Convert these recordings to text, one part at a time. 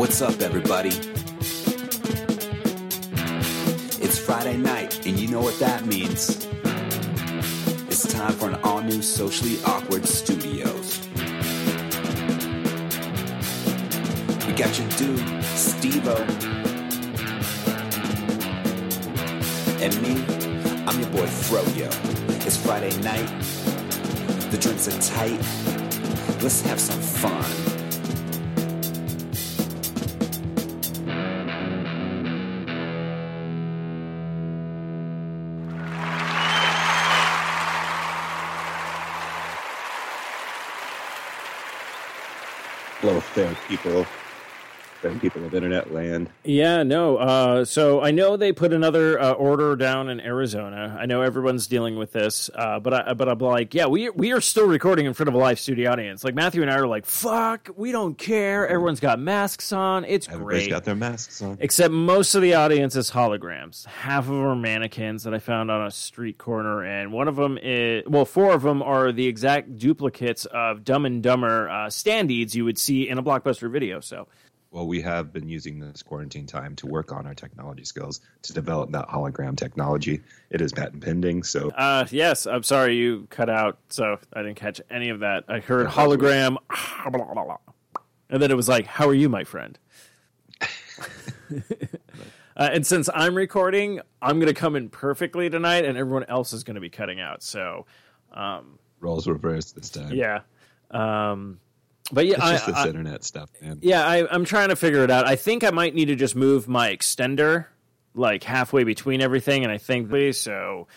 What's up, everybody? It's Friday night, and you know what that means. It's time for an all new Socially Awkward Studios. We got your dude, Steve O. And me, I'm your boy Froyo. It's Friday night. The drinks are tight. Let's have some fun. People, people of internet land. Yeah, no. Uh, so I know they put another uh, order down in Arizona. I know everyone's dealing with this, uh, but I, but I'm like, yeah, we we are still recording in front of a live studio audience. Like Matthew and I are like, fuck, we don't care. Everyone's got masks on. It's Everybody's great. got their masks on. Except most of the audience is holograms. Half of them are mannequins that I found on a street corner, and one of them is well, four of them are the exact duplicates of Dumb and Dumber uh, standees you would see in a blockbuster video. So Well, we have been using this quarantine time to work on our technology skills to develop that hologram technology. It is patent pending, so Uh, yes, I'm sorry you cut out, so I didn't catch any of that. I heard hologram, and then it was like, "How are you, my friend?" uh, and since I'm recording, I'm going to come in perfectly tonight, and everyone else is going to be cutting out. So, um, roles reversed this time. yeah, um, but yeah, It's I, this I, internet stuff, man. Yeah, I, I'm trying to figure it out. I think I might need to just move my extender like halfway between everything, and I think so.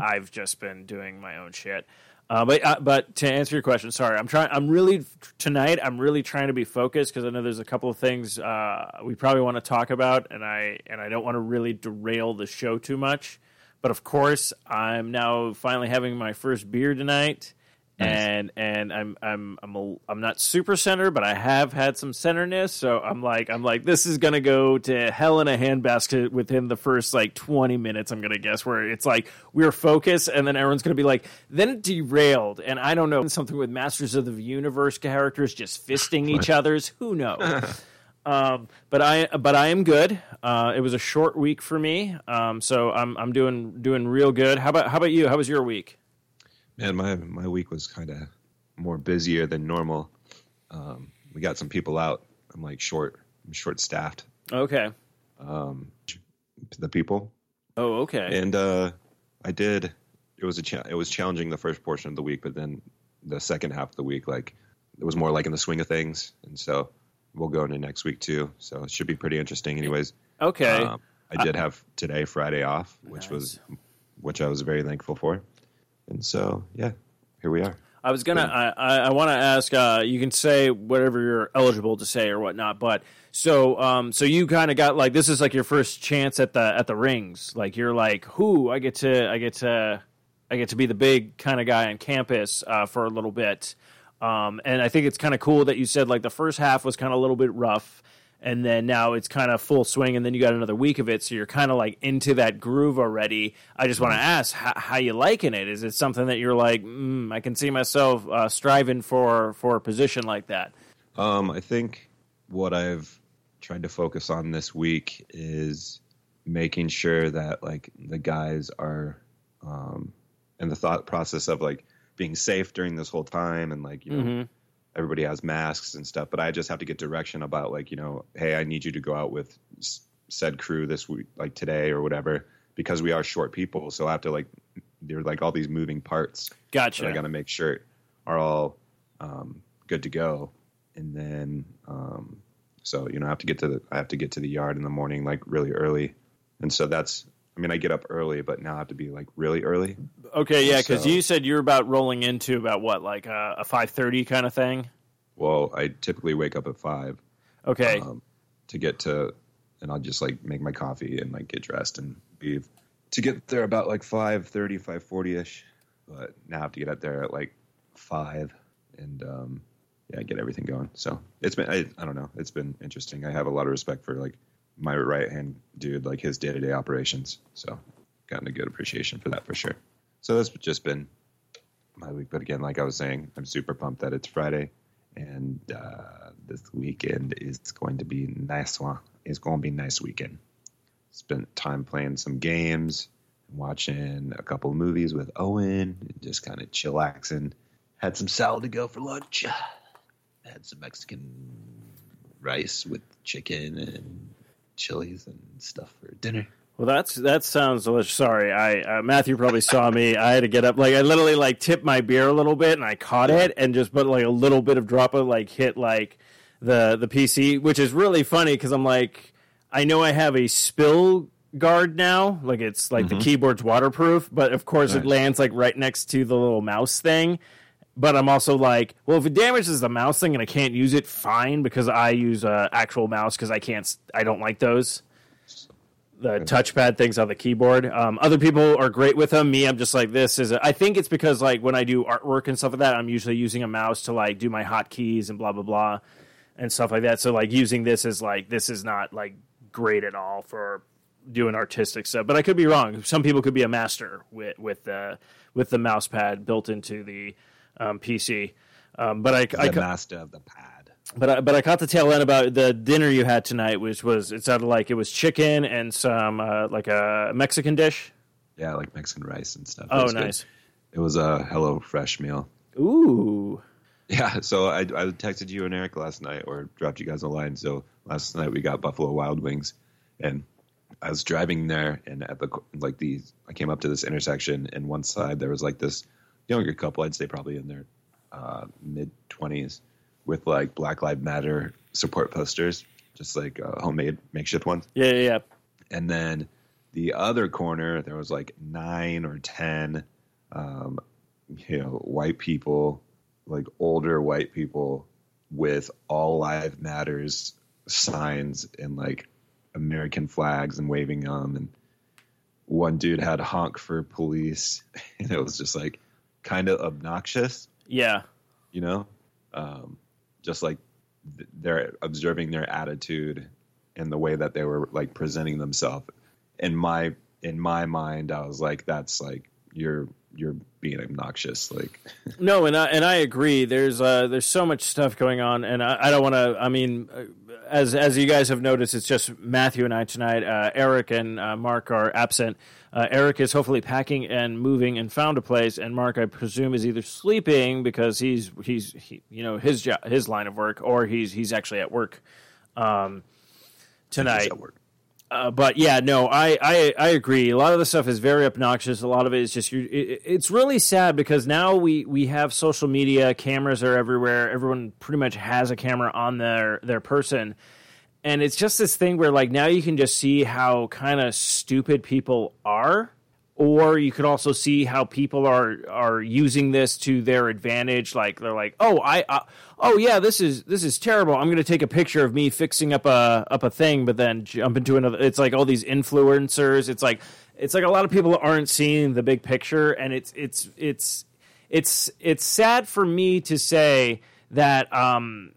I've just been doing my own shit. Uh, but uh, but to answer your question, sorry, I'm trying. I'm really tonight. I'm really trying to be focused because I know there's a couple of things uh, we probably want to talk about, and I and I don't want to really derail the show too much. But of course, I'm now finally having my first beer tonight and and I'm I'm I'm a, I'm not super center, but I have had some centerness. So I'm like I'm like this is gonna go to hell in a handbasket within the first like 20 minutes. I'm gonna guess where it's like we're focused, and then everyone's gonna be like then it derailed, and I don't know something with Masters of the Universe characters just fisting each other's. Who knows? Um, but I but I am good. Uh, it was a short week for me, um, so I'm I'm doing doing real good. How about how about you? How was your week? Man, my my week was kind of more busier than normal. Um, we got some people out. I'm like short. I'm short staffed. Okay. Um, The people, Oh, okay. and uh, I did. It was a cha- it was challenging the first portion of the week, but then the second half of the week, like it was more like in the swing of things, and so we'll go into next week too. So it should be pretty interesting. Anyways, Okay. um, I did have today Friday off, which was which I was very thankful for, and so yeah, here we are. I was gonna. I I, I want to ask. Uh, you can say whatever you're eligible to say or whatnot. But so um so you kind of got like this is like your first chance at the at the rings. Like you're like, who I get to I get to I get to be the big kind of guy on campus uh, for a little bit. Um, and I think it's kind of cool that you said like the first half was kind of a little bit rough. And then now it's kind of full swing, and then you got another week of it, so you're kind of like into that groove already. I just want to ask how, how you liking it. Is it something that you're like, mm, I can see myself uh, striving for for a position like that? Um, I think what I've tried to focus on this week is making sure that like the guys are um in the thought process of like being safe during this whole time and like you know everybody has masks and stuff but I just have to get direction about like you know hey I need you to go out with said crew this week like today or whatever because we are short people so I have to like there are like all these moving parts Gotcha. that I got to make sure are all um, good to go. And then, um, so you know, I have to get to the I have to get to the yard in the morning like really early, and so that's. I mean, I get up early, but now I have to be like really early. Okay, yeah, because So- you said you're about rolling into about what, like uh, a five thirty kind of thing. Well, I typically wake up at five Okay, um, to get to, and I'll just like make my coffee and like get dressed and leave to get there about like 5.30, 5.40 ish. But now I have to get up there at like five and um, yeah, get everything going. So it's been I, I don't know, it's been interesting. I have a lot of respect for like my right hand dude, like his day to day operations. So gotten a good appreciation for that for sure. So that's just been my week. But again, like I was saying, I'm super pumped that it's Friday and uh, this weekend is going to be nice one. It's going to be nice weekend. Spent time playing some games, and watching a couple movies with Owen, and just kind of chillaxing. Had some salad to go for lunch. Had some Mexican rice with chicken and chilies and stuff for dinner. Well, that's that sounds delicious. Sorry, I uh, Matthew probably saw me. I had to get up, like I literally like tipped my beer a little bit, and I caught it, and just put like a little bit of drop of like hit like the the PC, which is really funny because I'm like, I know I have a spill guard now, like it's like mm-hmm. the keyboard's waterproof, but of course it lands like right next to the little mouse thing. But I'm also like, well, if it damages the mouse thing and I can't use it, fine, because I use a uh, actual mouse because I can't, I don't like those the touchpad things on the keyboard. Um, other people are great with them. Me, I'm just like this is. A, I think it's because like when I do artwork and stuff like that, I'm usually using a mouse to like do my hotkeys and blah blah blah and stuff like that. So like using this is like this is not like great at all for doing artistic stuff. But I could be wrong. Some people could be a master with with the with the mouse pad built into the um, PC. Um, but I, the I, master of the pad but I, but I caught the tail end about the dinner you had tonight, which was it sounded like it was chicken and some uh, like a Mexican dish. Yeah, like Mexican rice and stuff. Oh, nice. Good. It was a Hello Fresh meal. Ooh. Yeah, so I, I texted you and Eric last night, or dropped you guys a line. So last night we got Buffalo Wild Wings, and I was driving there, and at the like the I came up to this intersection, and one side there was like this younger couple, I'd say probably in their uh, mid twenties, with like Black Lives Matter support posters, just like uh, homemade makeshift ones. Yeah, yeah, yeah. And then the other corner, there was like nine or ten, um, you know, white people, like older white people with all life matters signs and like American flags and waving them. And one dude had honk for police, and it was just like kind of obnoxious. Yeah, you know. Um, just like they're observing their attitude and the way that they were like presenting themselves. In my in my mind, I was like, that's like you're you're being obnoxious. Like no, and I and I agree. There's uh there's so much stuff going on, and I, I don't want to. I mean, uh, as as you guys have noticed, it's just Matthew and I tonight. Uh, Eric and uh, Mark are absent. Uh, Eric is hopefully packing and moving and found a place, and Mark, I presume, is either sleeping because he's he's he, you know his job, his line of work, or he's he's actually at work um, tonight. At work. Uh, but yeah, no, I, I I agree. A lot of the stuff is very obnoxious. A lot of it is just it, it's really sad because now we we have social media, cameras are everywhere. Everyone pretty much has a camera on their their person, and it's just this thing where like now you can just see how kind of stupid people are or you can also see how people are are using this to their advantage. Like they're like oh i uh, oh yeah this is this is terrible. I'm going to take a picture of me fixing up a up a thing but then jump into another it's like all these influencers. It's like it's like a lot of people aren't seeing the big picture and it's it's it's it's it's sad for me to say that um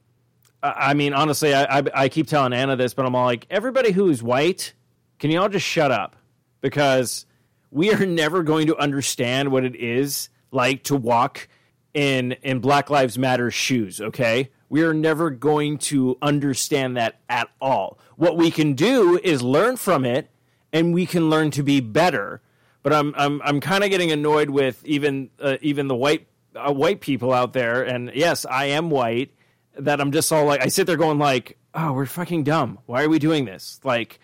I mean, honestly, I, I, I keep telling Anna this, but I'm all like, everybody who is white, can you all just shut up? Because we are never going to understand what it is like to walk in in Black Lives Matter shoes. Okay, we are never going to understand that at all. What we can do is learn from it, and we can learn to be better. But I'm I'm I'm kind of getting annoyed with even uh, even the white uh, white people out there. And yes, I am white that I'm just all like I sit there going like, oh, we're fucking dumb. Why are we doing this? Like,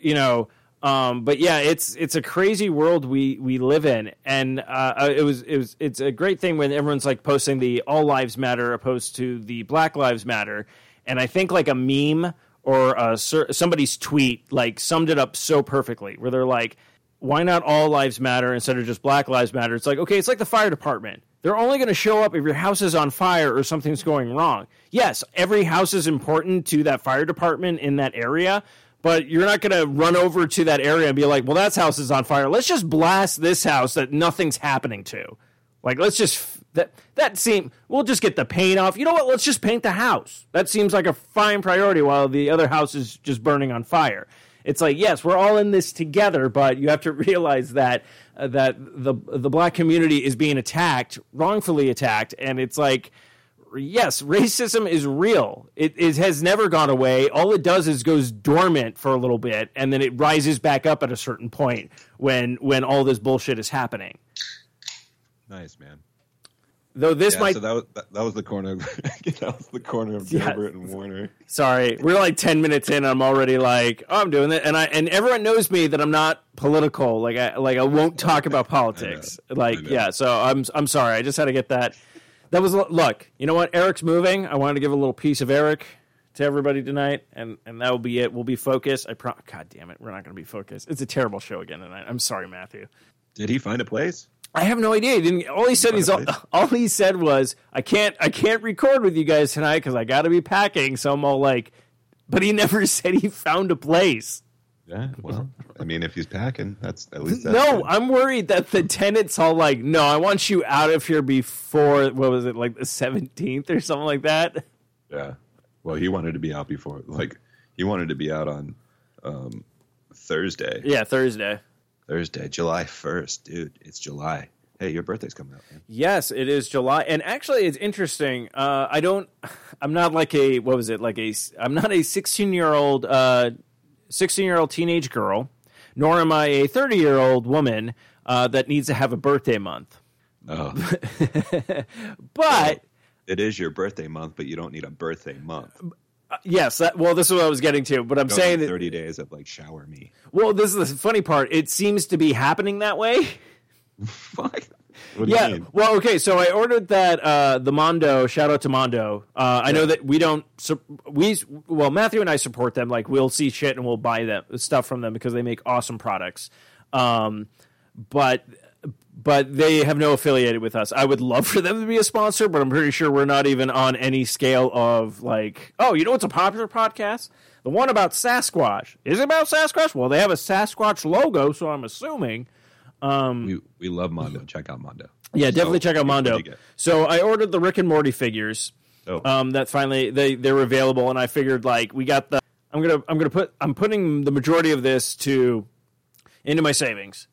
you know. Um, but yeah, it's it's a crazy world we we live in, and uh, uh, it was it was it's a great thing when everyone's like posting the all lives matter opposed to the Black Lives Matter, and I think like a meme or a, somebody's tweet like summed it up so perfectly, where they're like, why not all lives matter instead of just Black Lives Matter? It's like okay, it's like the fire department they're only going to show up if your house is on fire or something's going wrong. Yes, every house is important to that fire department in that area, but you're not going to run over to that area and be like, well, that house is on fire. Let's just blast this house that nothing's happening to. Like, let's just, that, that seem, we'll just get the paint off. You know what? Let's just paint the house. That seems like a fine priority while the other house is just burning on fire. It's like, yes, we're all in this together, but you have to realize that that the the black community is being attacked, wrongfully attacked, and it's like yes, racism is real. It, it has never gone away. All it does is goes dormant for a little bit, and then it rises back up at a certain point when when all this bullshit is happening. Nice man. Though this Yeah, might so that was that, that was the corner. Of, that was the corner of Yeah. Gilbert and Warner. Sorry, we're like ten minutes in. And I'm already like, oh, I'm doing it, and I and everyone knows me that I'm not political. Like I like I won't talk about politics. Like yeah, so I'm I'm sorry. I just had to get that. That was look. You know what? Eric's moving. I wanted to give a little piece of Eric to everybody tonight, and and that will be it. We'll be focused. I pro. God damn it, we're not going to be focused. It's a terrible show again tonight. I'm sorry, Matthew. Did he find a place? I have no idea. He didn't. All he said is all, all he said was, "I can't, I can't record with you guys tonight because I got to be packing." So I'm all like, but he never said he found a place. Yeah. Well, I mean, if he's packing, that's at least that's no, good. I'm worried that the tenants all like, "No, I want you out of here before what was it like the 17th or something like that." Yeah. Well, he wanted to be out before, like, he wanted to be out on um, Thursday. Yeah, Thursday. Thursday, July 1st. Dude, it's July. Hey, your birthday's coming up, man. Yes, it is July, and actually, it's interesting. Uh, I don't. I'm not like a what was it like a. I'm not a 16 year old, uh, 16 year old teenage girl, nor am I a 30 year old woman uh, that needs to have a birthday month. Oh, But it is your birthday month, but you don't need a birthday month. Yes, that, well, this is what I was getting to. But I'm Go saying that. 30 days of, like, shower me. Well, this is the funny part. It seems to be happening that way. Fuck. What do you Yeah. Well, okay. So I ordered that uh, the Mondo. Shout out to Mondo. Uh, I know that we don't. We well, Matthew and I support them. Like we'll see shit and we'll buy them stuff from them because they make awesome products. Um, but but they have no affiliated with us. I would love for them to be a sponsor, but I'm pretty sure we're not even on any scale of like, oh, you know what's a popular podcast? The one about Sasquatch. Is it about Sasquatch? Well, they have a Sasquatch logo, so I'm assuming. We, we love Mondo. Check out Mondo. Yeah, definitely So, check out Mondo. did you get? So I ordered the Rick and Morty figures. Oh. Um, that finally they they were available, and I figured like we got the. I'm gonna I'm gonna put I'm putting the majority of this to into my savings,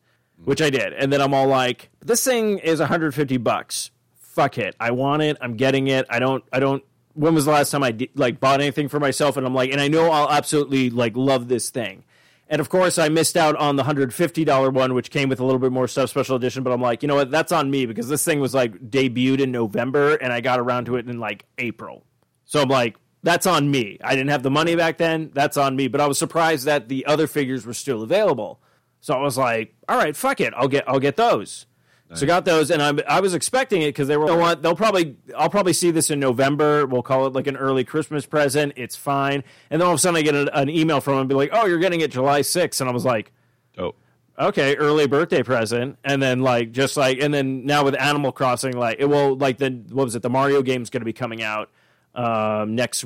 which I did, and then I'm all like, this thing is 150 bucks. Fuck it, I want it. I'm getting it. I don't I don't. When was the last time I like bought anything for myself? And I'm like, and I know I'll absolutely like love this thing. And of course, I missed out on the hundred fifty dollar one, which came with a little bit more stuff, special edition. But I'm like, you know what? That's on me because this thing was like debuted in November, and I got around to it in like April. So I'm like, that's on me. I didn't have the money back then. That's on me. But I was surprised that the other figures were still available. So I was like, all right, fuck it. I'll get I'll get those. So got those, and I I was expecting it because they were. Know what? They'll probably I'll probably see this in November. We'll call it like an early Christmas present. It's fine. And then all of a sudden I get a, an email from them and be like, oh, you're getting it July 6th, and I was like, "Oh, okay, early birthday present, and then like just like, and then now with Animal Crossing, like it will like the what was it? The Mario game's going to be coming out um, next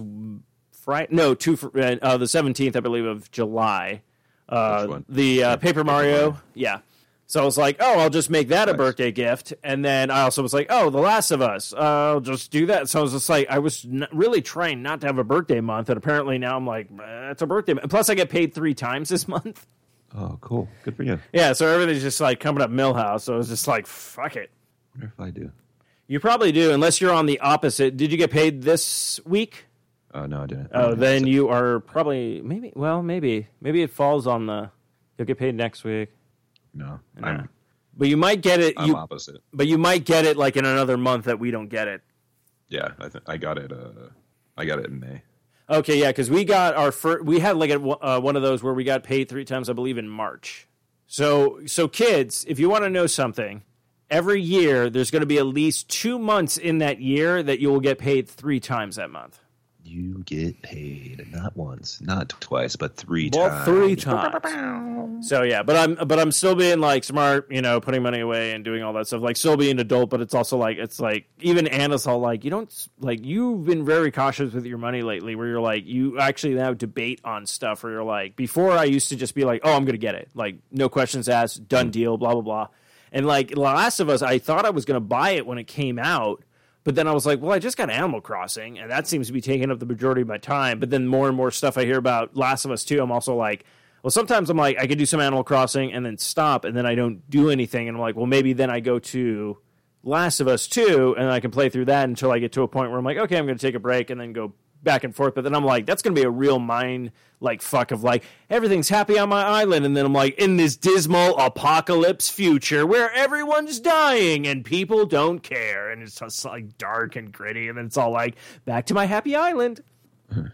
Friday. No, two uh, uh, the seventeenth, I believe, of July. Uh, the uh, Paper Mario, Mario. yeah. So I was like, oh, I'll just make that a birthday gift, and then I also was like, oh, The Last of Us, uh, I'll just do that. So I was just like, I was n- really trying not to have a birthday month, and apparently now I'm like, eh, it's a birthday. month. Plus, I get paid three times this month. Oh, cool. Good for you. Yeah, so everything's just like coming up Milhouse. So it was just like, fuck it. wonder if I do. You probably do, unless you're on the opposite. Did you get paid this week? Oh, no, I didn't. Oh, then you are probably maybe. Well, maybe maybe it falls on the. You'll get paid next week, No. Nah. I'm, but you might get it. I'm You, opposite. but you might get it like in another month that we don't get it. Yeah, I, th- I got it. Uh, I got it in May. Okay, yeah, because we got our first. We had like a, uh, one of those where we got paid three times, I believe, in March. So, so kids, if you want to know something, every year there's going to be at least two months in that year that you will get paid three times that month. You get paid not once, not twice, but three Well, times. three times. So yeah, but I'm but I'm still being like smart, you know, putting money away and doing all that stuff. Like still being an adult, but it's also like it's like even Anna's all like you don't like you've been very cautious with your money lately. Where you're like you actually now debate on stuff. Where you're like before I used to just be like oh I'm gonna get it like no questions asked, done mm. deal, blah blah blah. And like Last of Us, I thought I was gonna buy it when it came out. But then I was like, well, I just got Animal Crossing, and that seems to be taking up the majority of my time. But then more and more stuff I hear about Last of Us 2, I'm also like, well, sometimes I'm like, I could do some Animal Crossing and then stop, and then I don't do anything. And I'm like, well, maybe then I go to Last of Us 2, and I can play through that until I get to a point where I'm like, okay, I'm going to take a break and then go back and forth. But then I'm like, that's going to be a real mind like fuck of like everything's happy on my island, and then I'm like, in this dismal apocalypse future where everyone's dying and people don't care, and it's just like dark and gritty, and then it's all like back to my happy island.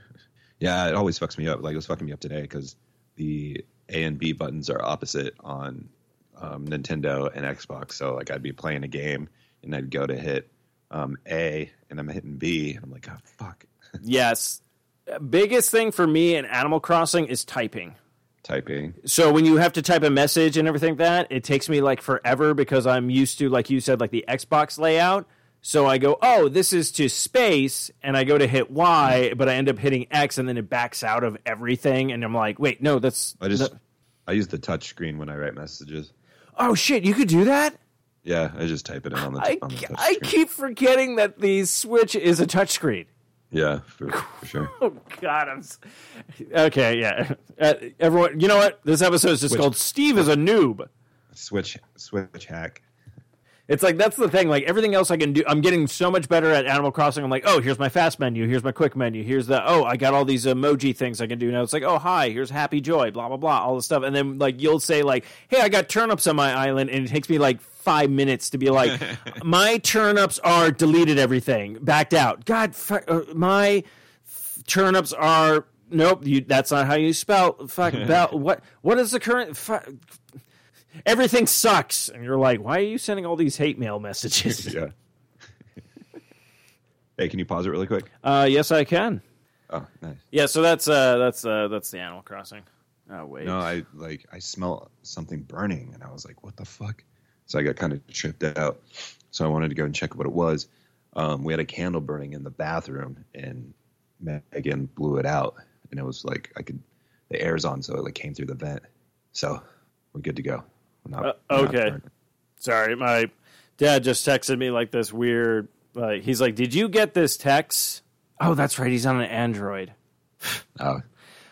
Yeah, it always fucks me up. Like it was fucking me up today because the A and B buttons are opposite on um, Nintendo and Xbox. So like I'd be playing a game and I'd go to hit um, A and I'm hitting B and I'm like, oh fuck. Yes, biggest thing for me in Animal Crossing is typing. Typing. So when you have to type a message and everything like that, it takes me like forever because I'm used to, like you said, like the Xbox layout. So I go, oh, this is to space, and I go to hit Y, but I end up hitting X, and then it backs out of everything, and I'm like, wait, no, that's. I just no- I use the touch screen when I write messages. oh shit, you could do that. Yeah, I just type it in on the, I, on the touch I keep forgetting that the Switch is a touchscreen. Yeah, for, for sure. Oh God, I'm s- okay. Yeah, uh, everyone, you know what? This episode is just Which- called "Steve is a noob." Switch switch hack. It's like that's the thing. Like everything else I can do, I'm getting so much better at Animal Crossing. I'm like, oh, here's my fast menu, here's my quick menu, here's the oh, I got all these emoji things I can do now. It's like, oh, hi, here's happy joy, blah blah blah, all this stuff. And then like you'll say like, hey, I got turnips on my island, and it takes me like five minutes to be like, my turnips are deleted everything, backed out. God, fuck, uh, my f- turnips are. Nope, you, that's not how you spell. Fuck, bell. What? What is the current? Fuck, everything sucks and you're like why are you sending all these hate mail messages Yeah. hey, can you pause it really quick? uh yes i can Oh, nice. yeah so that's uh that's uh that's the animal crossing oh wait No, I like I smell something burning, and I was like, "What the fuck?" So I got kind of tripped out. So I wanted to go and check what it was. Um, we had a candle burning in the bathroom, and Megan blew it out, and it was like I could the air's on, so it like came through the vent. So we're good to go. We're not, Uh, we're not okay. sorry my dad just texted me like this weird like he's like did you get this text oh that's right he's on an android Oh,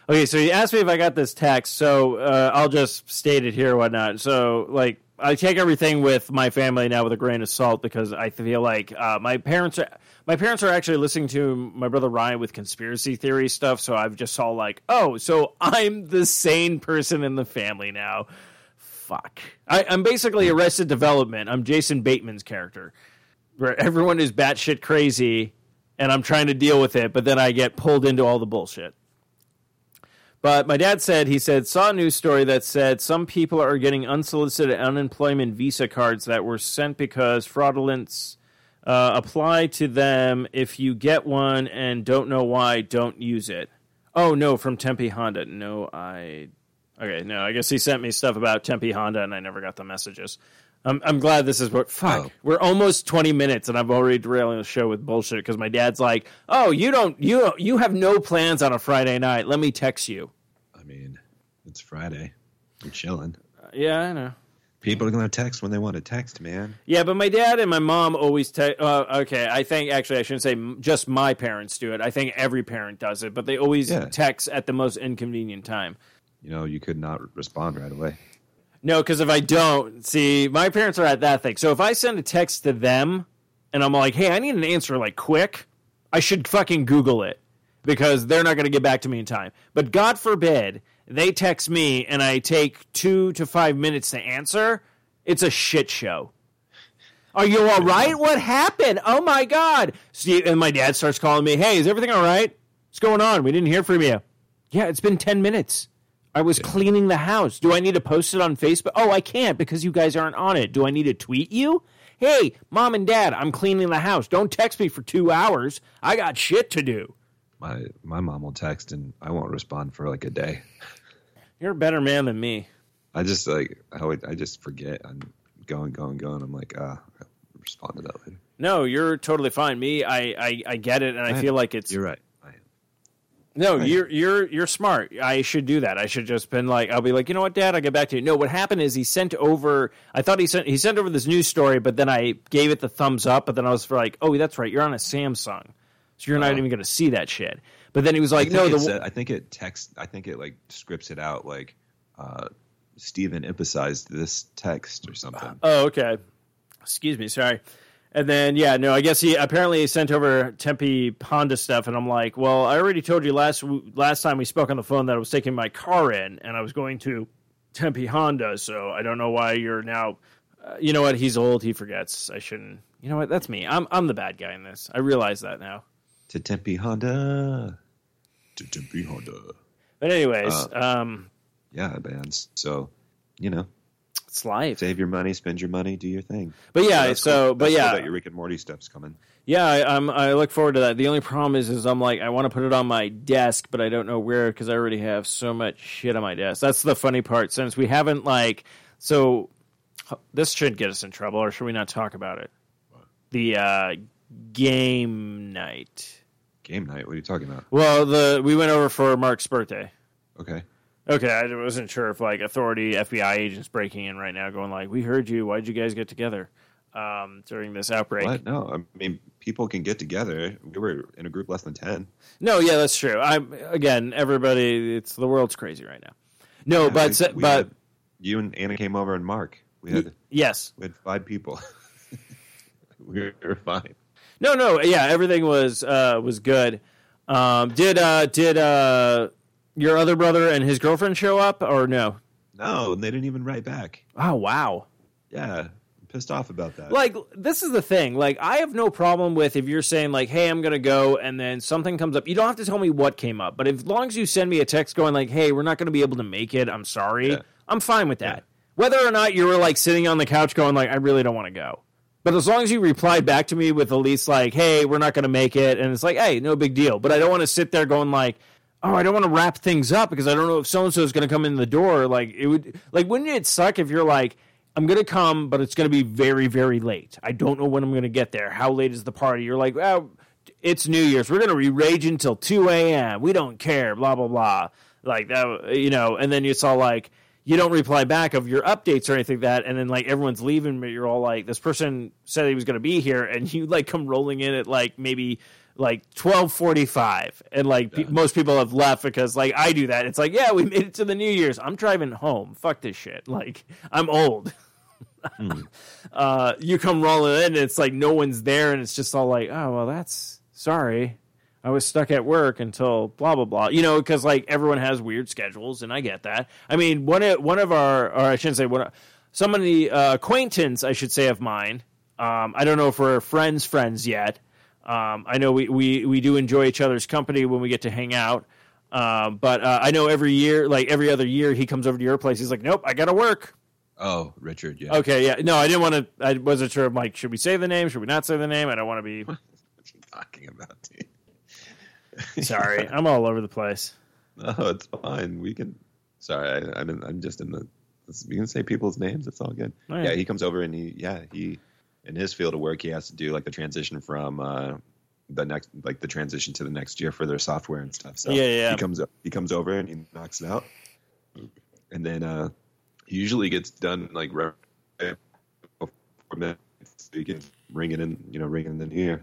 Okay, so he asked me if I got this text, so uh, I'll just state it here whatnot. So, like, I take everything with my family now with a grain of salt because I feel like uh, my parents are my parents are actually listening to my brother Ryan with conspiracy theory stuff. So I've just saw like, oh, so I'm the sane person in the family now. Fuck, I, I'm basically Arrested Development. I'm Jason Bateman's character, where everyone is batshit crazy, and I'm trying to deal with it, but then I get pulled into all the bullshit. But my dad said he said saw a news story that said some people are getting unsolicited unemployment visa cards that were sent because fraudulence uh, apply to them. If you get one and don't know why, don't use it. Oh no, from Tempe Honda. No, I. Okay, no, I guess he sent me stuff about Tempe Honda, and I never got the messages. I'm I'm glad this is what. Fuck, Oh. we're almost 20 minutes, and I'm already derailing the show with bullshit because my dad's like, "Oh, you don't you you have no plans on a Friday night. Let me text you." I mean, it's Friday. I'm chilling. Yeah, I know. People are gonna text when they want to text, man. Yeah, but my dad and my mom always text. Uh, okay, I think actually I shouldn't say m- just my parents do it. I think every parent does it, but they always Yeah. text at the most inconvenient time. You know, you could not respond right away. No, because if I don't, see, my parents are at that thing. So if I send a text to them and I'm like, hey, I need an answer like quick, I should fucking Google it because they're not going to get back to me in time. But God forbid they text me and I take two to five minutes to answer, it's a shit show. Are you all right? What happened? Oh my God. Steve, and my dad starts calling me, hey, is everything all right? What's going on? We didn't hear from you. Yeah, it's been 10 minutes. I was cleaning the house. Do I need to post it on Facebook? Oh, I can't because you guys aren't on it. Do I need to tweet you? Hey, mom and dad, I'm cleaning the house. Don't text me for two hours. I got shit to do. My my mom will text and I won't respond for like a day. You're a better man than me. I just like I would, I just forget. I'm going, going, going. I'm like, ah, I'll respond to that later. No, you're totally fine. Me, I, I, I get it, and I, I- feel like it's You're right. No, you're you're you're smart. I should do that. I should just been like, I'll be like, you know what, Dad, I'll get back to you. No, what happened is he sent over. I thought he sent he sent over this news story, but then I gave it the thumbs up. But then I was like, oh, that's right, you're on a Samsung, so you're not Oh. even going to see that shit. But then he was like, no, the I think it text. I think it like scripts it out like uh, Stephen emphasized this text or something. Oh, okay. Excuse me. Sorry. And then yeah, no, I guess he apparently he sent over Tempe Honda stuff, and I'm like, well, I already told you last last time we spoke on the phone that I was taking my car in, and I was going to Tempe Honda, so I don't know why you're now. Uh, you know what? He's old. He forgets. I shouldn't. You know what? That's me. I'm I'm the bad guy in this. I realize that now. To Tempe Honda. To Tempe Honda. But anyways, uh, um, yeah, bands. So, you know, it's life. Save your money, spend your money, do your thing. But yeah, so, so but yeah, cool your Rick and Morty stuff's coming. Yeah, I, am I look forward to that. The only problem is, is I'm like, I want to put it on my desk, but I don't know where because I already have so much shit on my desk. That's the funny part. Since we haven't like, so this should get us in trouble, or should we not talk about it? What? The uh, game night. Game night. What are you talking about? Well, the we went over for Mark's birthday. Okay. Okay, I wasn't sure if like authority FBI agents breaking in right now, going like, "We heard you. Why'd you guys get together um, during this outbreak?" What? No, I mean people can get together. We were in a group less than ten. No, yeah, that's true. I'm again, everybody. It's the world's crazy right now. No, Yeah, but we- we but had- you and Anna came over and Mark. We had yes, we had five people. we were fine. no, no, yeah, everything was uh, was good. Um, did uh, did uh, your other brother and his girlfriend show up or no? No, and they didn't even write back. Oh wow. Yeah, I'm pissed off about that. like this is the thing like i have no problem with if you're saying like hey i'm gonna go and then something comes up you don't have to tell me what came up but as long as you send me a text going like hey we're not gonna be able to make it i'm sorry Yeah. i'm fine with that whether or not you were like sitting on the couch going like i really don't want to go but as long as you replied back to me with at least like hey we're not gonna make it and it's like hey no big deal but i don't want to sit there going like oh, I don't want to wrap things up because I don't know if so and so is going to come in the door. Like it would, like wouldn't it suck if you're like, I'm going to come, but it's going to be very, very late. I don't know when I'm going to get there. How late is the party? You're like, oh, it's New Year's. We're going to raging until 2 a.m. We don't care. Blah blah blah. Like that, you know. And then you saw like. You don't reply back of your updates or anything like that, and then like everyone's leaving, but you're all like, "This person said he was going to be here," and you like come rolling in at like maybe like 12:45 and like pe- most people have left because like I do that. It's like, "Yeah, we made it to the New Year's. I'm driving home. Fuck this shit." Like, I'm old. uh, you come rolling in and it's like no one's there and it's just all like, "Oh, well, that's sorry. I was stuck at work until blah blah blah." You know, cuz like everyone has weird schedules and I get that. I mean, one of one of our or I shouldn't say one of the uh, acquaintance I should say of mine. Um, I don't know if we're friends friends yet. Um, I know we, we, we do enjoy each other's company when we get to hang out. Um, but uh, I know every year, like every other year, he comes over to your place. He's like, "Nope, I got to work." oh, Richard, yeah. Okay, yeah, no, I didn't want to. I wasn't sure. I'm like, should we say the name? Should we not say the name? I don't want to be. What are you talking about, dude? Sorry, I'm all over the place. No, it's fine. We can. Sorry, I, I'm, in, I'm just in the. We can say people's names. It's all good. Oh, yeah. yeah. he comes over and he, yeah, he, in his field of work, he has to do like the transition from uh, the next, like the transition to the next year for their software and stuff. So Yeah, yeah. he comes up, he comes over and he knocks it out, and then uh, he usually gets done like right before midnight, so he can ring it in, you know, ring it in the new year.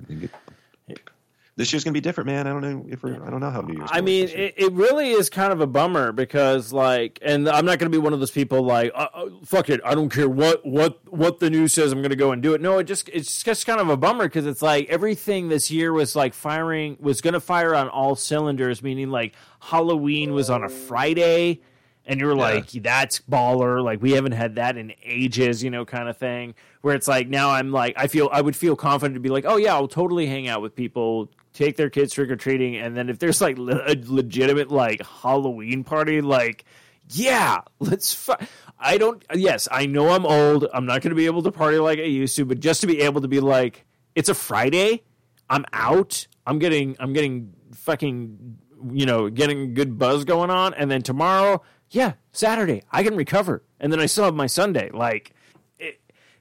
This year's gonna be different, man. I don't know if we're. I don't know how New Year's. I mean, work this year. it, it really is kind of a bummer because, like, and I'm not going to be one of those people like, uh, uh, fuck it, I don't care what what what the news says, I'm going to go and do it. No, it just it's just kind of a bummer because it's like everything this year was like firing was going to fire on all cylinders, meaning like Halloween was on a Friday. And you're like, that's baller. Like we haven't had that in ages, you know, kind of thing. Where it's like now I'm like, I feel I would feel confident to be like, oh yeah, I'll totally hang out with people, take their kids trick or treating, and then if there's like le- a legitimate like Halloween party, like yeah, let's. Fu- I don't. Yes, I know I'm old. I'm not going to be able to party like I used to, but just to be able to be like, it's a Friday. I'm out. I'm getting. I'm getting fucking. You know, getting a good buzz going on, and then tomorrow, yeah, Saturday, I can recover, and then I still have my Sunday. Like,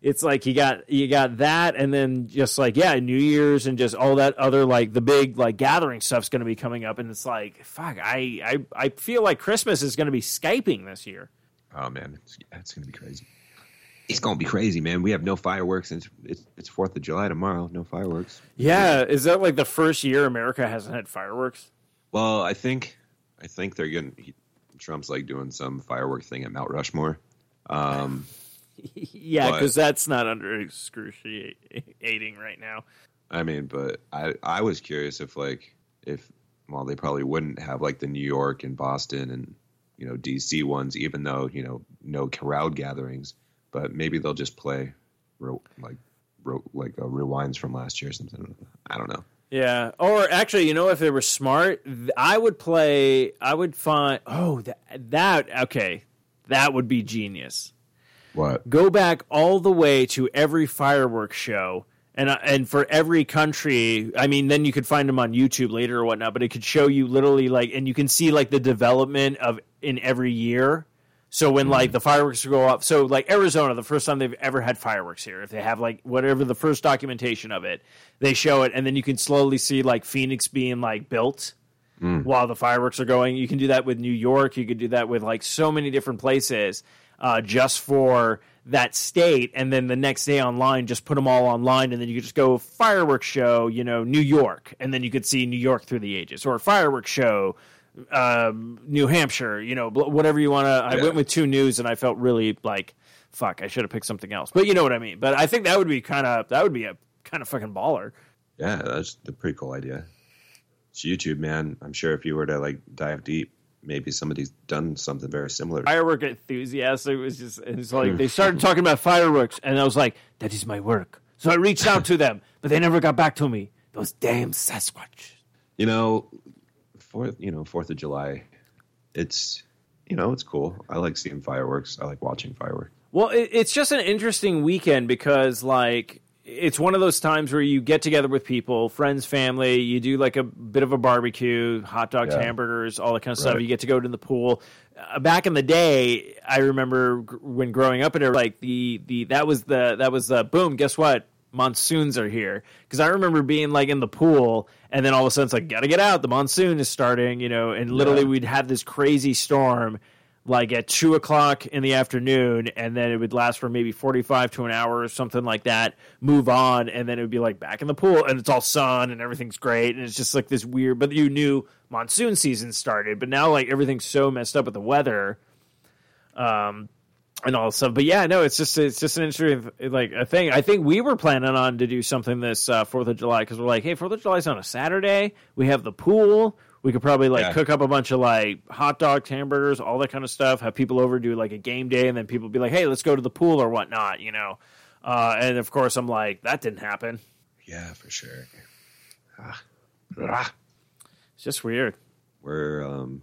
it's like you got you got that, and then just like yeah, New Year's and just all that other like the big like gathering stuff's going to be coming up, and it's like fuck, I I I feel like Christmas is going to be skyping this year. Oh man, it's, it's gonna be crazy. It's gonna be crazy, man. We have no fireworks. And it's it's Fourth of July tomorrow. No fireworks. Yeah, is that like the first year America hasn't had fireworks? Well, I think I think they're gonna. Trump's like doing some firework thing at Mount Rushmore. Um, yeah, because that's not under excruciating right now. I mean, but I I was curious if like if well they probably wouldn't have like the New York and Boston and you know DC ones, even though you know no crowd gatherings, but maybe they'll just play like like uh, rewinds from last year or something. I don't know. Yeah, or actually, you know, if they were smart, I would play. I would find. Oh, that that okay, that would be genius. What? Go back all the way to every fireworks show, and uh, and for every country. I mean, then you could find them on YouTube later or whatnot. But it could show you literally like, and you can see like the development of in every year. So when like the fireworks go up, so like Arizona, the first time they've ever had fireworks here, if they have like whatever the first documentation of it, they show it, and then you can slowly see like Phoenix being like built while the fireworks are going. You can do that with New York. You could do that with like so many different places, uh, just for that state. And then the next day online, just put them all online, and then you could just go fireworks show, you know, New York, and then you could see New York through the ages, or fireworks show um, New Hampshire, you know, whatever you want to. I went with two news, and I felt really like, fuck, I should have picked something else. But you know what I mean. But I think that would be kind of that would be a kind of fucking baller. Yeah, that's a pretty cool idea. It's YouTube, man. I'm sure if you were to like dive deep, maybe somebody's done something very similar. Firework enthusiast. It was just it's like they started talking about fireworks, and I was like, that is my work. So I reached out to them, but they never got back to me. Those damn Sasquatch. you know, fourth, you know, Fourth of July, it's you know, it's cool. I like seeing fireworks. I like watching fireworks. Well, it, it's just an interesting weekend because, like, it's one of those times where you get together with people, friends, family. You do like a bit of a barbecue, hot dogs, Yeah. hamburgers, all that kind of stuff. You get to go to the pool. Uh, back in the day, I remember gr- when growing up, in and like the the that was the that was the boom. Guess what? Monsoons are here because I remember being like in the pool, and then all of a sudden it's like gotta get out. The monsoon is starting, you know, and literally Yeah. we'd have this crazy storm like at two o'clock in the afternoon, and then it would last for maybe forty-five to an hour or something like that. Move on, and then it would be like back in the pool, and it's all sun and everything's great, and it's just like this weird. But you knew monsoon season started, but now like everything's so messed up with the weather, um, and all stuff. But yeah, no, it's just it's just an interesting like a thing. I think we were planning on to do something this uh, Fourth of July because we're like, hey, Fourth of July's on a Saturday. We have the pool. We could probably like Yeah. cook up a bunch of like hot dogs, hamburgers, all that kind of stuff. Have people over do like a game day, and then people be like, "Hey, let's go to the pool or whatnot," you know. Uh, and of course, I'm like, that didn't happen. Yeah, for sure. Ah. Ah. It's just weird. We're um,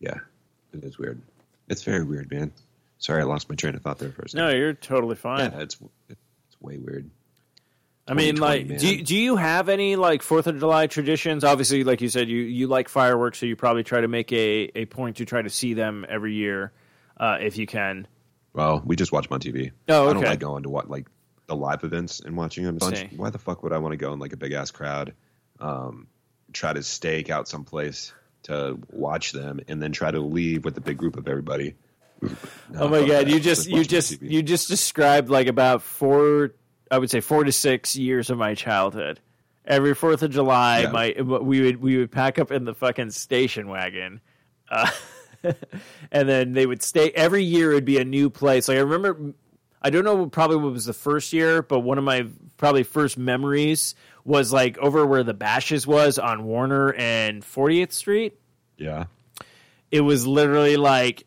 yeah, it is weird. It's very weird, man. Sorry, I lost my train of thought there for a second. No, you're totally fine. yeah, it's it's way weird. I mean, like, do you, man. do you have any like Fourth of July traditions? Obviously, like you said, you you like fireworks, so you probably try to make a a point to try to see them every year, uh, if you can. Well, we just watch them on TV. Oh, I don't like going to what like the live events and watching them. Why the fuck would I want to go in like a big ass crowd? Um, try to stake out someplace to watch them, and then try to leave with a big group of everybody. No, Oh my god, you just Let's you watch just TV. you just described like about four, I would say four to six years of my childhood. Every Fourth of July, Yeah. my we would we would pack up in the fucking station wagon, uh, and then they would stay. Every year, it'd be a new place. Like I remember, I don't know probably what was the first year, but one of my probably first memories was like over where the Bashas' was on Warner and 40th Street yeah. it was literally like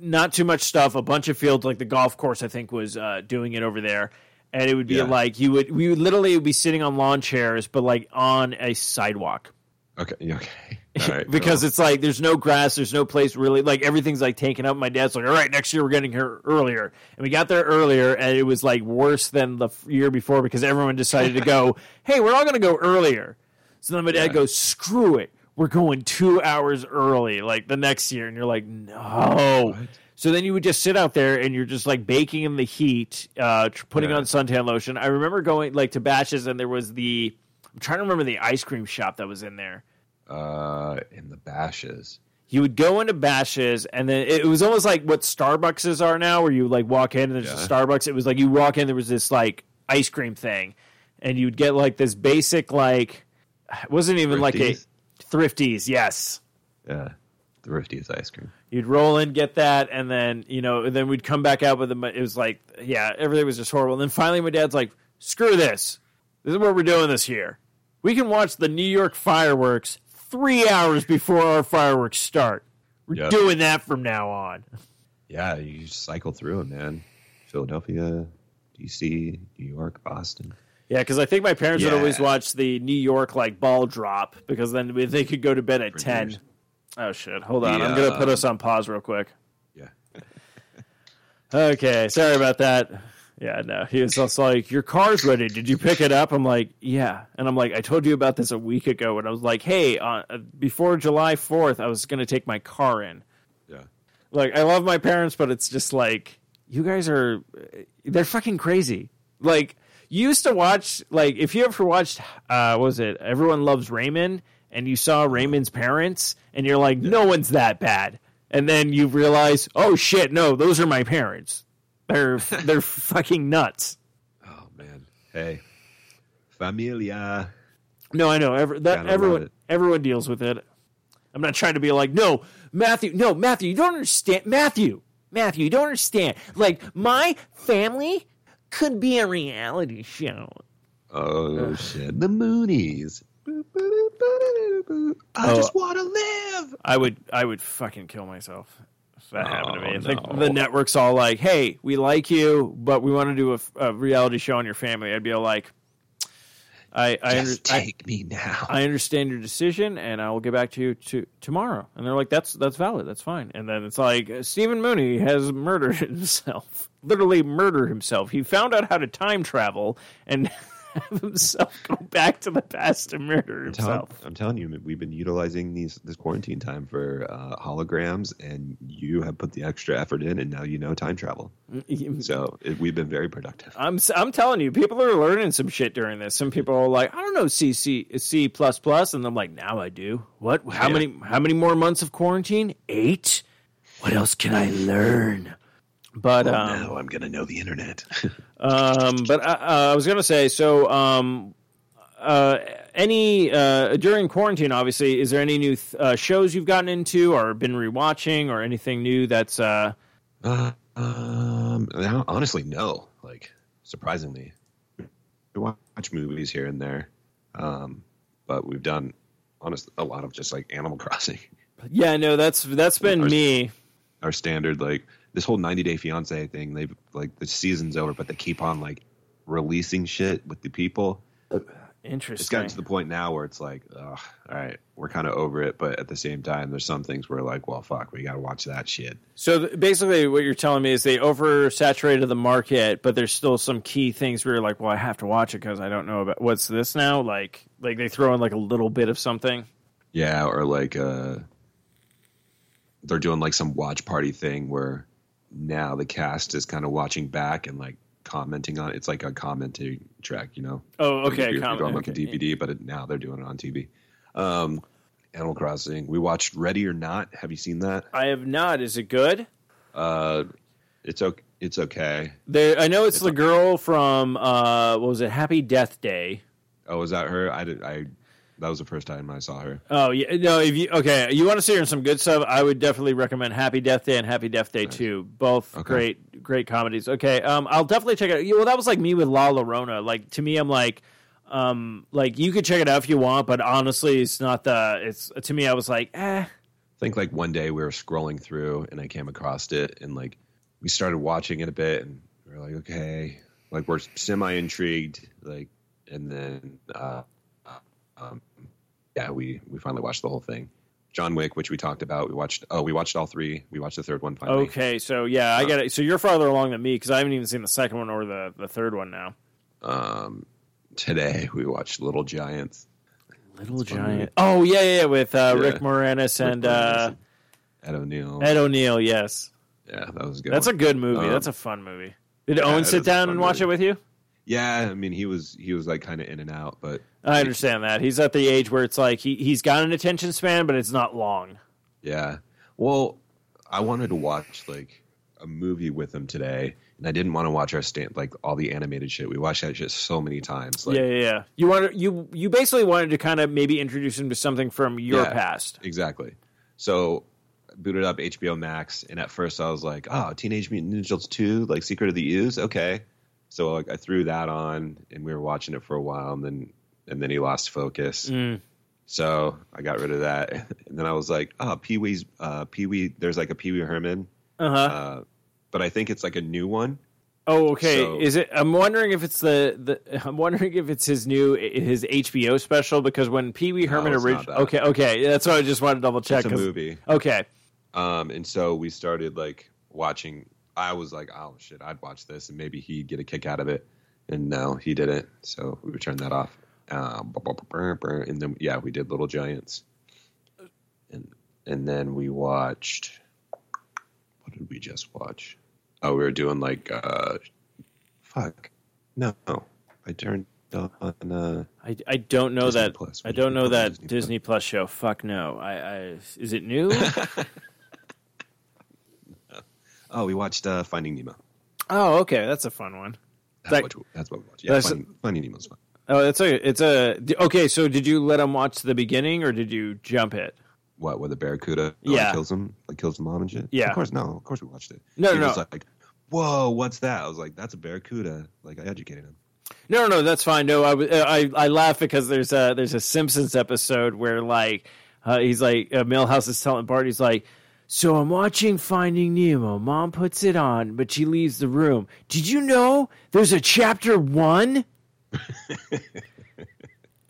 not too much stuff, a bunch of fields, like the golf course, I think was uh, doing it over there. And it would be Yeah. like you would we would literally be sitting on lawn chairs, but like on a sidewalk Okay. Okay. Right. because well, it's like there's no grass, there's no place really like everything's like taken up. My dad's like, all right, next year we're getting here earlier, and we got there earlier, and it was like worse than the f- year before because everyone decided to go, hey, we're all gonna go earlier. So then my dad Yeah. goes, screw it, we're going two hours early, like the next year, and you're like, no. What? So then you would just sit out there and you're just like baking in the heat, uh, tr- putting Yeah. on suntan lotion. I remember going like to Bashas' and there was the I'm trying to remember the ice cream shop that was in there. uh, in the Bashas'. You would go into Bashas' and then it was almost like what Starbucks are now, where you like walk in and there's a Starbucks. It was like you walk in, there was this like ice cream thing, and you'd get like this basic like it wasn't even like a Thrifties? thrifties, yes. Yeah. thriftiest ice cream. You'd roll in, get that, and then you know, and then we'd come back out with them. It was like, yeah, everything was just horrible. And then finally, my dad's like, "Screw this! This is what we're doing this year. We can watch the New York fireworks three hours before our fireworks start. We're Yep. doing that from now on." Yeah, you cycle through them, man. Philadelphia, D.C., New York, Boston. Yeah, because I think my parents would always watch the New York like ball drop because then they could go to bed at For ten. years. Oh shit! Hold on, I'm gonna put um, us on pause real quick. Yeah. Okay, sorry about that. Yeah, no, he was also like, "Your car's ready. Did you pick it up?" I'm like, "Yeah," and I'm like, "I told you about this a week ago." And I was like, "Hey, uh, before July 4th, I was gonna take my car in." Yeah. Like, I love my parents, but it's just like you guys are they're fucking crazy. Like, you used to watch like if you ever watched uh what was it? Everyone loves Raymond and you saw Raymond's parents and you're like, "No one's that bad." And then you realize, "Oh shit, no, those are my parents." They're they're fucking nuts. Oh man. Hey, familia. No, I know. Every, that everyone everyone deals with it. I'm not trying to be like, no, Matthew, no, Matthew, you don't understand. Matthew, Matthew, you don't understand. Like, my family could be a reality show. Oh shit. The Moonies. I Oh. just want to live. I would, I would fucking kill myself if that happened to me. Oh, I think no. the network's all like, hey, we like you, but we want to do a, a reality show on your family. I'd be like, I, I, under, Just I, take me now. I understand your decision, and I will get back to you to tomorrow. And they're like, "That's that's valid. That's fine." And then it's like Stephen Mooney has murdered himself, literally murdered himself. He found out how to time travel and have himself go back to the past to murder I'm, tell- himself. I'm telling you, we've been utilizing these this quarantine time for uh, holograms, and you have put the extra effort in, and now you know time travel. So it, we've been very productive. I'm I'm telling you, people are learning some shit during this. Some people are like, I don't know C C C plus plus, and I'm like, now I do. What? How Yeah. many? How many more months of quarantine? Eight. What else can I learn? But Well, um, now I'm gonna know the internet. Um, but uh, I was gonna say, so um, uh, any uh, during quarantine, obviously, is there any new th- uh, shows you've gotten into or been rewatching or anything new that's uh, Uh, um, honestly, no. Like, surprisingly, we watch movies here and there, um, but we've done, honest, a lot of just like Animal Crossing. yeah, no, that's that's been Ours- me. Our standard, like this whole 90 Day Fiance thing. They've like the season's over, but they keep on like releasing shit with the people. Interesting. It's gotten to the point now where it's like, ugh, all right, we're kind of over it, but at the same time, there's some things where like, well, fuck, we got to watch that shit. So th- basically, what you're telling me is they oversaturated the market, but there's still some key things where you're like, well, I have to watch it because I don't know about what's this now. Like, like they throw in like a little bit of something. Yeah, or like uh they're doing like some watch party thing where now the cast is kind of watching back and like commenting on it. It's like a commenting track, you know. Oh, okay. If you're, com- if you're okay. the DVD, but it, now they're doing it on TV. Um, Animal Crossing. We watched Ready or Not. Have you seen that? I have not. Is it good? Uh, it's okay. It's okay. There, I know it's the girl from uh, what was it? Happy Death Day. Oh, was that her? I did. I that was the first time I saw her. Oh yeah, no. If you okay, you want to see her in some good stuff, I would definitely recommend Happy Death Day and Happy Death Day Two. Both Okay. great, great comedies. Okay, um, I'll definitely check it. out. Well, that was like me with La Llorona. Like to me, I'm like, um, like you could check it out if you want, but honestly, it's not the. It's to me, I was like, eh. I think like one day we were scrolling through and I came across it and like we started watching it a bit and we are like, okay, like we're semi intrigued, like, and then, uh, um, yeah, we we finally watched the whole thing. John Wick, which we talked about, we watched. Oh, we watched all three. We watched the third one finally. Okay, so yeah, I get it. So you're farther along than me because I haven't even seen the second one or the the third one now. Um, today we watched Little Giants. Little It's a fun movie. Giant. Oh yeah, yeah, with uh, Yeah. Rick Moranis and Rick uh, Ed O'Neill. Ed O'Neill. Yes, yeah, that was a good. that's one. a good movie. Um, That's a fun movie. Did yeah, Owen sit down and watch movie. it with you? Yeah, I mean he was he was like kind of in and out, but I understand that he's at the age where it's like he he's got an attention span, but it's not long. Yeah. Well, I wanted to watch like a movie with him today, and I didn't want to watch our stand like all the animated shit. We watched that shit so many times. Like, yeah, yeah, yeah. You wanted you you basically wanted to kind of maybe introduce him to something from your Yeah. past. exactly. So booted up HBO Max, and at first I was like, "Oh, Teenage Mutant Ninja Turtles two, like Secret of the Ooze, okay." So like, I threw that on, and we were watching it for a while, and then and then he lost focus. Mm. So I got rid of that, and then I was like, "Oh, Pee Wee's uh, Pee Wee." There's like a Pee Wee Herman, Uh-huh. uh, but I think it's like a new one. oh, okay. so- Is it? I'm wondering if it's the, the. I'm wondering if it's his new his HBO special because when Pee Wee Herman not originally. Okay, okay. That's why I just wanted to double check. It's a movie. Okay. Um, and so we started like watching. I was like, "Oh shit, I'd watch this, and maybe he'd get a kick out of it." And no, he didn't. So we turned that off. Um, and then yeah, we did Little Giants, and and then we watched. What did we just watch? Oh, we were doing like, uh, fuck, no, I turned on. Uh, I, I don't know Disney that. Plus. I don't know that Disney Disney, Plus show. Fuck no. I, I is it new? oh, we watched uh, Finding Nemo. oh, okay. That's a fun one. That's, Like- what, that's what we watched. Yeah, Finding, Finding Nemo's fun. Oh, it's a it's a okay. So did you let him watch the beginning or did you jump it? what where the barracuda Yeah. kills him like kills the mom and shit Yeah. of course no of course we watched it No, he no, was no. like whoa what's that i was like that's a barracuda like i educated him No, no, no, that's fine. No, I I I laugh because there's a there's a Simpsons episode where like uh, he's like uh, Milhouse is telling Bart he's like, so I'm watching Finding Nemo. Mom puts it on, but she leaves the room. Did you know there's a chapter one?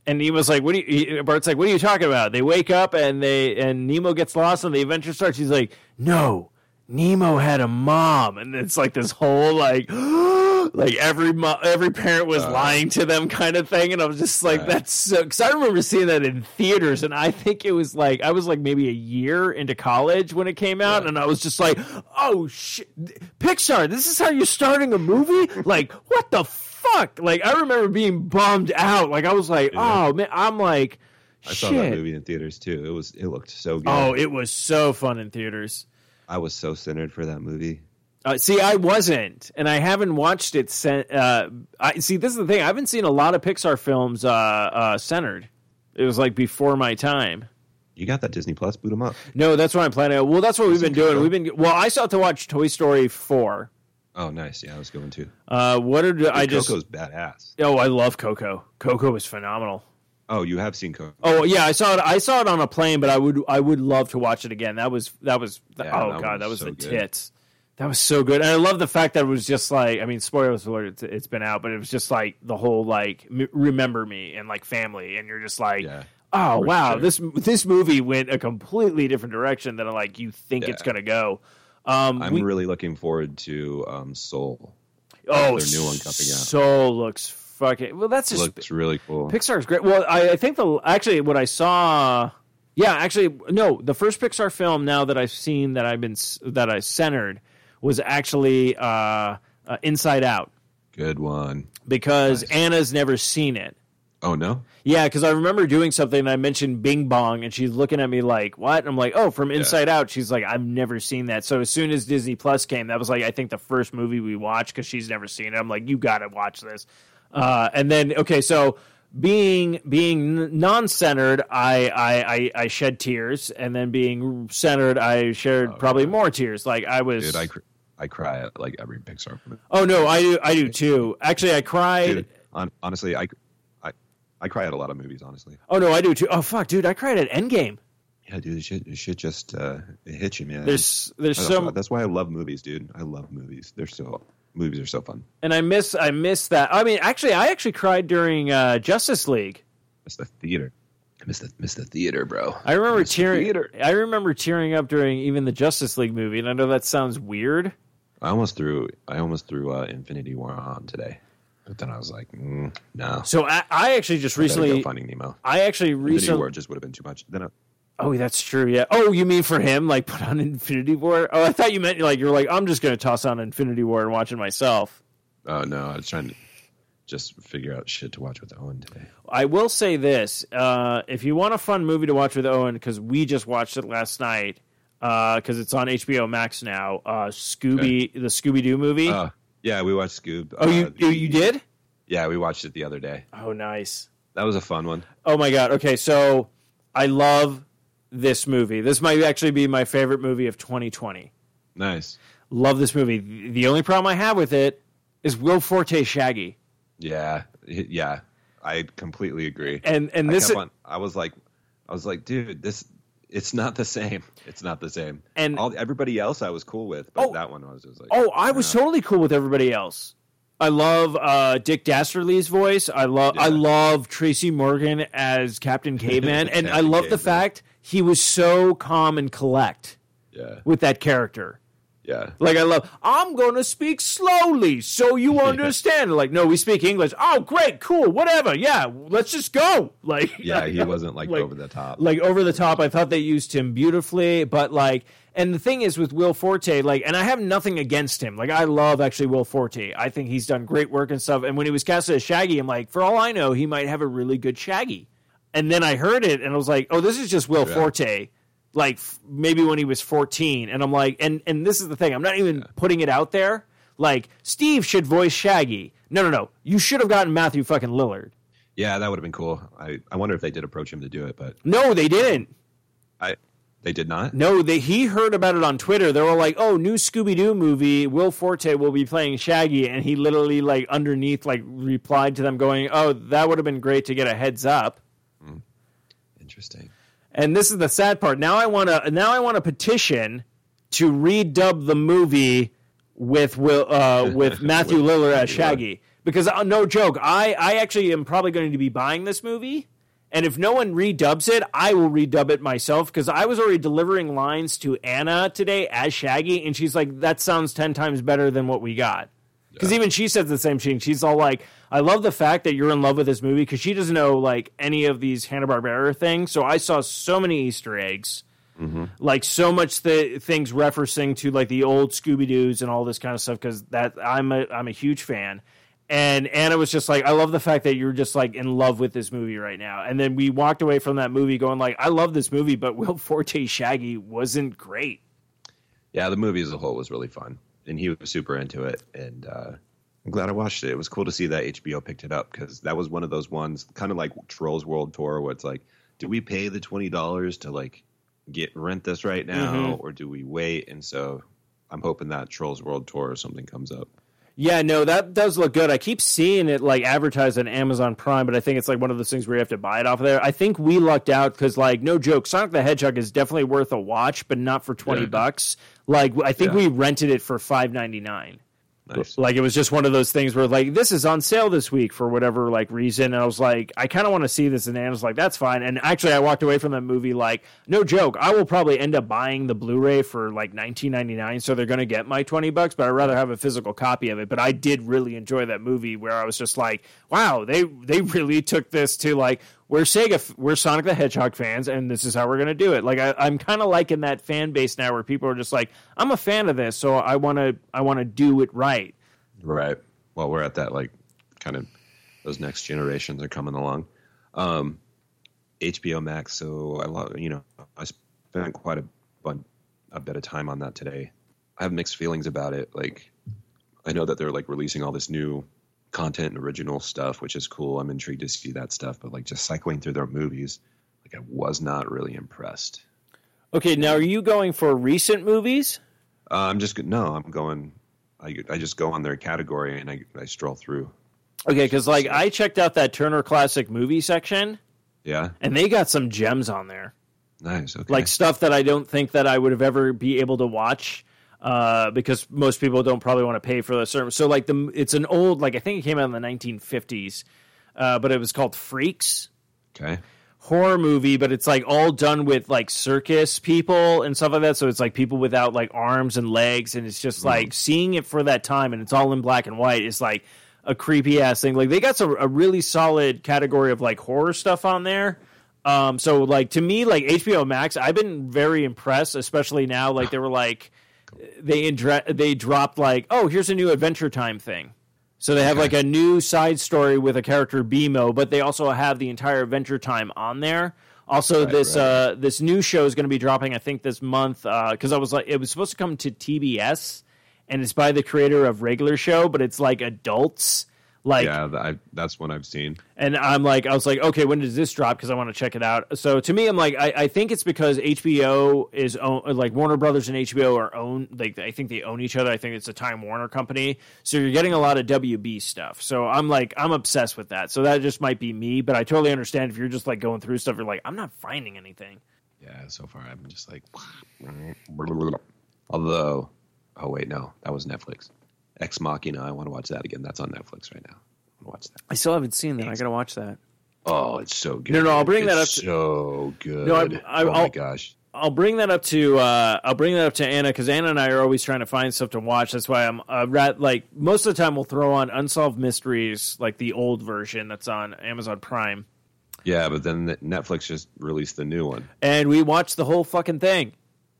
and Nemo's like, "What do you?" he- Bart's like, "What are you talking about?" They wake up and they and Nemo gets lost and the adventure starts. He's like, "No, Nemo had a mom," and it's like this whole like, like every mo- every parent was uh-huh. lying to them kind of thing. And I was just like, Right. "That's so." Because I remember seeing that in theaters, and I think it was like I was like maybe a year into college when it came out, and I was just like, "Oh shit, Pixar! This is how you're starting a movie? Like what the." Fuck! Like I remember being bummed out. Like I was like, Yeah. "Oh man!" I'm like, i "Shit!" saw that movie in theaters too it was it looked so good Oh, it was so fun in theaters. i was so centered for that movie Uh, see, I wasn't, and I haven't watched it. Sen- uh, I see. This is the thing. I haven't seen a lot of Pixar films uh, uh, centered. It was like before my time. you got that disney plus Boot them up No, that's what I'm planning. Well, that's what we've been doing. We've been well. I still have to watch Toy Story four. Oh nice yeah i was going to Uh, what did I just? coco's badass Oh, I love Coco. Coco is phenomenal. oh you have seen coco Oh yeah, I saw it. I saw it on a plane, but I would I would love to watch it again. That was that was Yeah, oh that god, one that was was so the good. tits. That was so good, and I love the fact that it was just like I mean, spoilers alert, it's, it's been out, but it was just like the whole like m- remember me and like family, and you're just like, yeah oh for wow, sure. this this movie went a completely different direction than like you think it's Yeah. gonna go. Um, i'm we- really looking forward to um soul oh, their new one coming out. Soul looks fucking well. That's just looks really cool Pixar's great. Well, I, I think the actually what I saw, yeah, actually no, the first Pixar film now that I've seen that I've been that I centered was actually uh, uh, Inside Out good one. because Nice. Anna's never seen it. Oh no Yeah, because I remember doing something and I mentioned Bing Bong and she's looking at me like, "What?" And I'm like, "Oh, from Inside Out." She's like, "I've never seen that." So as soon as Disney Plus came, that was like I think the first movie we watched because she's never seen it. I'm like, "You got to watch this." Uh, and then okay, so being being non-centered, I, I I I shed tears, and then being centered, I shared probably more tears. Like I was, dude i cr- i cry at like every pixar movie oh no, I do I do too. Actually, I cried. dude on, honestly I, I i cry at a lot of movies honestly Oh no, I do too. Oh fuck, dude, I cried at Endgame. Yeah, dude, it should, it should just uh, it hits you, man. There's there's so that's why I love movies, dude. I love movies. They're so movies are so fun. and I miss I miss that. I mean, actually, I actually cried during uh, Justice League. It's the theater. I miss the miss the theater, bro. I remember miss tearing. theater. I remember tearing up during even the Justice League movie, and I know that sounds weird. I almost threw I almost threw uh, Infinity War on today, but then I was like, mm, no. So I, I actually just go recently, Finding Nemo. I actually Infinity recently. War just would have been too much. Then I, Oh, that's true. Yeah. Oh, you mean for him, like put on Infinity War? Oh, I thought you meant like you're like I'm just going to toss on Infinity War and watch it myself. oh no, I was trying to just figure out shit to watch with Owen today. I will say this: uh, if you want a fun movie to watch with Owen, because we just watched it last night, because it's on HBO Max now. Uh, Scooby, the Scooby Doo movie. Yeah, we watched Scoob. oh, you uh, you, you did? Yeah, we watched it the other day. Oh, nice. That was a fun one. Oh my god. Okay, so I love this movie. This might actually be my favorite movie of 2020. Nice. Love this movie. The only problem I have with it is Will Forte Shaggy. Yeah, yeah, I completely agree. And and I this kept on- I was like, I was like, dude, this it's not the same. It's not the same. And- all everybody else I was cool with, but Oh. that one I was just like, Oh, I was totally cool with everybody else. I love uh, Dick Dastardly's voice. I love I love Tracy Morgan as Captain Caveman, and I Captain love the fact he was so calm and collect yeah, with that character. Yeah, Like I love, I'm going to speak slowly so you understand. Like, no, we speak English. Oh, great, cool, whatever. Yeah, let's just go. Like, yeah. He wasn't like, Like- over the top. like over the top. I thought they used him beautifully, but like, and the thing is with Will Forte, like, and I have nothing against him. Like, I love actually Will Forte. I think he's done great work and stuff. And when he was cast as Shaggy, I'm like, for all I know, he might have a really good Shaggy. And then I heard it, and I was like, oh, this is just Will Yeah. Forte. Like f- maybe when he was 14, and I'm like, and and this is the thing, I'm not even putting it out there. Like Steve should voice Shaggy. No, no, no. You should have gotten Matthew fucking Lillard. yeah, that would have been cool. I I wonder if they did approach him to do it, but No, they didn't. I they did not. No, they he heard about it on Twitter. They were like, "Oh, new Scooby Doo movie. Will Forte will be playing Shaggy," and he literally like underneath like replied to them, going, "Oh, that would have been great to get a heads up." Hmm. Interesting. And this is the sad part. Now I want to now I want to petition to redub the movie with Will uh, with Matthew Lillard as Shaggy because uh, no joke, I I actually am probably going to be buying this movie. And if no one redubs it, I will redub it myself because I was already delivering lines to Anna today as Shaggy, and she's like, "That sounds ten times better than what we got." Because even she says the same thing. She's all like, "I love the fact that you're in love with this movie," because she doesn't know like any of these Hanna Barbera things. So I saw so many Easter eggs, mm-hmm. like so much th- things referencing to like the old Scooby Doo's and all this kind of stuff. Because that I'm a I'm a huge fan. And Anna was just like, I love the fact that you're just like in love with this movie right now. And then we walked away from that movie going like, I love this movie, but Will Forte Shaggy wasn't great. Yeah, the movie as a whole was really fun, and he was super into it. And uh, I'm glad I watched it. It was cool to see that HBO picked it up because that was one of those ones, kind of like Trolls World Tour, where it's like, do we pay the twenty dollars to like get rent this right now, Mhm. or do we wait? And so I'm hoping that Trolls World Tour or something comes up. Yeah, no, that does look good. I keep seeing it like advertised on Amazon Prime, but I think it's like one of those things where you have to buy it off of there. I think we lucked out because, like, no joke, Sonic the Hedgehog is definitely worth a watch, but not for twenty Yeah. bucks. Like, I think Yeah. we rented it for five ninety nine. Nice. Like, it was just one of those things where, like, this is on sale this week for whatever like reason, and I was like, I kind of want to see this, and Anna was like, that's fine. And actually, I walked away from that movie like, no joke, I will probably end up buying the Blu-ray for like nineteen ninety nine, so they're gonna get my twenty bucks, but I'd rather have a physical copy of it. But I did really enjoy that movie, where I was just like, wow, they they really took this to like. We're Sega, we're Sonic the Hedgehog fans, and this is how we're gonna do it. Like I, I'm kind of liking that fan base now, where people are just like, I'm a fan of this, so I want to, I want to do it right. Right. Well, we're at that like kind of those next generations are coming along. Um, HBO Max. So I love you know I spent quite a bun- a bit of time on that today. I have mixed feelings about it. Like I know that they're like releasing all this new content and original stuff, which is cool. I'm intrigued to see that stuff. But like just cycling through their movies, like I was not really impressed. Okay, now are you going for recent movies? Uh, I'm just no. I'm going. I I just go on their category and I I stroll through. Okay, because like I checked out that Turner Classic movie section, Yeah. and they got some gems on there, Nice. Okay. like stuff that I don't think that I would have ever be able to watch. Uh, because most people don't probably want to pay for the service. So like the it's an old like I think it came out in the 1950s, uh, but it was called Freaks okay. horror movie, but it's like all done with like circus people and stuff like that. So it's like people without like arms and legs, and it's just like seeing it for that time, and it's all in black and white. is like a creepy ass thing. Like they got some a really solid category of like horror stuff on there. Um, so like to me, like HBO Max, I've been very impressed, especially now. Like they were like they indra- they dropped like oh here's a new Adventure Time thing. So they have Okay. like a new side story with a character BMO, but they also have the entire Adventure Time on there. Also, Right, this right. uh, this new show is going to be dropping, I think, this month because I was like, it was supposed to come to TBS, and it's by the creator of Regular Show, but it's like adults, Like, yeah, I, that's one I've seen. and I'm like, I was like, okay, when does this drop? Because I want to check it out. So to me, I'm like, I, I think it's because HBO is own, like Warner Brothers and HBO are own. Like, I think they own each other. I think it's a Time Warner company. So you're getting a lot of WB stuff. So I'm like, I'm obsessed with that. So that just might be me, but I totally understand if you're just like going through stuff. You're like, I'm not finding anything. Yeah, so far I'm just like. Although, oh wait, no, that was Netflix. Ex Machina. I want to watch that again. That's on Netflix right now. I want to watch that. I still haven't seen that. I gotta watch that. Oh, it's so good. No, no, I'll bring that up to- so good. No, I- I- oh my I'll- gosh. I'll bring that up to uh, I'll bring that up to Anna because Anna and I are always trying to find stuff to watch. That's why I'm uh, rat, like most of the time we'll throw on Unsolved Mysteries, like the old version that's on Amazon Prime, Yeah, but then the- Netflix just released the new one. and we watched the whole fucking thing,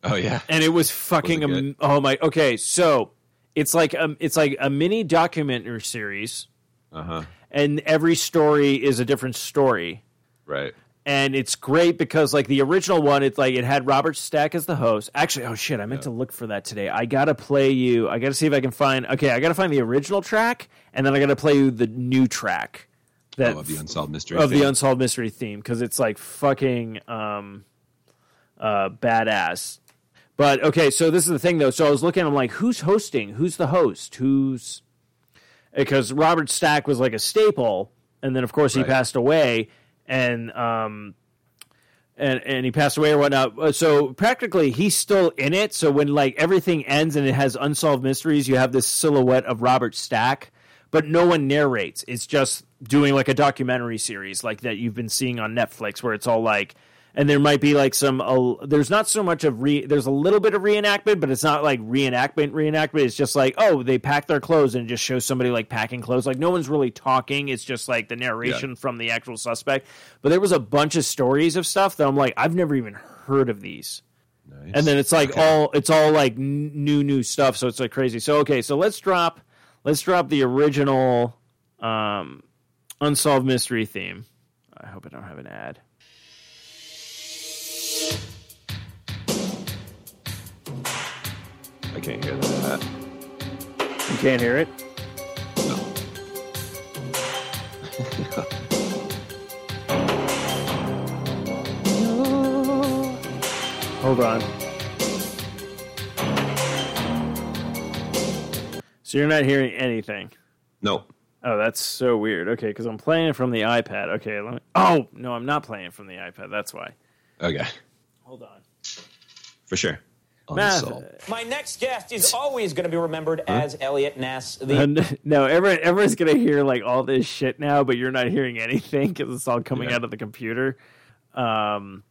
Oh yeah. and it was fucking Was it am- oh my okay. So it's like um, it's like a mini documentary series, Uh huh. and every story is a different story. Right. and it's great because like the original one it's like it had robert stack as the host actually oh shit i meant to look for that today i gotta play you i gotta see if i can find okay i gotta find the original track and then i gotta play you the new track that oh, of the unsolved mystery. of the unsolved mystery theme because it's like fucking um uh badass but okay so this is the thing though so i was looking i'm like who's hosting who's the host who's because robert stack was like a staple and then of course he Right. passed away and um and and he passed away or whatnot. Uh, So practically, he's still in it. So when like everything ends and it has unsolved mysteries, you have this silhouette of Robert Stack, but no one narrates. It's just doing like a documentary series like that you've been seeing on Netflix, where it's all like, and there might be like some. Uh, there's not so much of re. There's a little bit of reenactment, but it's not like reenactment. Reenactment. It's just like oh, they pack their clothes and just shows somebody like packing clothes. Like no one's really talking. It's just like the narration from the actual suspect. But there was a bunch of stories of stuff that I'm like, I've never even heard of these. Nice. And then it's like Okay. all it's all like n- new new stuff. So it's like crazy. So okay, so let's drop let's drop the original um, unsolved mystery theme. I hope I don't have an ad. I can't hear that. You can't hear it. No. Hold on. So you're not hearing anything. No. Oh, that's so weird. Okay, because I'm playing it from the iPad. Okay, let me. Oh no, I'm not playing it from the iPad. That's why. Okay. Hold on. For sure. Math. Unsolved. My next guest is always going to be remembered as Eliot Ness. The And, no, everyone, everyone's gonna hear like all this shit now, but you're not hearing anything because it's all coming Yeah. out of the computer. Um,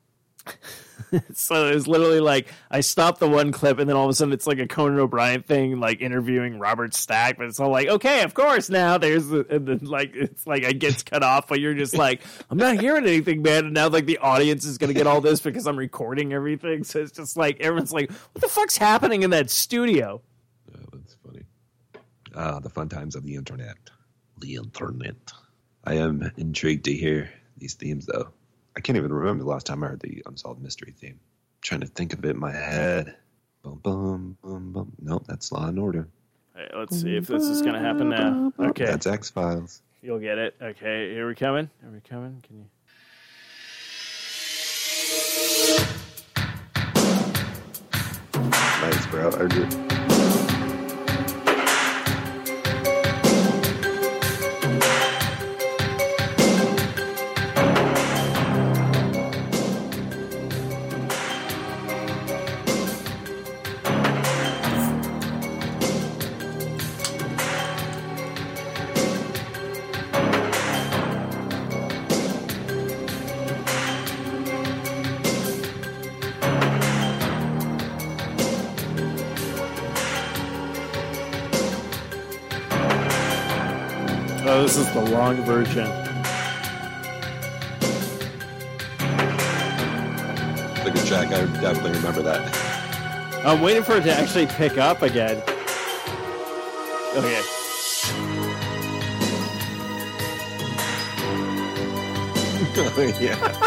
so it was literally like I stopped the one clip, and then all of a sudden it's like a Conan O'Brien thing, like interviewing Robert Stack. But it's all like, okay, of course now there's, the, and then like it's like it gets cut off, but you're just like, I'm not hearing anything, man. And now like the audience is gonna get all this because I'm recording everything. So it's just like everyone's like, what the fuck's happening in that studio? Oh, that's funny. Ah, the fun times of the internet. The internet. I am intrigued to hear these themes, though. I can't even remember the last time I heard the Unsolved Mystery theme. I'm trying to think of it in my head. Bum, bum, bum, bum. Nope, that's Law and Order. Hey, let's see if this is going to happen now. Okay, That's X Files. you'll get it. Okay, here we coming. Are we coming? Can you? Nice, bro. I do. This is the long version. Like a track, I definitely remember that. I'm waiting for it to actually pick up again. Okay. yeah.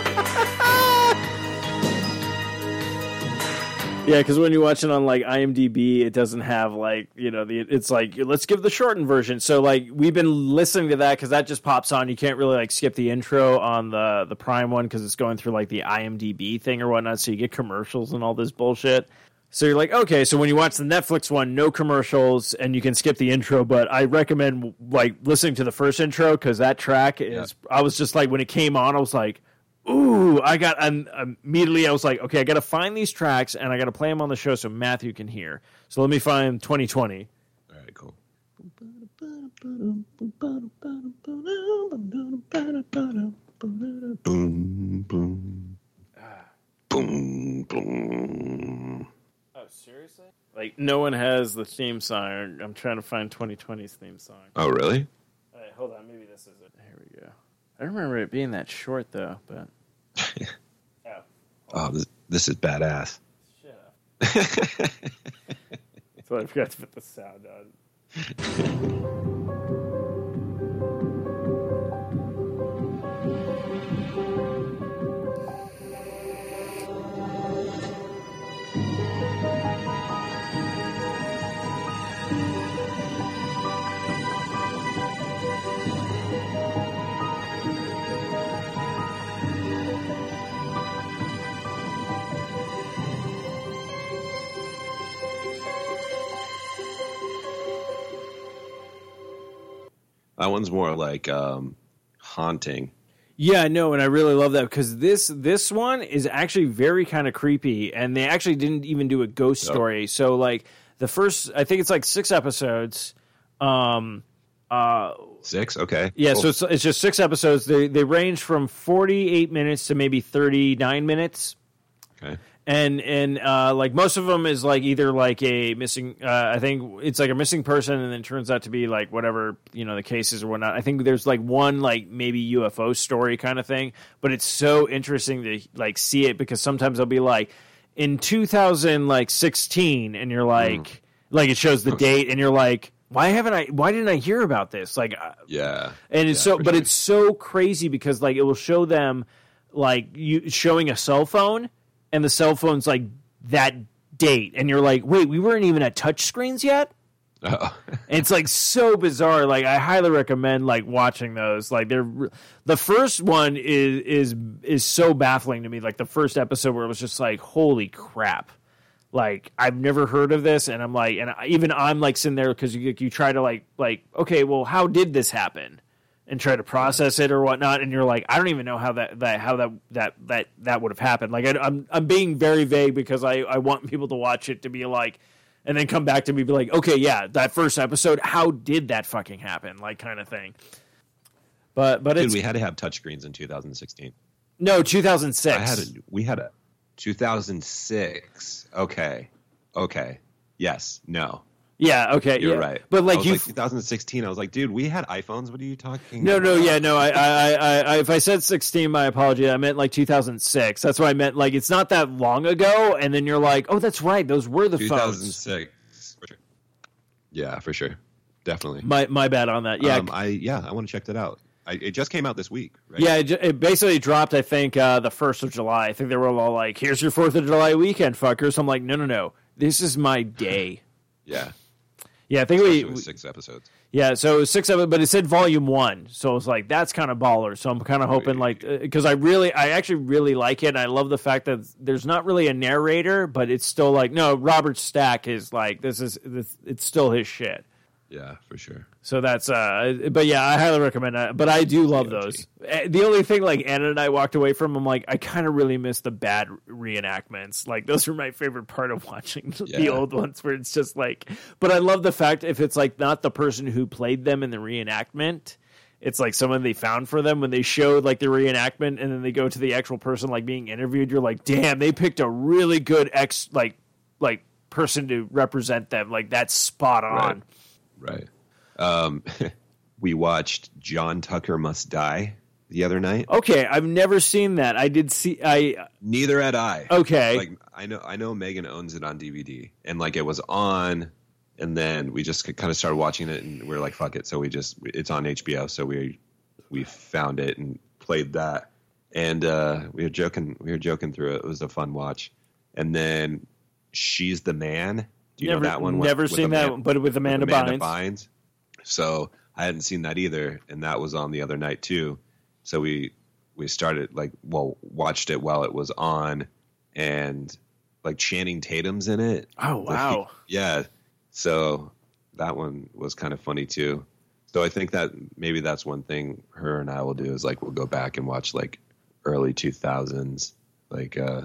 Yeah, because when you watch it on like IMDb, it doesn't have like you know the it's like let's give the shortened version. So like we've been listening to that because that just pops on. You can't really like skip the intro on the the Prime one because it's going through like the IMDb thing or whatnot. So you get commercials and all this bullshit. So you're like, okay, so when you watch the Netflix one, no commercials and you can skip the intro, but I recommend like listening to the first intro because that track is. I was just like when it came on, I was like, ooh, I got and immediately I was like, okay, I got to find these tracks and I got to play them on the show so Matthew can hear. So let me find 2020. All right, cool. Boom, boom. Boom, boom. Oh, seriously? Like no one has the theme song. I'm trying to find 2020's theme song. Oh, really? All right, hold on, maybe this is it. Here we go. I remember it being that short though, but oh, Oh, this, this is badass. shut up. So I forgot to put the sound on. That one's more like um, haunting. Yeah, no, and I really love that because this this one is actually very kind of creepy, and they actually didn't even do a ghost story. So like the first, I think it's like six episodes. Um, uh, Six? Okay. yeah, Cool. so it's, it's just six episodes. They they range from forty eight minutes to maybe thirty nine minutes. okay. And and uh, like most of them is like either like a missing uh, i think it's like a missing person and then turns out to be like whatever you know the case is or whatnot i think there's like one like maybe ufo story kind of thing but it's so interesting to like see it because sometimes they'll be like in 2016 and you're like like it shows the date and you're like why haven't i why didn't i hear about this like uh, Yeah. and it's Yeah, so but sure. it's so crazy because like it will show them like you showing a cell phone and the cell phone's like that date and you're like wait we weren't even at touch screens yet? It's like so bizarre. Like i highly recommend like watching those. Like they're the first one is is is so baffling to me. Like the first episode where it was just like holy crap. Like I've never heard of this, and I'm like, and I, even I'm like sitting there because you you try to like like okay, well, how did this happen, and try to process it or whatnot, and you're like, I don't even know how that that how that that that that would have happened. Like I, I'm I'm being very vague because I I want people to watch it to be like, and then come back to me be like, okay, yeah, that first episode, how did that fucking happen, like kind of thing. But but Dude, it's we had to have touchscreens in 2016. no 2006. I had a, we had a 2006. Okay. Okay. Yes. No. Yeah, okay, You're yeah. right. But like you, 2016. I was like, dude, we had iPhones. What are you talking? No, no, about? yeah, no. I, I, I, I, if I said sixteen, my apology. I meant like two thousand six. That's what I meant. Like it's not that long ago, and then you're like, oh, that's right. Those were the phones. 2006. For sure. Yeah, for sure. Definitely. My, my bad on that. Yeah, Um, I yeah, I want to check that out. I, it just came out this week, right? yeah. It, it basically dropped. I think uh, the first of July. I think they were all like, "Here's your Fourth of July weekend, fuckers." I'm like, no, no, no. This is my day. Yeah. Yeah, I think Especially we, six episodes. Yeah, so it was six of it, but it said volume one, so it was like that's kind of baller. So I'm kind of hoping like uh, because I really, I actually really like it. And I love the fact that there's not really a narrator, but it's still like no, Robert Stack is like this is this, it's still his shit. Yeah, for sure. So that's uh, but yeah, I highly recommend that. But I do love those. Eh, The only thing like Anna and I walked away from, I'm like, I kind of really miss the bad reenactments. Like those were my favorite part of watching the Yeah. old ones, where it's just like. But I love the fact if it's like not the person who played them in the reenactment. It's like someone they found for them when they showed like the reenactment, and then they go to the actual person like being interviewed. You're like, damn, they picked a really good ex like like person to represent them. Like that's spot on. Right. Um, we watched John Tucker Must Die the other night. Okay, I've never seen that. I did see. I Neither had I. okay. Like I know, I know Megan owns it on DVD, and like it was on, and then we just kind of started watching it, and we are like, "Fuck it!" So we just it's on HBO, so we we found it and played that, and uh, we were joking, we were joking through it. It was a fun watch, and then She's the Man. Do you never, know that one? Never With- with seen that, Amanda- one, but with Amanda, Amanda Bynes. Bynes. So I hadn't seen that either, and that was on the other night too. So we we started like well watched it while it was on, and like Channing Tatum's in it. Oh wow! yeah. So that one was kind of funny too. So I think that maybe that's one thing her and I will do is like we'll go back and watch like early two thousands like uh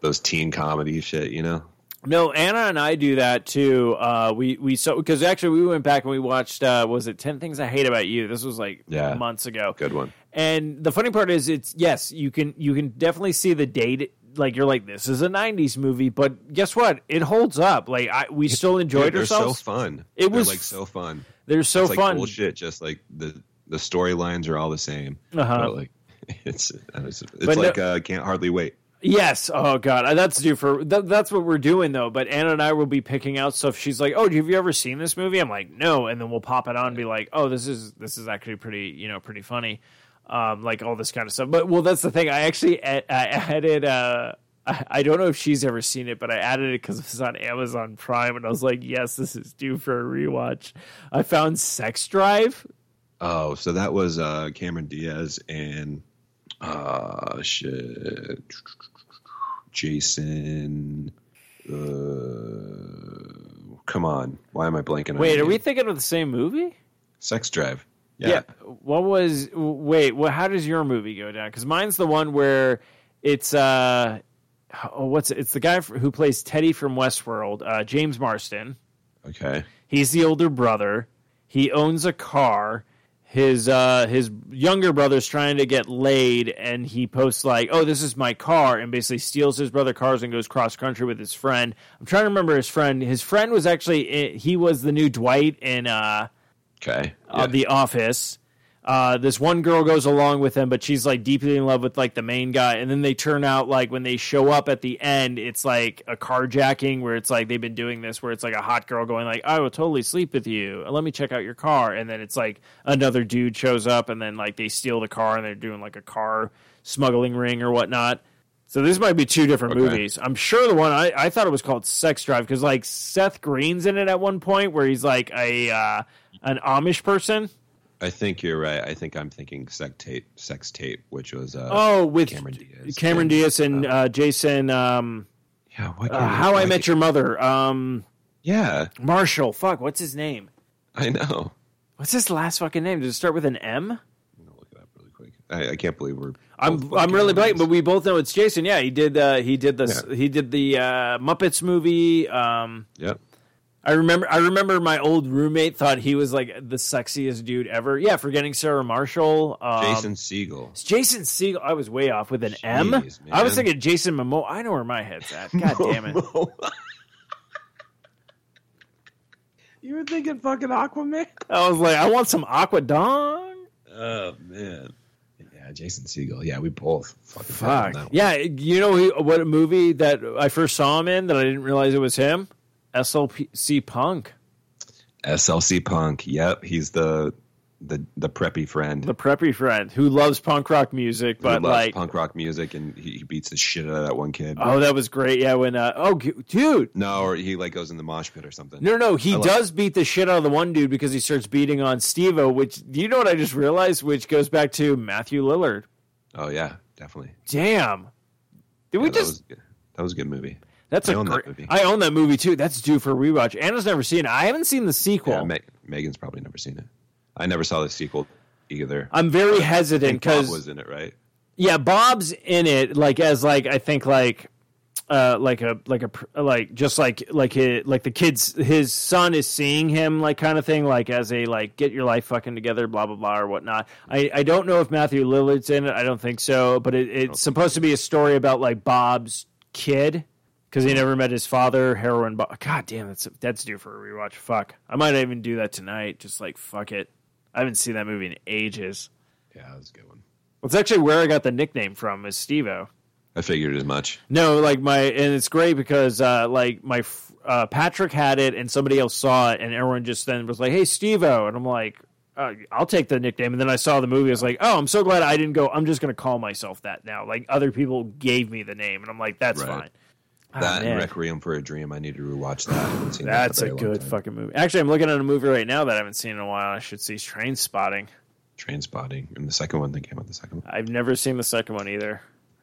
those teen comedy shit, you know? No, Anna and I do that too. Uh, we we so because actually we went back and we watched. Uh, was it Ten Things I Hate About You? This was like Yeah. months ago. Good one. And the funny part is, it's yes, you can you can definitely see the date. Like you're like, this is a '90s movie, but guess what? It holds up. Like I, we still enjoyed Dude, they're ourselves. so fun. It They're was like so fun. They're so it's like fun. bullshit. Just like the the storylines are all the same. Uh-huh. Like it's it's, it's But no- like uh, can't hardly wait. Yes. Oh God, that's due for that, that's what we're doing though. But Anna and I will be picking out stuff. She's like, "Oh, have you ever seen this movie?" I'm like, "No," and then we'll pop it on and be like, "Oh, this is this is actually pretty you know pretty funny." Um, like all this kind of stuff. But well, that's the thing. I actually I added. Uh, I, don't know if she's ever seen it, but I added it because it was on Amazon Prime, and I was like, "Yes, this is due for a rewatch." I found Sex Drive. Oh, so that was uh Cameron Diaz and uh shit Jason uh come on. Why am I blanking Wait, are we thinking of the same movie? Sex Drive? Yeah. What was wait? Well, how does your movie go down? Because mine's the one where it's uh, oh, what's it? It's the guy who plays Teddy from Westworld, uh, James Marsden. Okay. He's the older brother. He owns a car. His uh, his younger brother's trying to get laid, and he posts like, "Oh, this is my car," and basically steals his brother cars and goes cross country with his friend. I'm trying to remember his friend. His friend was actually he was the new Dwight in uh, Okay. uh, The Office. Uh, this one girl goes along with him, but she's like deeply in love with like the main guy. And then they turn out like when they show up at the end, it's like a carjacking where it's like they've been doing this where it's like a hot girl going like, "I will totally sleep with you. Let me check out your car." And then it's like another dude shows up, and then like they steal the car and they're doing like a car smuggling ring or whatnot. So this might be two different Okay. movies. I'm sure the one I, I thought it was called Sex Drive because like Seth Green's in it at one point where he's like a uh, an Amish person. I think you're right. I think I'm thinking sex tape, sex tape, which was uh, Oh, with Cameron Diaz. Cameron and, Diaz and uh, Jason. Um, yeah. What, uh, How I Met Your Mother. Um, Yeah, Marshall. Fuck. What's his name? I know. What's his last fucking name? Does it start with an M? Look it up really quick. I, I can't believe we're. I'm I'm really blank, but we both know it's Jason. Yeah, he did. Uh, he did the Yeah. he did the uh, Muppets movie. Um, Yep. I remember. I remember my old roommate thought he was like the sexiest dude ever. Yeah, forgetting Sarah Marshall. Um, Jason Segel. Jason Segel. I was way off with an M. Jeez, I was thinking Jason Momoa. I know where my head's at. God damn it. you were thinking fucking Aquaman? I was like, I want some aqua dong. Oh man. Yeah, Jason Segel. Yeah, we both fucking Fuck. found that one. Yeah, you know what a movie that I first saw him in that I didn't realize it was him? SLC Punk, SLC Punk. Yep, he's the the the preppy friend. the preppy friend who loves punk rock music, but loves like, punk rock music, and he, he beats the shit out of that one kid. oh, that was great. Yeah, when uh, oh, dude, no, or he like goes in the mosh pit or something. No, no, he I does beat the shit out of the one dude because he starts beating on Steve-O, which do you know what I just realized? Which goes back to Matthew Lillard. Oh yeah, definitely. Damn. Did we Yeah, that just was that was a good movie. That's I a own that great movie. I own that movie too. That's due for a rewatch. Anna's never seen it. I haven't seen the sequel. Yeah, Me- Megan's probably never seen it. I never saw the sequel either. I'm very hesitant because was in it, right? yeah, Bob's in it like as like I think like uh like a like a like just like like his, like the kids his son is seeing him like kind of thing like as a like get your life fucking together blah blah blah or whatnot. I I don't know if Matthew Lillard's in it. I don't think so, but it, it's supposed to be a story about like Bob's kid because he never met his father. Heroin. Bob. God damn, that's that's due for a rewatch. Fuck, I might even do that tonight. Just like fuck it. I haven't seen that movie in ages. Yeah, that was a good one. Well, It's actually where I got the nickname from is Stevo. I figured as much. No, like my, and it's great because uh, like my uh, Patrick had it and somebody else saw it, and everyone just then was like, "Hey, Steve-O," and I'm like, uh, "I'll take the nickname." And then I saw the movie, I was like, "Oh, I'm so glad I didn't go. I'm just going to call myself that now." Like other people gave me the name, and I'm like, "That's Right. fine." Oh, that man. and Requiem for a Dream. I need to rewatch that. Seen that in That's a good fucking movie. Actually, I'm looking at a movie right now that I haven't seen in a while. I should see Trainspotting. Train Spotting. And the second one that came out, the second one. I've never seen the second one either.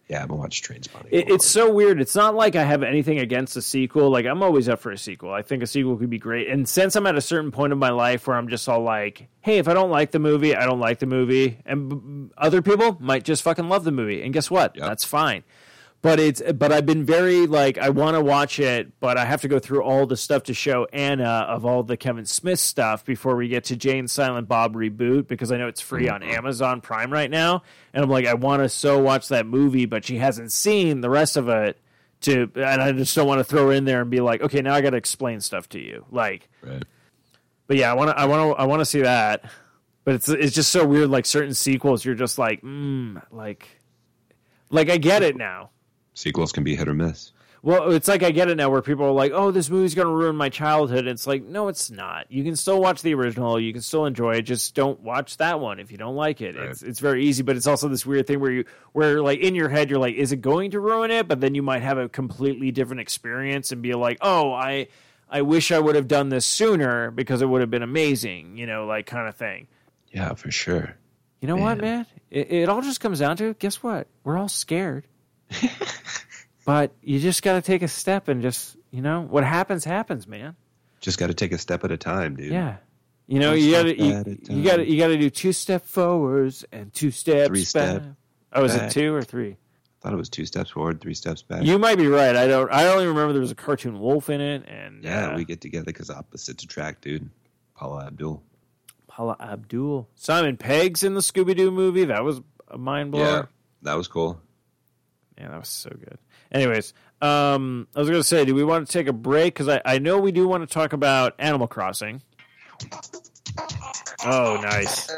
Yeah, I haven't watched Trainspotting. It, it's so weird. It's not like I have anything against a sequel. Like I'm always up for a sequel. I think a sequel could be great. And since I'm at a certain point of my life where I'm just all like, "Hey, if I don't like the movie, I don't like the movie," and b- other people might just fucking love the movie. And guess what? Yep. That's fine. But it's but I've been very like I want to watch it, but I have to go through all the stuff to show Anna of all the Kevin Smith stuff before we get to Jay and Silent Bob reboot because I know it's free on Amazon Prime right now, and I'm like I want to so watch that movie, but she hasn't seen the rest of it to, and I just don't want to throw her in there and be like, okay, now I got to explain stuff to you, like. Right. But yeah, I want to, I want to, I want to see that. But it's it's just so weird. Like certain sequels, you're just like, mm, like, like I get it now. Sequels can be hit or miss. Well, it's like I get it now, where people are like, "Oh, this movie's going to ruin my childhood." It's like, no, it's not. You can still watch the original. You can still enjoy it. Just don't watch that one if you don't like it. Right. It's it's very easy, but it's also this weird thing where you where like in your head you're like, "Is it going to ruin it?" But then you might have a completely different experience and be like, "Oh, I I wish I would have done this sooner because it would have been amazing," you know, like kind of thing. Yeah, for sure. You know what, Man. man? It, it all just comes down to guess what? We're all scared. but you just got to take a step and just, you know, what happens, happens, man. Just got to take a step at a time, dude. Yeah. You know, One you got to you, you got to you got to do two step forwards and two steps Three step back. Oh, is it two or three? I thought it was two steps forward, three steps back. You might be right. I don't. I only remember there was a cartoon wolf in it, and yeah, uh, we get together because opposites attract, dude. Paula Abdul. Paula Abdul, Simon Pegg's in the Scooby Doo movie. That was a mind blower. Yeah, that was cool. Yeah, that was so good. Anyways, um, I was going to say, do we want to take a break? Because I, I know we do want to talk about Animal Crossing. Oh, nice.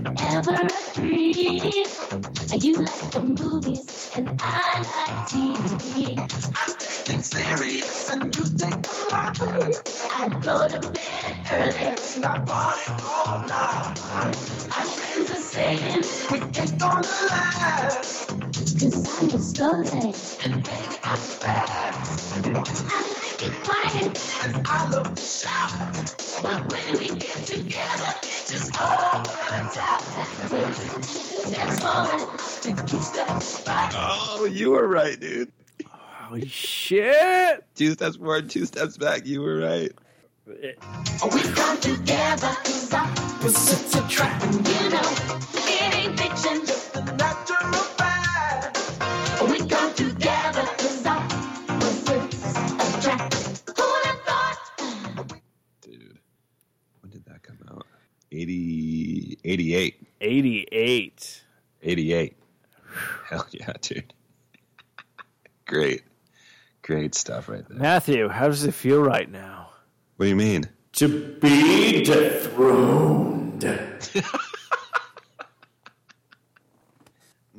We never, ever agree. You like the movies and I like TV. I'm taking serious and you the lottery. I go to bed early. Not buying all night. I feel the same. We ain't gonna last. Cause I'm a story. And baby, I'm fast. I like it quiet. And I love to shout. But when we get together, it just all runs out. That's all. Then two steps back. Oh, you were right, dude. Holy shit. Two steps forward, two steps back. You were right. We come together cause opposites attract. You know, it ain't fiction, just a natural 80, 88. 88. 88. Hell yeah, dude. Great. Great stuff right there. Matthew, how does it feel right now? What do you mean? To be dethroned.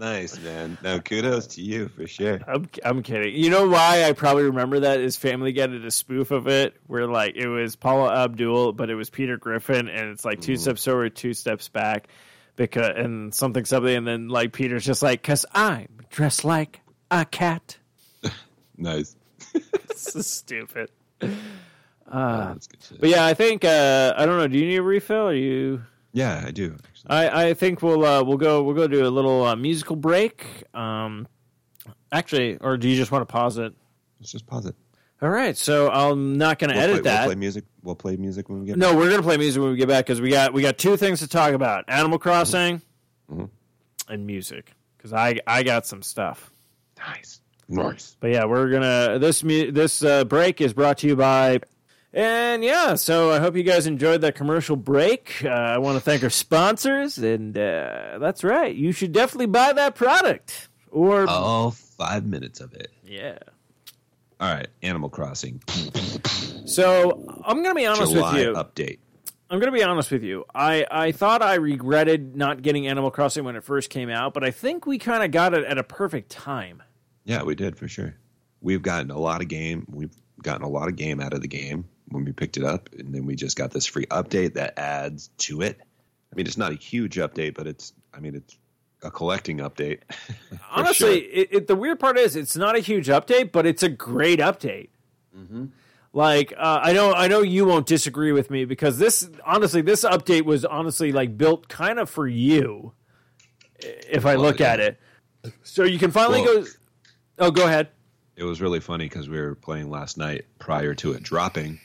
Nice, man. No, kudos to you for sure. I'm, I'm kidding. You know why I probably remember that is Family Guy did a spoof of it where like it was Paula Abdul, but it was Peter Griffin, and it's like two steps forward, two steps back, because and something something, and then like Peter's just like, "Cause I'm dressed like a cat." Nice. This is stupid. That's good shit. But yeah, I think uh, I don't know. Do you need a refill? Or you? Yeah, I do. I, I think we'll uh, we'll go we'll go do a little uh, musical break. Um, actually, or do you just want to pause it? Let's just pause it. All right, so I'm not going to We'll edit play, that. We'll play music. We'll play music when we get. No, we're gonna play music when we get back because we got we got two things to talk about: Animal Crossing Mhm. and music. Because I I got some stuff. Nice. Nice. But yeah, we're gonna this this uh, break is brought to you by. And yeah, so I hope you guys enjoyed that commercial break. Uh, I want to thank our sponsors, and uh, that's right, you should definitely buy that product. Or All five minutes of it. yeah. All right. Animal Crossing. So I'm gonna be honest July with you. update. I'm going to be honest with you. I, I thought I regretted not getting Animal Crossing when it first came out, but I think we kind of got it at a perfect time. Yeah, we did for sure. we've gotten a lot of game. We've gotten a lot of game out of the game when we picked it up, and then we just got this free update that adds to it. I mean, it's not a huge update, but it's. I mean, it's a collecting update. Honestly, sure. it, it, the weird part is it's not a huge update, but it's a great update. Mm-hmm. Like uh, I know, I know you won't disagree with me because this, honestly, this update was honestly like built kind of for you. If I Well, look yeah. at it, so you can finally Well- go. Oh, go ahead. it was really funny because we were playing last night prior to it dropping,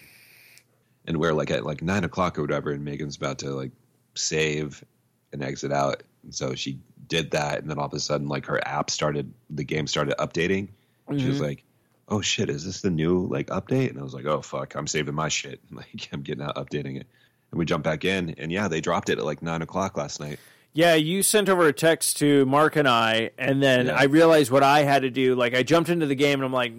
and we're like at like nine o'clock or whatever, and Megan's about to like save and exit out, and so she did that, and then all of a sudden, like her app started, the game started updating. She was mm-hmm. like, "Oh shit, is this the new like update?" And I was like, "Oh fuck, I'm saving my shit. Like I'm getting out, updating it." And we jump back in, and yeah, they dropped it at like nine o'clock last night. Yeah, you sent over a text to Mark and I, and then Yeah. I realized what I had to do. Like, I jumped into the game, and I'm like,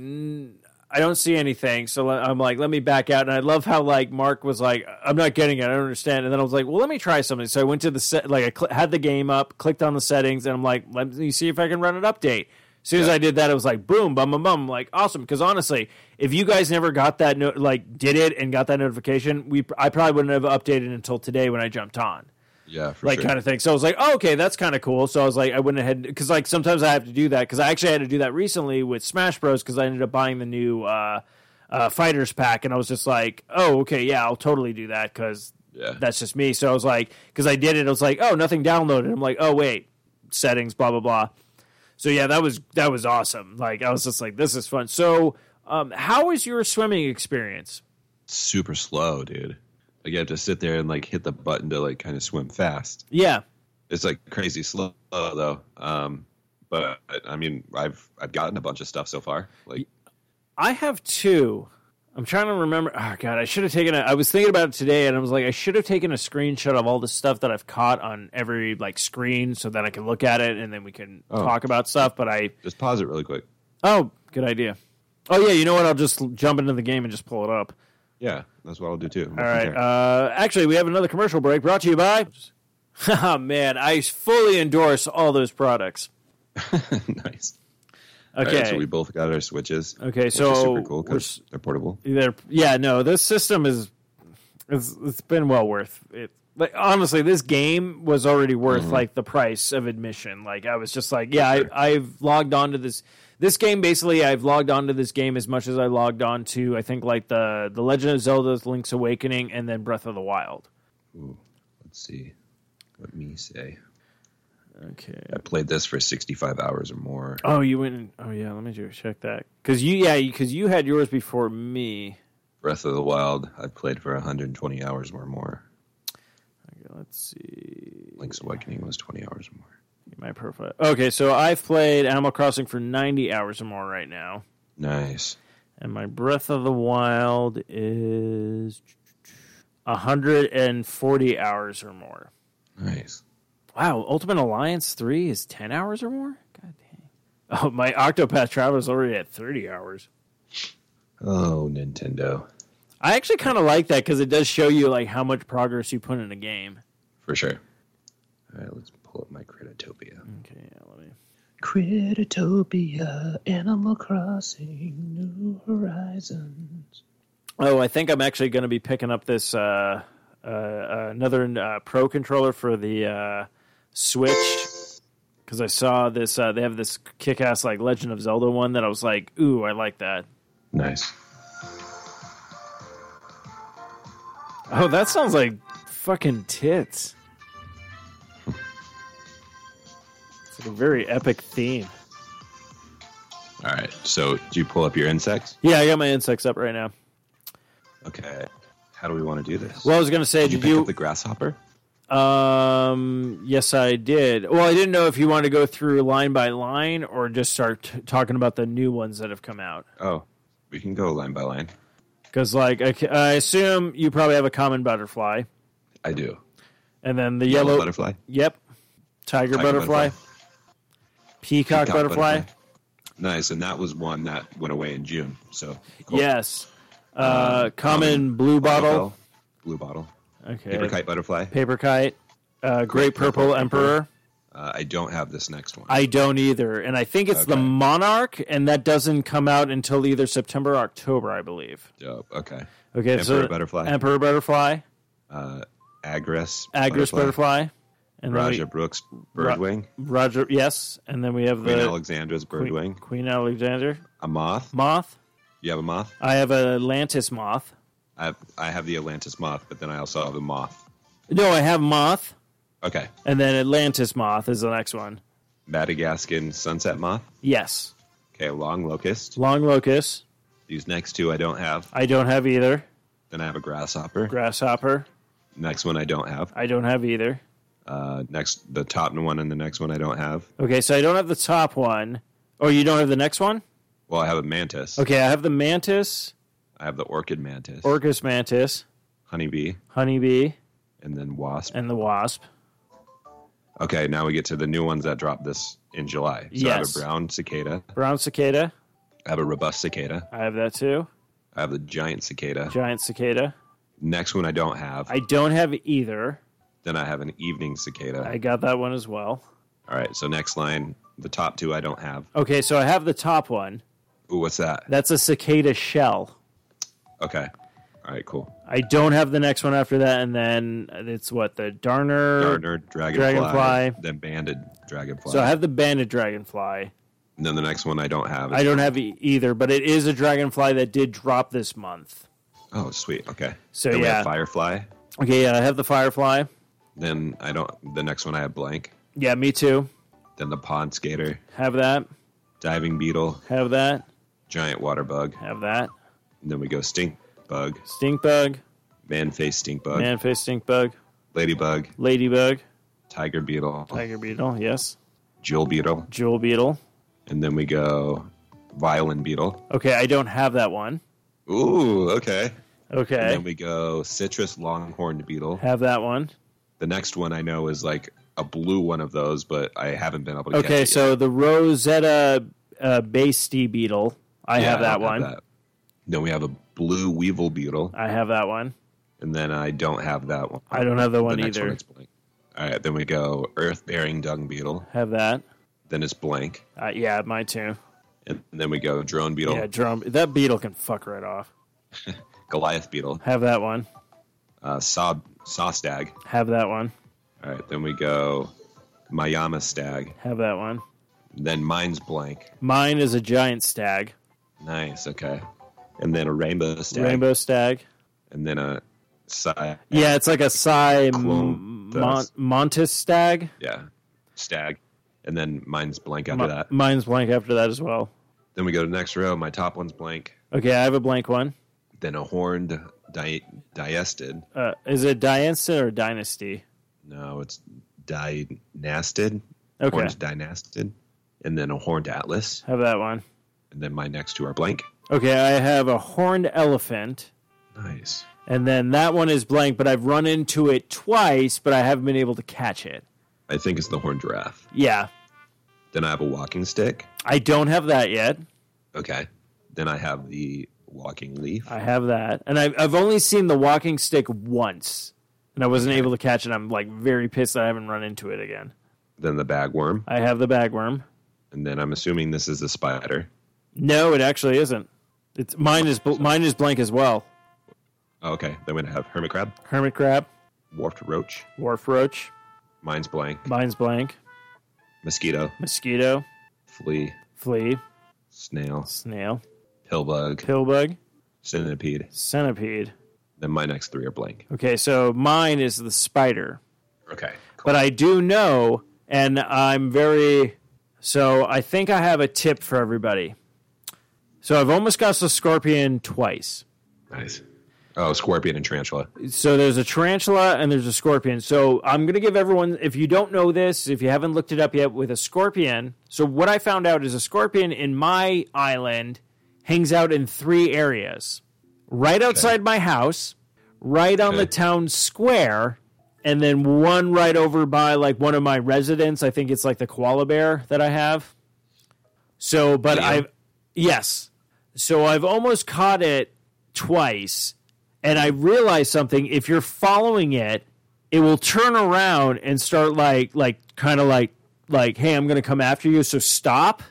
I don't see anything. So I'm like, let me back out. And I love how like Mark was like, I'm not getting it. I don't understand. And then I was like, well, let me try something. So I went to the set, like I cl- had the game up, clicked on the settings, and I'm like, let me see if I can run an update. As soon as Yeah. I did that, it was like boom, bum, bum, bum. Like awesome. Because honestly, if you guys never got that, no- like did it and got that notification, we I probably wouldn't have updated until today when I jumped on Yeah, for like sure. kind of thing. So I was like, oh, okay, that's kind of cool. So I was like, I went ahead because like sometimes I have to do that because I actually had to do that recently with Smash Bros. Because I ended up buying the new uh, uh, Fighters pack, and I was just like, oh, okay, yeah, I'll totally do that because Yeah. that's just me. So I was like, because I did it, I was like, oh, nothing downloaded. I'm like, oh wait, settings, blah blah blah. So yeah, that was that was awesome. Like I was just like, this is fun. So um, how was your swimming experience? super slow, dude. Like you have to sit there and like hit the button to like kind of swim fast. Yeah, It's like crazy slow though. Um, but I mean, I've I've gotten a bunch of stuff so far. Like I have two. I'm trying to remember. Oh God, I should have taken. A, I was thinking about it today, and I was like, I should have taken a screenshot of all the stuff that I've caught on every like screen, so that I can look at it and then we can Oh. talk about stuff. But I, just pause it really quick. oh, good idea. Oh yeah, you know what? I'll just jump into the game and just pull it up. Yeah, that's what I'll do too. All right. Uh, actually, we have another commercial break brought to you by. Oh man, I fully endorse all those products. nice. Okay. right, so we both got our switches. Okay, which so super cool we're 'cause s- they're portable. They're, yeah, no, this system is it's, it's been well worth it. Like honestly, this game was already worth mm-hmm. like the price of admission. Like I was just like, yeah, sure. I, I've logged on to this. This game basically, I've logged on to this game as much as I logged on to I think like the the Legend of Zelda's Link's Awakening and then Breath of the Wild. Ooh, let's see. Let me say? Okay. I played this for 65 hours or more. Oh, you went. in- Oh yeah, let me do check that because you yeah because you had yours before me. Breath of the Wild, I've played for 120 hours or more. Let's see. Link's Awakening was 20 hours or more. My profile. Okay, so I've played Animal Crossing for 90 hours or more right now. Nice. And my Breath of the Wild is 140 hours or more. Nice. Wow, Ultimate Alliance 3 is 10 hours or more? God dang. Oh, my Octopath Traveler is already at 30 hours. Oh, Nintendo. I actually kind of like that because it does show you like how much progress you put in a game. For sure. All right, let's pull up my Critterpedia. Okay, yeah, let me. Critterpedia, Animal Crossing, New Horizons. Oh, I think I'm actually going to be picking up this uh, uh, another uh, Pro controller for the uh, Switch because I saw this. Uh, they have this kick-ass like Legend of Zelda one that I was like, "Ooh, I like that." Nice. Oh, that sounds like fucking tits. A very epic theme. All right, so do you pull up your insects? Yeah, I got my insects up right now. Okay. How do we want to do this? Well, I was going to say, did you did pick you? up the grasshopper? Um, yes, I did. Well, I didn't know if you want to go through line by line or just start t- talking about the new ones that have come out. Oh, we can go line by line. Because, like, I, I assume you probably have a common butterfly, I do. and then the Yellow, yellow, butterfly. Yep, tiger, Tiger butterfly, butterfly. Peacock, Peacock butterfly. Nice, and that was one that went away in June. So cool. Yes, uh, common, blue bottle. Bell, blue bottle, Okay, paper kite butterfly, paper kite, uh, great purple, purple emperor. Uh, I don't have this next one. I don't either, and I think it's the Monarch, and that doesn't come out until either September or October, I believe. Dope. Okay. Okay, Emperor so Butterfly. Emperor Butterfly, Uh, Agrias. Agrias Butterfly, and Raja we, Brooke's Ra- Birdwing. Roger, yes, and then we have Queen the Alexandra's Queen, Birdwing. Queen Alexander A moth. moth. You have a moth? I have a Atlantis moth. I have, I have the Atlantis moth, but then I also have a moth. No, I have moth, Okay. and then Atlantis moth is the next one. Madagascan sunset moth. Yes, Okay, long locust. long locust. These next two I don't have. I don't have either. Then I have a grasshopper. Grasshopper. Next one I don't have. I don't have either. Uh, next, the top one and the next one I don't have. Okay, so I don't have the top one. Oh, you don't have the next one? Well, I have a mantis. Okay, I have the mantis, I have the orchid mantis, orcus mantis, honeybee, honeybee, and then wasp. and the wasp. Okay, now we get to the new ones that dropped this in July. So I have a brown cicada. Brown cicada. I have a robust cicada. I have that too. I have the giant cicada. Giant cicada. Next one I don't have. I don't have either. Then I have an evening cicada. I got that one as well. All right, so next line, the top two I don't have. Okay, so I have the top one. Ooh, what's that? That's a cicada shell. Okay. All right, cool. I don't have the next one after that, and then it's what the Darner. Gardener, dragonfly, Dragonfly. then banded dragonfly. So I have the banded dragonfly. and then the next one I don't have. I don't have e- either, but it is a dragonfly that did drop this month. Oh, sweet. Okay. So, we yeah. have firefly. Okay, yeah, I have the firefly. Then I don't. The next one I have blank. Yeah, me too. Then the pond skater, Have that. diving beetle, Have that. giant water bug. Have that. And then we go stink bug, Stink bug. man face stink bug, Man face stink bug. ladybug, Ladybug. tiger beetle, Tiger beetle. Yes. jewel beetle, Jewel beetle. and then we go violin beetle. Okay, I don't have that one. Ooh, okay. And Okay. then we go citrus longhorned beetle. Have that one. The next one I know is like a blue one of those, but I haven't been able to. Okay, so yet. the Rosetta uh, Basty beetle. I Yeah, have that don't one. that. Then we have a blue weevil beetle, I have that one. and then I don't have that one. I don't have the one next either. One. All right, then we go earth-boring dung beetle. Have that. Then it's blank, Uh, yeah, mine too. and then we go drone beetle, Yeah, drum. That beetle can fuck right off. Goliath beetle, Have that one. uh, saw saw stag. Have that one. All right, then we go Miyama stag. Have that one. Then mine's blank. Mine is a giant stag. Nice, okay. And then a rainbow stag. Rainbow stag. And then a side. Yeah, it's like a Psy Mon- Montes stag. Yeah, stag. And then mine's blank after that. Mine's blank after that as well. Then we go to the next row. My top one's blank. Okay, I have a blank one. Then a horned di- diastid. Uh, is it Dynasty or Dynasty? No, it's dynastid. Okay, Horned dynastid. And then a horned atlas. have that one. And then my next two are blank. Okay, I have a horned elephant, Nice. and then that one is blank, but I've run into it twice, but I haven't been able to catch it. I think it's the horned giraffe. Yeah, Then I have a walking stick. I don't have that yet. Okay. Then I have the walking leaf. I have that, and I've I've only seen the walking stick once, and I wasn't able to catch it. I'm like very pissed that I haven't run into it again. Then the bagworm. I have the bagworm. And then I'm assuming this is the spider. No, it actually isn't. It's mine is bl- mine is blank as well. Oh, okay. Then we have hermit crab, Hermit crab, dwarfed roach. wharf roach, Mine's blank. mine's blank. Mosquito, Mosquito, flea, flea, snail, snail, pillbug, pillbug, centipede. centipede. Then my next three are blank. Okay, so mine is the spider. Okay. But I do know, and I'm very. So I think I have a tip for everybody. So I've almost got the scorpion twice. Nice. Oh, scorpion and tarantula. So there's a tarantula and there's a scorpion. So I'm going to give everyone, if you don't know this, if you haven't looked it up yet, with a scorpion. So what I found out is a scorpion in my island hangs out in three areas right outside my house, right on Okay. the town square, and then one right over by like one of my residents. I think it's like the koala bear that I have. So, but Liam? I've, yes. So I've almost caught it twice and I realized something. If you're following it, it will turn around and start like like kind of like like, "Hey, I'm going to come after you, so stop."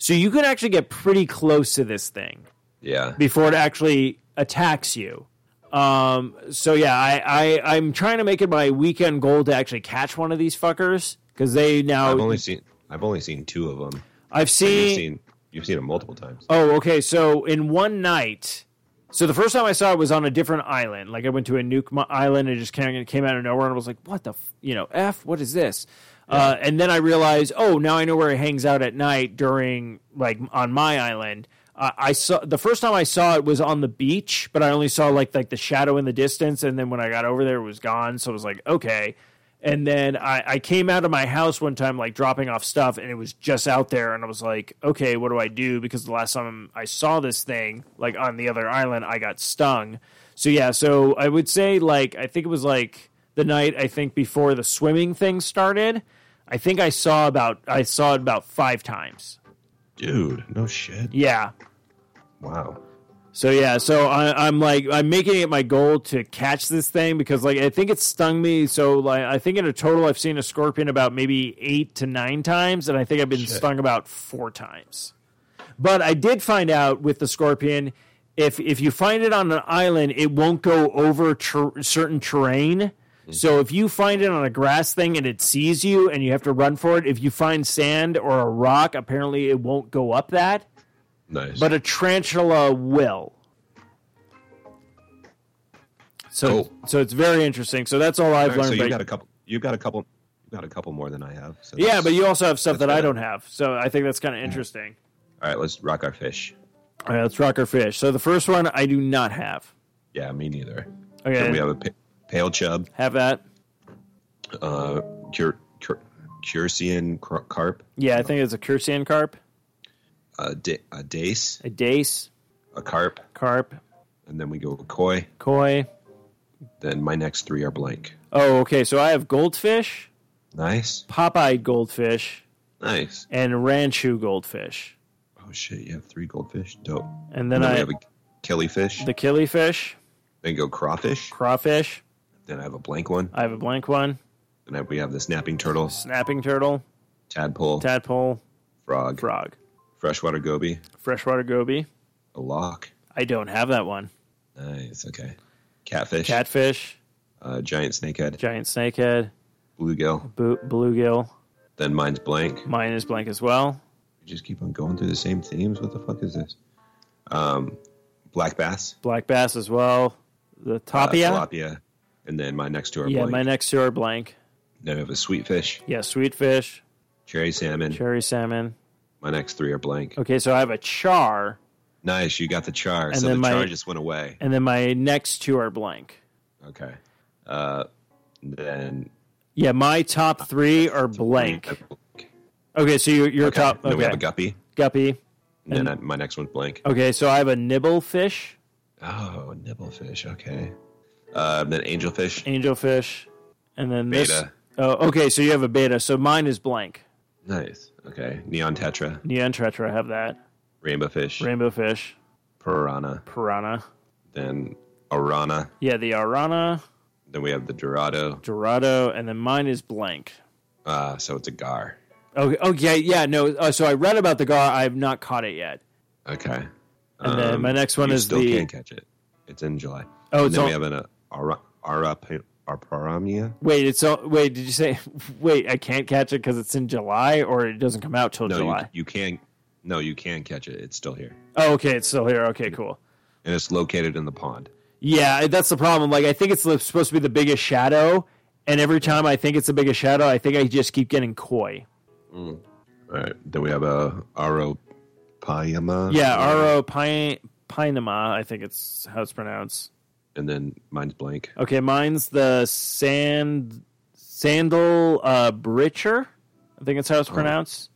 So you can actually get pretty close to this thing Yeah. before it actually attacks you. Um, so yeah, I, I I'm trying to make it my weekend goal to actually catch one of these fuckers because they now I've only seen I've only seen two of them. I've You've seen seen you've seen them multiple times. Oh, okay. So in one night, so the first time I saw it was on a different island. Like I went to a Nook island and it just came, came out of nowhere, and I was like, "What the, f-? you know, f? What is this?" Uh, and then I realized, oh, now I know where it hangs out at night during like on my island. Uh, I saw the first time I saw it was on the beach, but I only saw like like the shadow in the distance, and then when I got over there, it was gone. So I was like, okay. And then I, I came out of my house one time, like dropping off stuff, and it was just out there. And I was like, okay, what do I do? Because the last time I saw this thing, like on the other island, I got stung. So yeah, so I would say, like, I think it was like the night I think before the swimming thing started. I think I saw about I saw it about five times. Dude, no shit. Yeah. Wow. So yeah, so I, I'm like I'm making it my goal to catch this thing because like I think it stung me. So like I think in a total I've seen a scorpion about maybe eight to nine times, and I think I've been stung about four times. But I did find out with the scorpion, if if you find it on an island, it won't go over ter- certain terrain. So if you find it on a grass thing and it sees you and you have to run for it, if you find sand or a rock, apparently it won't go up that Nice. but a tarantula will. So, Cool. so it's very interesting. So that's all I've All right, so learned. you got a couple. You've got a couple you've got a couple more than I have. So yeah, but you also have stuff that I don't have. So I think that's kind of interesting. All right, let's rock our fish. All right, let's rock our fish. So the first one I do not have. Yeah, me neither. Okay, we have a pale chub, have that. uh cur, cur, Crucian car- carp, Yeah, I think it's a Crucian carp, a, da- a dace, a dace a carp, carp, and then we go with koi. koi. Then my next three are blank. Oh, okay. So I have goldfish, Nice, pop-eyed goldfish, nice. and ranchu goldfish, Oh shit, you have three goldfish. Dope. and then, And then I have a killifish. the killifish, then go crawfish. crawfish. Then I have a blank one. I have a blank one, And then we have the snapping turtle, snapping turtle, tadpole, tadpole, frog, frog, freshwater goby, freshwater goby. a loach. I don't have that one. Nice. Okay. Catfish. Catfish, uh, giant snakehead. giant snakehead, Bluegill. bluegill. Then mine's blank. Mine is blank as well. We just keep on going through the same themes. What the fuck is this? Um, black bass. Black bass as well. The uh, tapia. tilapia. And then my next two are yeah, blank. my next two are blank. then we have a sweet fish, Yeah, sweet fish, cherry salmon. cherry salmon. My next three are blank. Okay, so I have a char, Nice. You got the char. And so then the my- char just went away. and then my next two are blank. Okay. Uh, then Yeah, my top three are blank. Okay, so you're, you're Okay. top. Then we have a guppy. guppy. And then I, my next one's blank. Okay, so I have a nibble fish, Oh, nibblefish. Okay. Uh, then angelfish. angelfish, and then this. Betta. Oh, okay, so you have a betta. So mine is blank. Nice. Okay. Neon tetra. Neon tetra, I have that. Rainbow fish. Rainbow fish, piranha. piranha. Then arana. Yeah, the arana, Then we have the dorado. dorado, and then mine is blank. Uh, so it's a gar. Okay. Oh yeah, yeah. No. Uh, so I read about the gar. I have not caught it yet. Okay. And then my next one you is still the- can't catch it. It's in July. Oh, and it's then all- we have an uh, ara, ara, arparamia. Wait. It's so. Wait. Did you say? Wait. I can't catch it because it's in July, or it doesn't come out till No, July. you can. No, you can catch it. It's still here, Oh, okay. It's still here. Okay. Cool. and it's located in the pond. Yeah, that's the problem. Like, I think it's supposed to be the biggest shadow, and every time I think it's the biggest shadow, I think I just keep getting koi. Mm. All right. Then we have a aropayama. Yeah, Aro Pinema, I think it's how it's pronounced. And then mine's blank. Okay, mine's the sand sandal uh britcher. I think it's how it's pronounced.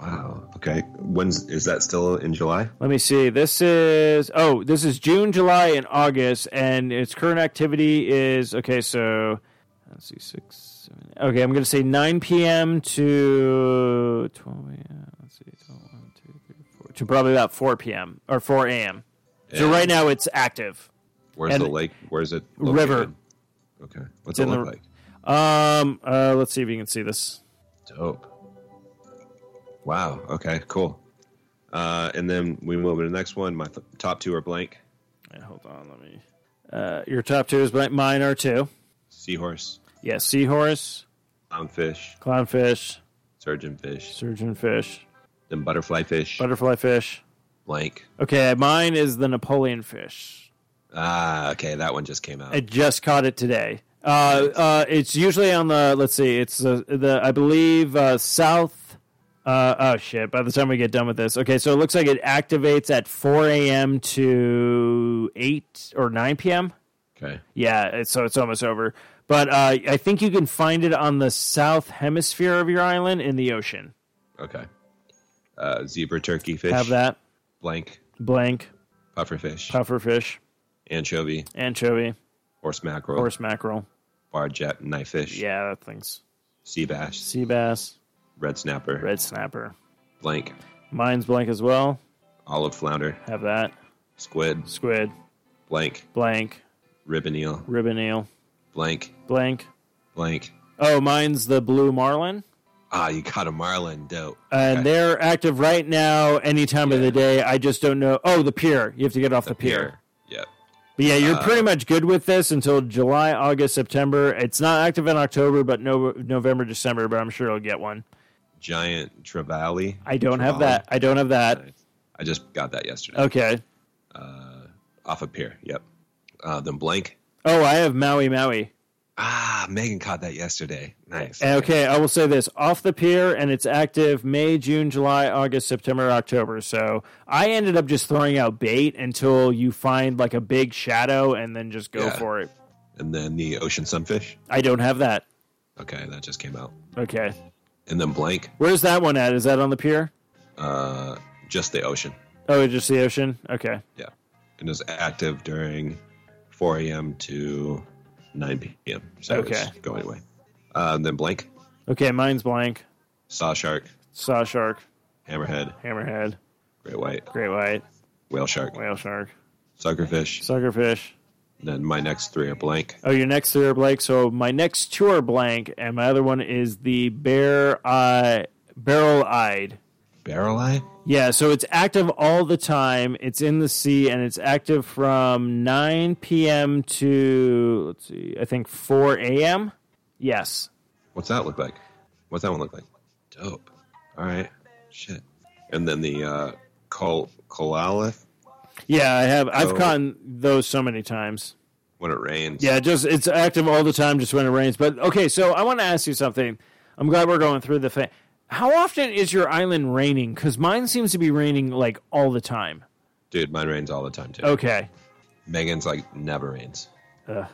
Wow. Okay. When's is that still in July? Let me see. This is oh, this is June, July, and August, and its current activity is okay. So let's see, six, seven. Okay, I'm going to say 9 p.m. to 12 a.m. Let's see, 12, 1, 2, 3, 4, to probably about 4 p.m. or 4 a.m. So right now it's active. Where's and- the lake? Where's it? River. Okay. What's It's it look the- like? Um, uh, let's see if you can see this. Dope. Wow. Okay. Cool. Uh, and then we move to the next one. My th- top two are blank. Yeah, hold on, let me. Uh, your top two is blank. Mine are two. Seahorse, Yeah, seahorse, clownfish, clownfish, surgeonfish, surgeonfish, then butterfly fish, butterfly fish. blank. Okay, mine is the Napoleon fish. Ah, okay. That one just came out. I just caught it today. Uh, uh, it's usually on the let's see, it's the the I believe uh, south. Uh, oh shit! By the time we get done with this, okay, so it looks like it activates at four a.m. to eight or nine p.m. okay. Yeah, it's, so it's almost over. But uh, I think you can find it on the south hemisphere of your island in the ocean. Okay. Uh, zebra turkey fish. Have that Blank. blank Pufferfish. pufferfish, anchovy. anchovy, Horse mackerel. horse mackerel. Barjet knife fish. Yeah, that thing's Sea bass. sea bass, Red snapper. red snapper. Blank. Mine's blank as well. Olive flounder. Have that Squid. squid Blank. blank Ribbon eel. ribbon eel Blank. blank. Blank. Oh, mine's the blue marlin. Ah, you caught a marlin. Dope. And Okay. they're active right now, any time of the day. I just don't know. Oh, the pier. You have to get off the, pier. Yep. But yeah, you're Uh, pretty much good with this until July, August, September. It's not active in October, but no November, December. But I'm sure you'll get one. Giant trevally. I don't have that. I don't have that. Nice. I just got that yesterday. Okay. Uh, Off a pier. Yep. Uh, then blank. Oh, I have mahi-mahi. Ah, Megan caught that yesterday. Nice. Okay, I will say this: off the pier, and it's active May, June, July, August, September, October. So I ended up just throwing out bait until you find like a big shadow, and then just go Yeah. for it. And then the ocean sunfish. I don't have that. Okay, that just came out. Okay, And then blank. where's that one at? Is that on the pier? Uh, just the ocean. Oh, just the ocean. Okay. Yeah. And it's active during 4 a.m. to 9 p.m. So Okay. going away. Uh, and then blank. Okay, mine's blank. Saw shark. Saw shark, Hammerhead. hammerhead, Great white. great white, Whale shark. whale shark, Suckerfish. suckerfish. Then my next three are blank. Oh, your next three are blank. So my next two are blank, and my other one is the bear eye, barrel eyed. Barrel eye? Yeah, so it's active all the time. It's in the sea, and it's active from 9 p.m. to let's see, I think 4 a.m. Yes. What's that look like? What's that one look like? Dope. All right. Shit. And then the uh, colalith Yeah, I have. I've Oh. caught those so many times. when it rains. Yeah, just it's active all the time, just when it rains. But okay, so I want to ask you something. I'm glad we're going through the thing. How often is your island raining? Because mine seems to be raining like all the time. Dude, mine rains all the time too. Okay. Megan's like never rains. Ugh.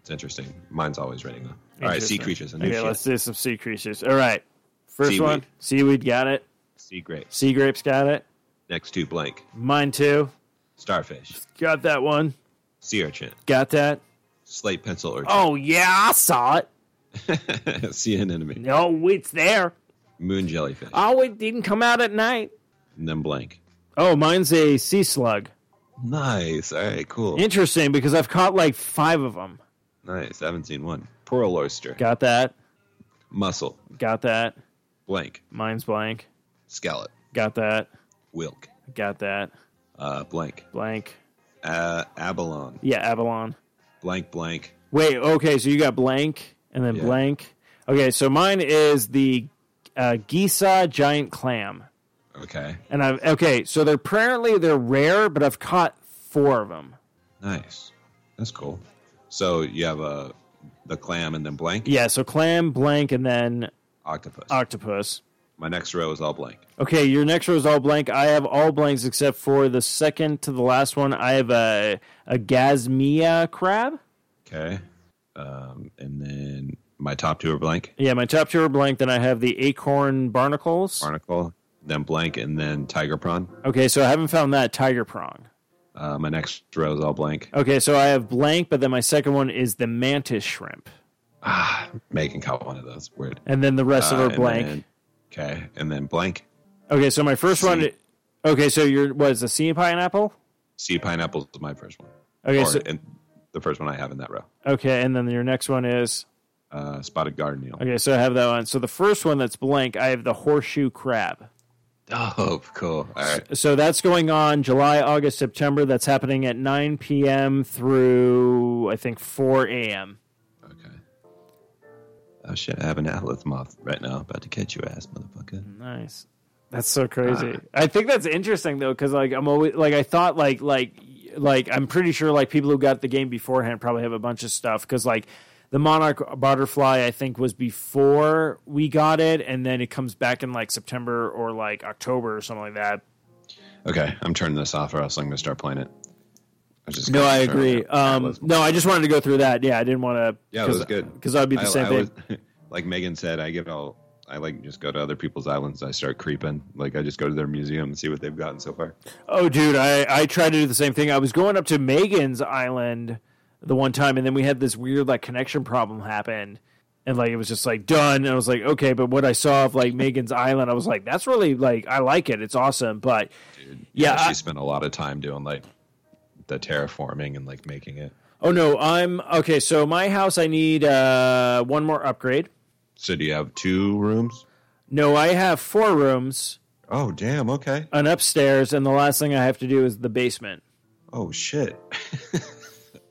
It's interesting. Mine's always raining though. All right, sea creatures. Okay, shit. let's do some sea creatures. All right. First Seaweed. one, seaweed. Got it. Sea grapes. Sea grapes. Got it. Next two blank. Mine too. Starfish. Got that one. Sea urchin. Got that. Slate pencil urchin. Oh yeah, I saw it. sea anemone. No, it's there. Moon jellyfish. Oh, it didn't come out at night. And then blank. Oh, mine's a sea slug. Nice. All right, cool. Interesting because I've caught like five of them. nice. I haven't seen one. Pearl oyster. Got that. Mussel. Got that. Blank. Mine's blank. Scallop. Got that. Whelk. Got that. Uh, blank. Blank. Uh, abalone. Yeah, abalone. Blank, blank. Wait, okay, so you got blank and then Yeah. blank. Okay, so mine is the uh, Gisa giant clam. Okay. And I've okay, so they're apparently they're rare, but I've caught four of them. Nice. That's cool. So you have a the clam and then blank Yeah, so clam, blank, and then octopus. octopus. My next row is all blank. Okay, your next row is all blank. I have all blanks except for the second to the last one. I have a a Gasmia crab. Okay. Um, and then my top two are blank. Yeah, my top two are blank. Then I have the acorn barnacles. Barnacle, then blank, and then tiger prawn. Okay, so I haven't found that tiger prawn. Uh, my next row is all blank. Okay, so I have blank, but then my second one is the mantis shrimp, Ah, Megan caught one of those. Weird. and then the rest Uh, of are blank. then- okay, and then blank. okay, so my first one. Okay, so your what is the sea pineapple? Sea pineapple is my first one. Okay, Or so the first one I have in that row. okay, and then your next one is Uh, spotted garden eel. okay. So I have that one. So the first one that's blank, I have the horseshoe crab. Oh, cool. All right. So that's going on July, August, September. That's happening at 9 p.m. through I think 4 a.m. Okay. Oh shit! I have an atlas moth right now, about to catch your ass, motherfucker. Nice. That's so crazy. I think that's interesting though, because like I'm always like I thought like like like I'm pretty sure like people who got the game beforehand probably have a bunch of stuff because like the Monarch Butterfly I think was before we got it, and then it comes back in like September or like October or something like that. Okay, I'm turning this off, or else I'm gonna start playing it. I just No, I agree. Um, Atlas no, I just wanted to go through that. Yeah, I didn't want to. Yeah, it was good. because I'd be the I- same I thing. was- like Megan said, I give all. I like just go to other people's islands. I start creeping. Like I just go to their museum and see what they've gotten so far. Oh, dude, I I tried to do the same thing. I was going up to Megan's island the one time, and then we had this weird like connection problem happen, and like it was just like done. And I was like, okay, but what I saw of like Megan's island, I was like, that's really like I like it. It's awesome, but yeah, she I- spent a lot of time doing like the terraforming and like making it. oh no, I'm okay. So my house, I need uh one more upgrade. So do you have two rooms? No, I have four rooms, Oh damn! Okay. an upstairs, and the last thing I have to do is the basement. Oh shit!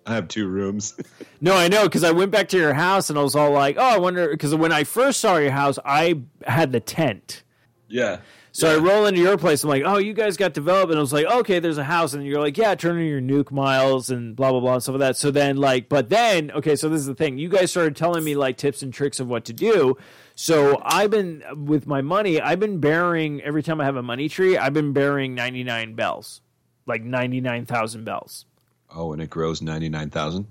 I have two rooms. No, I know because I went back to your house and I was all like, "Oh, I wonder." Because when I first saw your house, I had the tent. yeah. So I roll into your place. I'm like, "Oh, you guys got developed," and I was like, "Okay, there's a house," and you're like, "Yeah, turn in your Nook miles and blah blah blah and stuff like that." So then, like, but then, okay, so this is the thing. You guys started telling me like tips and tricks of what to do. So I've been with my money. I've been bearing every time I have a money tree. I've been bearing 99 bells, like 99,000 bells. Oh, and it grows ninety nine thousand.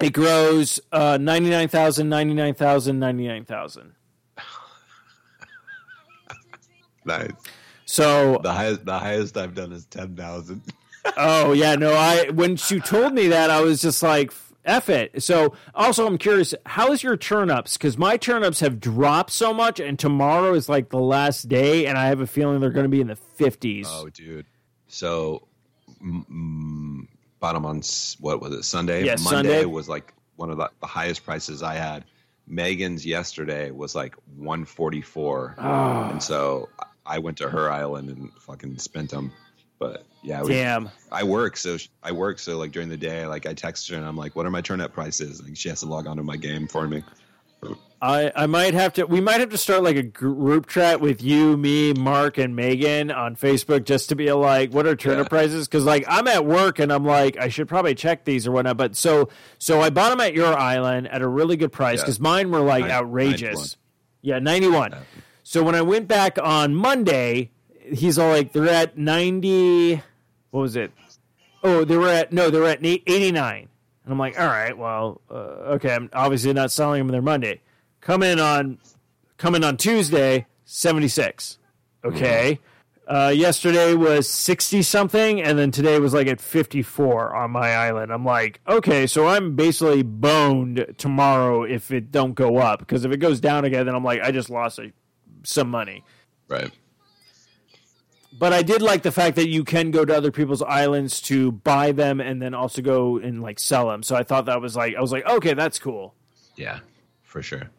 It grows uh, 99,000, 99,000, 99,000. Nice. So, The highest, the highest I've done is ten thousand. oh yeah, no, I when you told me that, I was just like, "F it." So, also, I'm curious, how's your turnips? Because my turnips have dropped so much, and tomorrow is like the last day, and I have a feeling they're going to be in the 50s. Oh, dude. So, mm, mm, bottom on what was it? Sunday. Yeah, Monday Sunday. was like one of the, the highest prices I had. Megan's yesterday was like one forty four, Ah. and so I went to her island and fucking spent them. But yeah, we, Damn. I work, so I work, so like during the day, like I text her and I'm like, "What are my turnip prices?" Like she has to log on to my game for me. I, I might have to. We might have to start like a group chat with you, me, Mark, and Megan on Facebook just to be like, what are turnip Yeah. prices? Because like I'm at work and I'm like, I should probably check these or whatnot. But so so I bought them at your island at a really good price Yeah. because mine were like Nine- outrageous. 91. Yeah, ninety one. So when I went back on Monday, he's all like, they're at ninety. What was it? Oh, they were at no, they were at eighty nine. And I'm like, all right, well, uh, okay, I'm obviously not selling them there Monday. Come in on, come in on Tuesday, seventy six. Okay. Uh, yesterday was sixty something, and then today was like at fifty four on my island. I'm like, okay, so I'm basically boned tomorrow if it don't go up because if it goes down again, then I'm like, I just lost a, some money. Right. But I did like the fact that you can go to other people's islands to buy them and then also go and like sell them. So I thought that was like I was like, okay, that's cool. Yeah, for sure.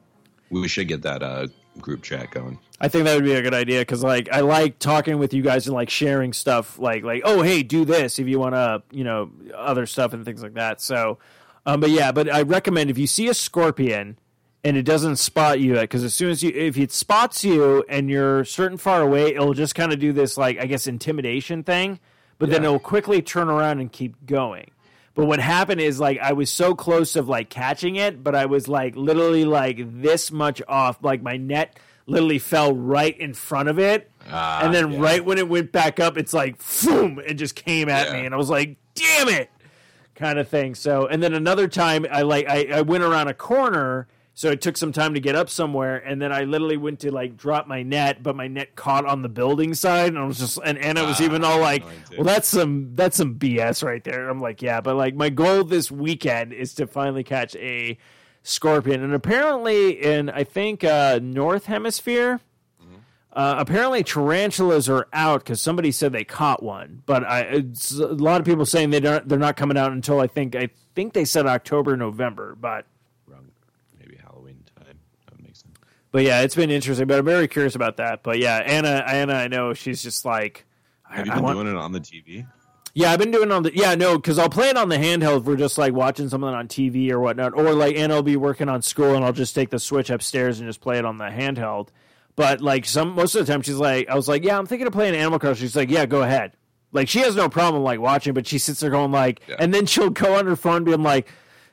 We should get that uh, group chat going. I think that would be a good idea because like I like talking with you guys and like sharing stuff like like oh hey do this if you want to you know other stuff and things like that. So, um, but yeah, but I recommend if you see a scorpion and it doesn't spot you because as soon as you if it spots you and you're certain far away, it'll just kind of do this like I guess intimidation thing, but then it'll quickly turn around and keep going. But what happened is like I was so close of like catching it, but I was like literally like this much off. Like my net literally fell right in front of it. Ah, and then yeah. right when it went back up, it's like boom, it just came at Yeah. me. And I was like, damn it. Kind of thing. So and then another time I like I, I went around a corner so it took some time to get up somewhere, and then I literally went to like drop my net, but my net caught on the building side, and I was just and Anna was Ah, even all like, "Well, that's some that's some BS right there." I'm like, "Yeah," but like my goal this weekend is to finally catch a scorpion, and apparently in I think uh, North Hemisphere. Uh, apparently, tarantulas are out because somebody said they caught one, but I, it's a lot of people saying they don't. They're not coming out until I think I think they said October, November. But Wrong. Maybe Halloween time. That would make sense. But yeah, it's been interesting. But I'm very curious about that. But yeah, Anna, Anna, I know she's just like, I, Have you been want- doing it on the TV? Yeah, I've been doing it on the yeah no because I'll play it on the handheld. If we're just like watching something on TV or whatnot, or like Anna will be working on school and I'll just take the Switch upstairs and just play it on the handheld. But like some most of the time she's like, I was like, yeah, I'm thinking of playing Animal Crossing. She's like, yeah, go ahead. Like she has no problem like watching, but she sits there going like, Yeah. and then she'll go on her phone being like.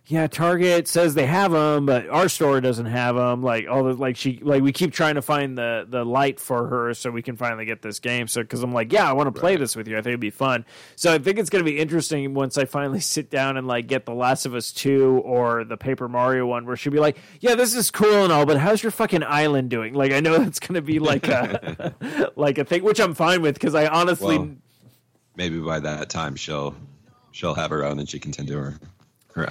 Yeah, Target says they have them, but our store doesn't have them. Like all the like she like we keep trying to find the the light for her so we can finally get this game. So because I'm like, yeah, I want to play this with you. I think it'd be fun. So I think it's going to be interesting once I finally sit down and like get the Last of Us two or the Paper Mario one, where she'll be like, yeah, this is cool and all, but how's your fucking island doing? Like I know that's going to be like a like a thing, which I'm fine with because I honestly. Well, maybe by that time she'll she'll have her own and she can tend to her.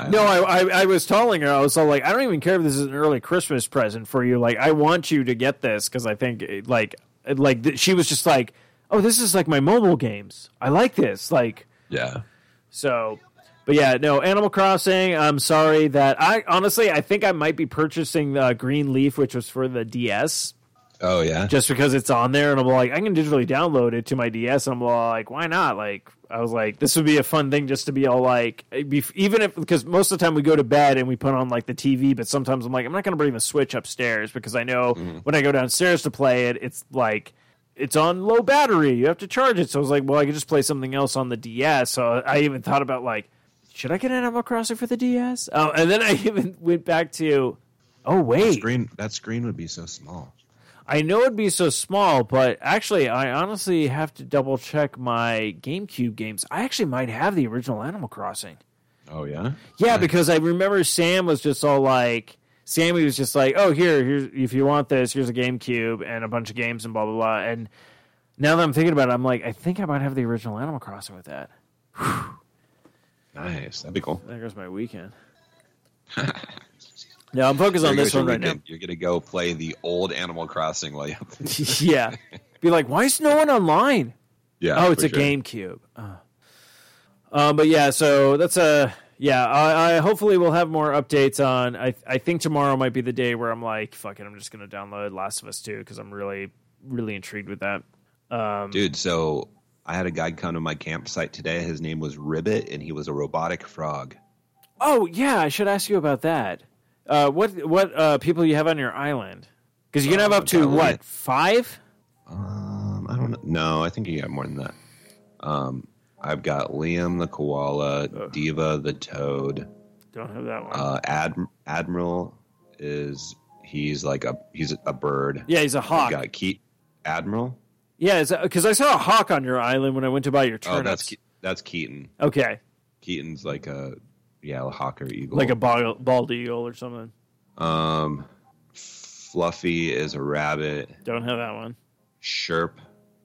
No, I, I I was telling her I was all like, I don't even care if this is an early Christmas present for you. Like, I want you to get this because I think eh, like eh, like th- she was just like, oh, this is like my mobile games. I like this. Like Yeah. so. But yeah, no, Animal Crossing. I'm sorry that I honestly I think I might be purchasing the Green Leaf, which was for the DS, Oh yeah. just because it's on there, and I'm like, I can digitally download it to my DS, and I'm like, why not? Like, I was like, this would be a fun thing just to be all like, be, even if because most of the time we go to bed and we put on like the TV, but sometimes I'm like, I'm not going to bring the Switch upstairs because I know mm-hmm. when I go downstairs to play it, it's like. It's on low battery. You have to charge it. So I was like, well, I could just play something else on the DS. So I even thought about like, should I get an Animal Crossing for the DS? Oh, and then I even went back to, oh that wait, screen that screen would be so small. I know it'd be so small, but actually, I honestly have to double check my GameCube games. I actually might have the original Animal Crossing. Oh yeah. Yeah, because I remember Sam was just all like, Sammy was just like, "Oh, here, here's if you want this, here's a GameCube and a bunch of games and blah blah blah." And now that I'm thinking about it, I'm like, I think I might have the original Animal Crossing with that. Nice. That'd be cool. There goes my weekend. no, I'm focused on this one right now. You're gonna go play the old Animal Crossing while you. yeah, be like, why is no one online? yeah. Oh, it's a sure. GameCube. Oh. Um, but yeah, so that's a yeah. I, I hopefully we'll have more updates on. I I think tomorrow might be the day where I'm like, fuck it, I'm just gonna download Last of Us Two because I'm really really intrigued with that. Um, Dude, so I had a guy come to my campsite today. His name was Ribbit, and he was a robotic frog. oh yeah, I should ask you about that. Uh, what what uh, people you have on your island? Because you can have up to got what five? Um, I don't know. No, I think you got more than that. Um, I've got Liam the koala, Diva the toad, Don't have that one. uh, Ad- Admiral is he's like a he's a bird. yeah, he's a I've hawk. got Keat Admiral. Yeah, because I saw a hawk on your island when I went to buy your Oh, turnips. that's Ke- that's Keaton. okay, Keaton's like a yeah, a hawk or eagle. like a bald, bald eagle or something. um, Fluffy is a rabbit. Don't have that one. Sherb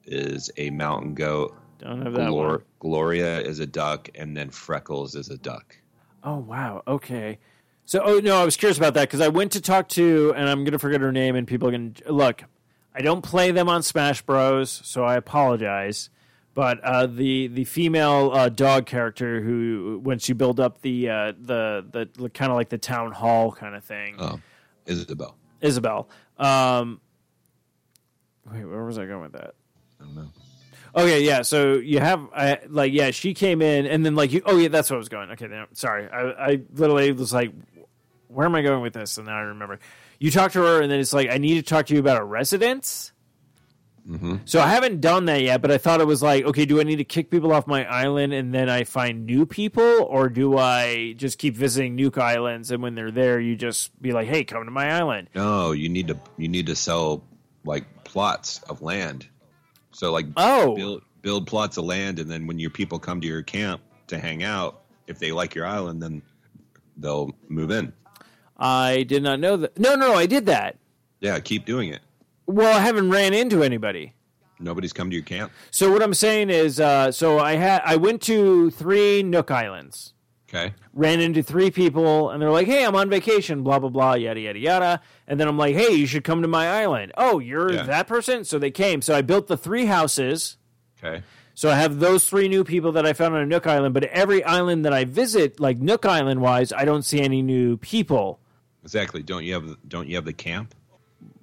is a mountain goat. Don't have that Glor- one. Gloria is a duck, and then Freckles is a duck. Oh wow. Okay. So oh no, I was curious about that because I went to talk to, and I'm gonna forget her name, and people can look. I don't play them on Smash Bros, so I apologize. But uh, the the female uh, dog character who, once you build up the uh, the the kind of like the town hall kind of thing, Oh, Isabelle. Isabelle. Um, wait, where was I going with that? I don't know. Okay, yeah. So you have I, like yeah, she came in and then like you. Oh yeah, that's what I was going. Okay, now, sorry. I I literally was like, where am I going with this? And now I remember. You talk to her and then it's like I need to talk to you about a residence. Mm-hmm. So I haven't done that yet, but I thought it was like, okay, do I need to kick people off my island and then I find new people, or do I just keep visiting Nook islands and when they're there, you just be like, hey, come to my island? No, you need to you need to sell like plots of land. So like Oh, build build plots of land, and then when your people come to your camp to hang out, if they like your island, then they'll move in. I did not know that. No, no, I did that. Yeah, keep doing it. Well, I haven't ran into anybody. Nobody's come to your camp. So what I'm saying is, uh, so I had I went to three Nook Islands, Okay. ran into three people, and they're like, "Hey, I'm on vacation," blah blah blah, yada yada yada. And then I'm like, "Hey, you should come to my island." Oh, you're Yeah. that person. So they came. So I built the three houses. Okay. So I have those three new people that I found on a Nook Island. But every island that I visit, like Nook Island wise, I don't see any new people. Exactly. Don't you have don't you have the camp?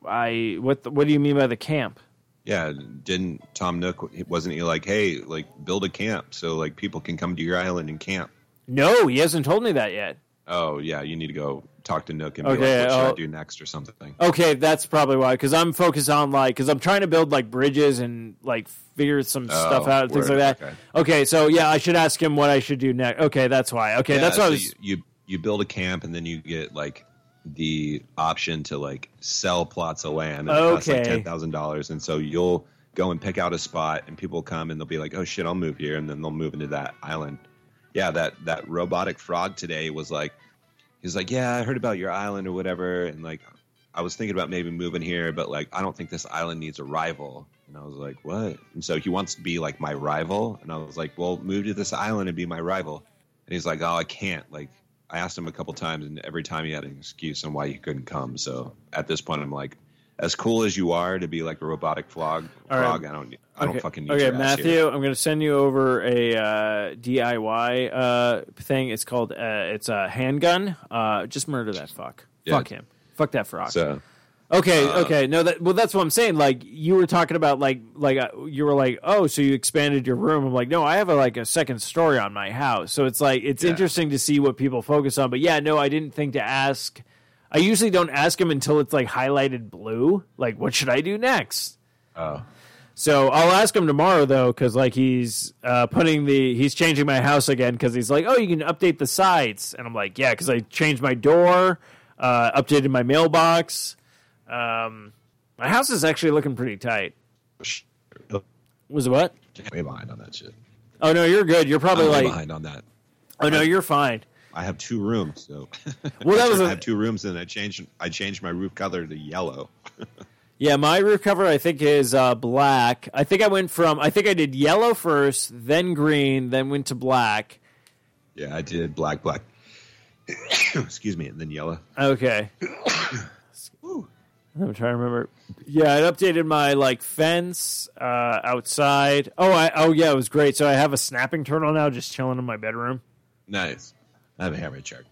I what what do you mean by the camp? Yeah, didn't Tom Nook wasn't he like, hey, like build a camp so like people can come to your island and camp? No, he hasn't told me that yet. Oh yeah, you need to go talk to Nook and be like, what should I I'll- do next or something. Okay, that's probably why. Because I'm focused on like, because I'm trying to build like bridges and like figure some oh, stuff out, things word, like that. okay. Okay. so yeah, I should ask him what I should do next. Okay, that's why. Okay, Yeah, that's I so was. you, you you build a camp and then you get like the option to like sell plots of land. And It costs like Okay. ten thousand dollars, and so you'll go and pick out a spot, and people come and they'll be like, "Oh shit, I'll move here," and then they'll move into that island. Yeah, that that robotic frog today was like, he's like, "Yeah, I heard about your island or whatever," and like. I was thinking about maybe moving here, but like I don't think this island needs a rival. And I was like, what? And so he wants to be like my rival. And I was like, well, move to this island and be my rival. And he's like, oh, I can't. Like, I asked him a couple times, and every time he had an excuse on why he couldn't come. So at this point, I'm like, as cool as you are to be like a robotic frog, All right. frog I don't, I don't fucking need you. okay Matthew, here. I'm going to send you over a uh, DIY uh, thing. It's called uh, it's a handgun. Uh, just murder that fuck. Yeah. Fuck him. Fuck that frog. So Okay, Uh, okay. No, that well, that's what I'm saying. Like you were talking about, like like uh, you were like, oh, so you expanded your room. I'm like, no, I have a, like a second story on my house. So it's like it's Yeah. interesting to see what people focus on. But yeah, no, I didn't think to ask. I usually don't ask them until it's like highlighted blue. Like, what should I do next? oh, So I'll ask him tomorrow though, because like he's uh, putting the he's changing my house again because he's like, oh, you can update the sides, and I'm like, yeah, because I changed my door, uh, updated my mailbox. Um, my house is actually looking pretty tight. Was it what? way behind on that shit. Oh no, you're good. You're probably I'm way like, behind on that. oh no, you're fine. I have two rooms, so Well, that was I a- have two rooms, and I changed I changed my roof color to yellow. Yeah, my roof cover I think is uh, black. I think I went from I think I did yellow first, then green, then went to black. Yeah, I did black, black. Excuse me, and then yellow. Okay. I'm trying to remember. Yeah, I updated my like fence uh, outside. Oh, I oh yeah, it was great. So I have a snapping turtle now, just chilling in my bedroom. Nice. I have a hammerhead shark.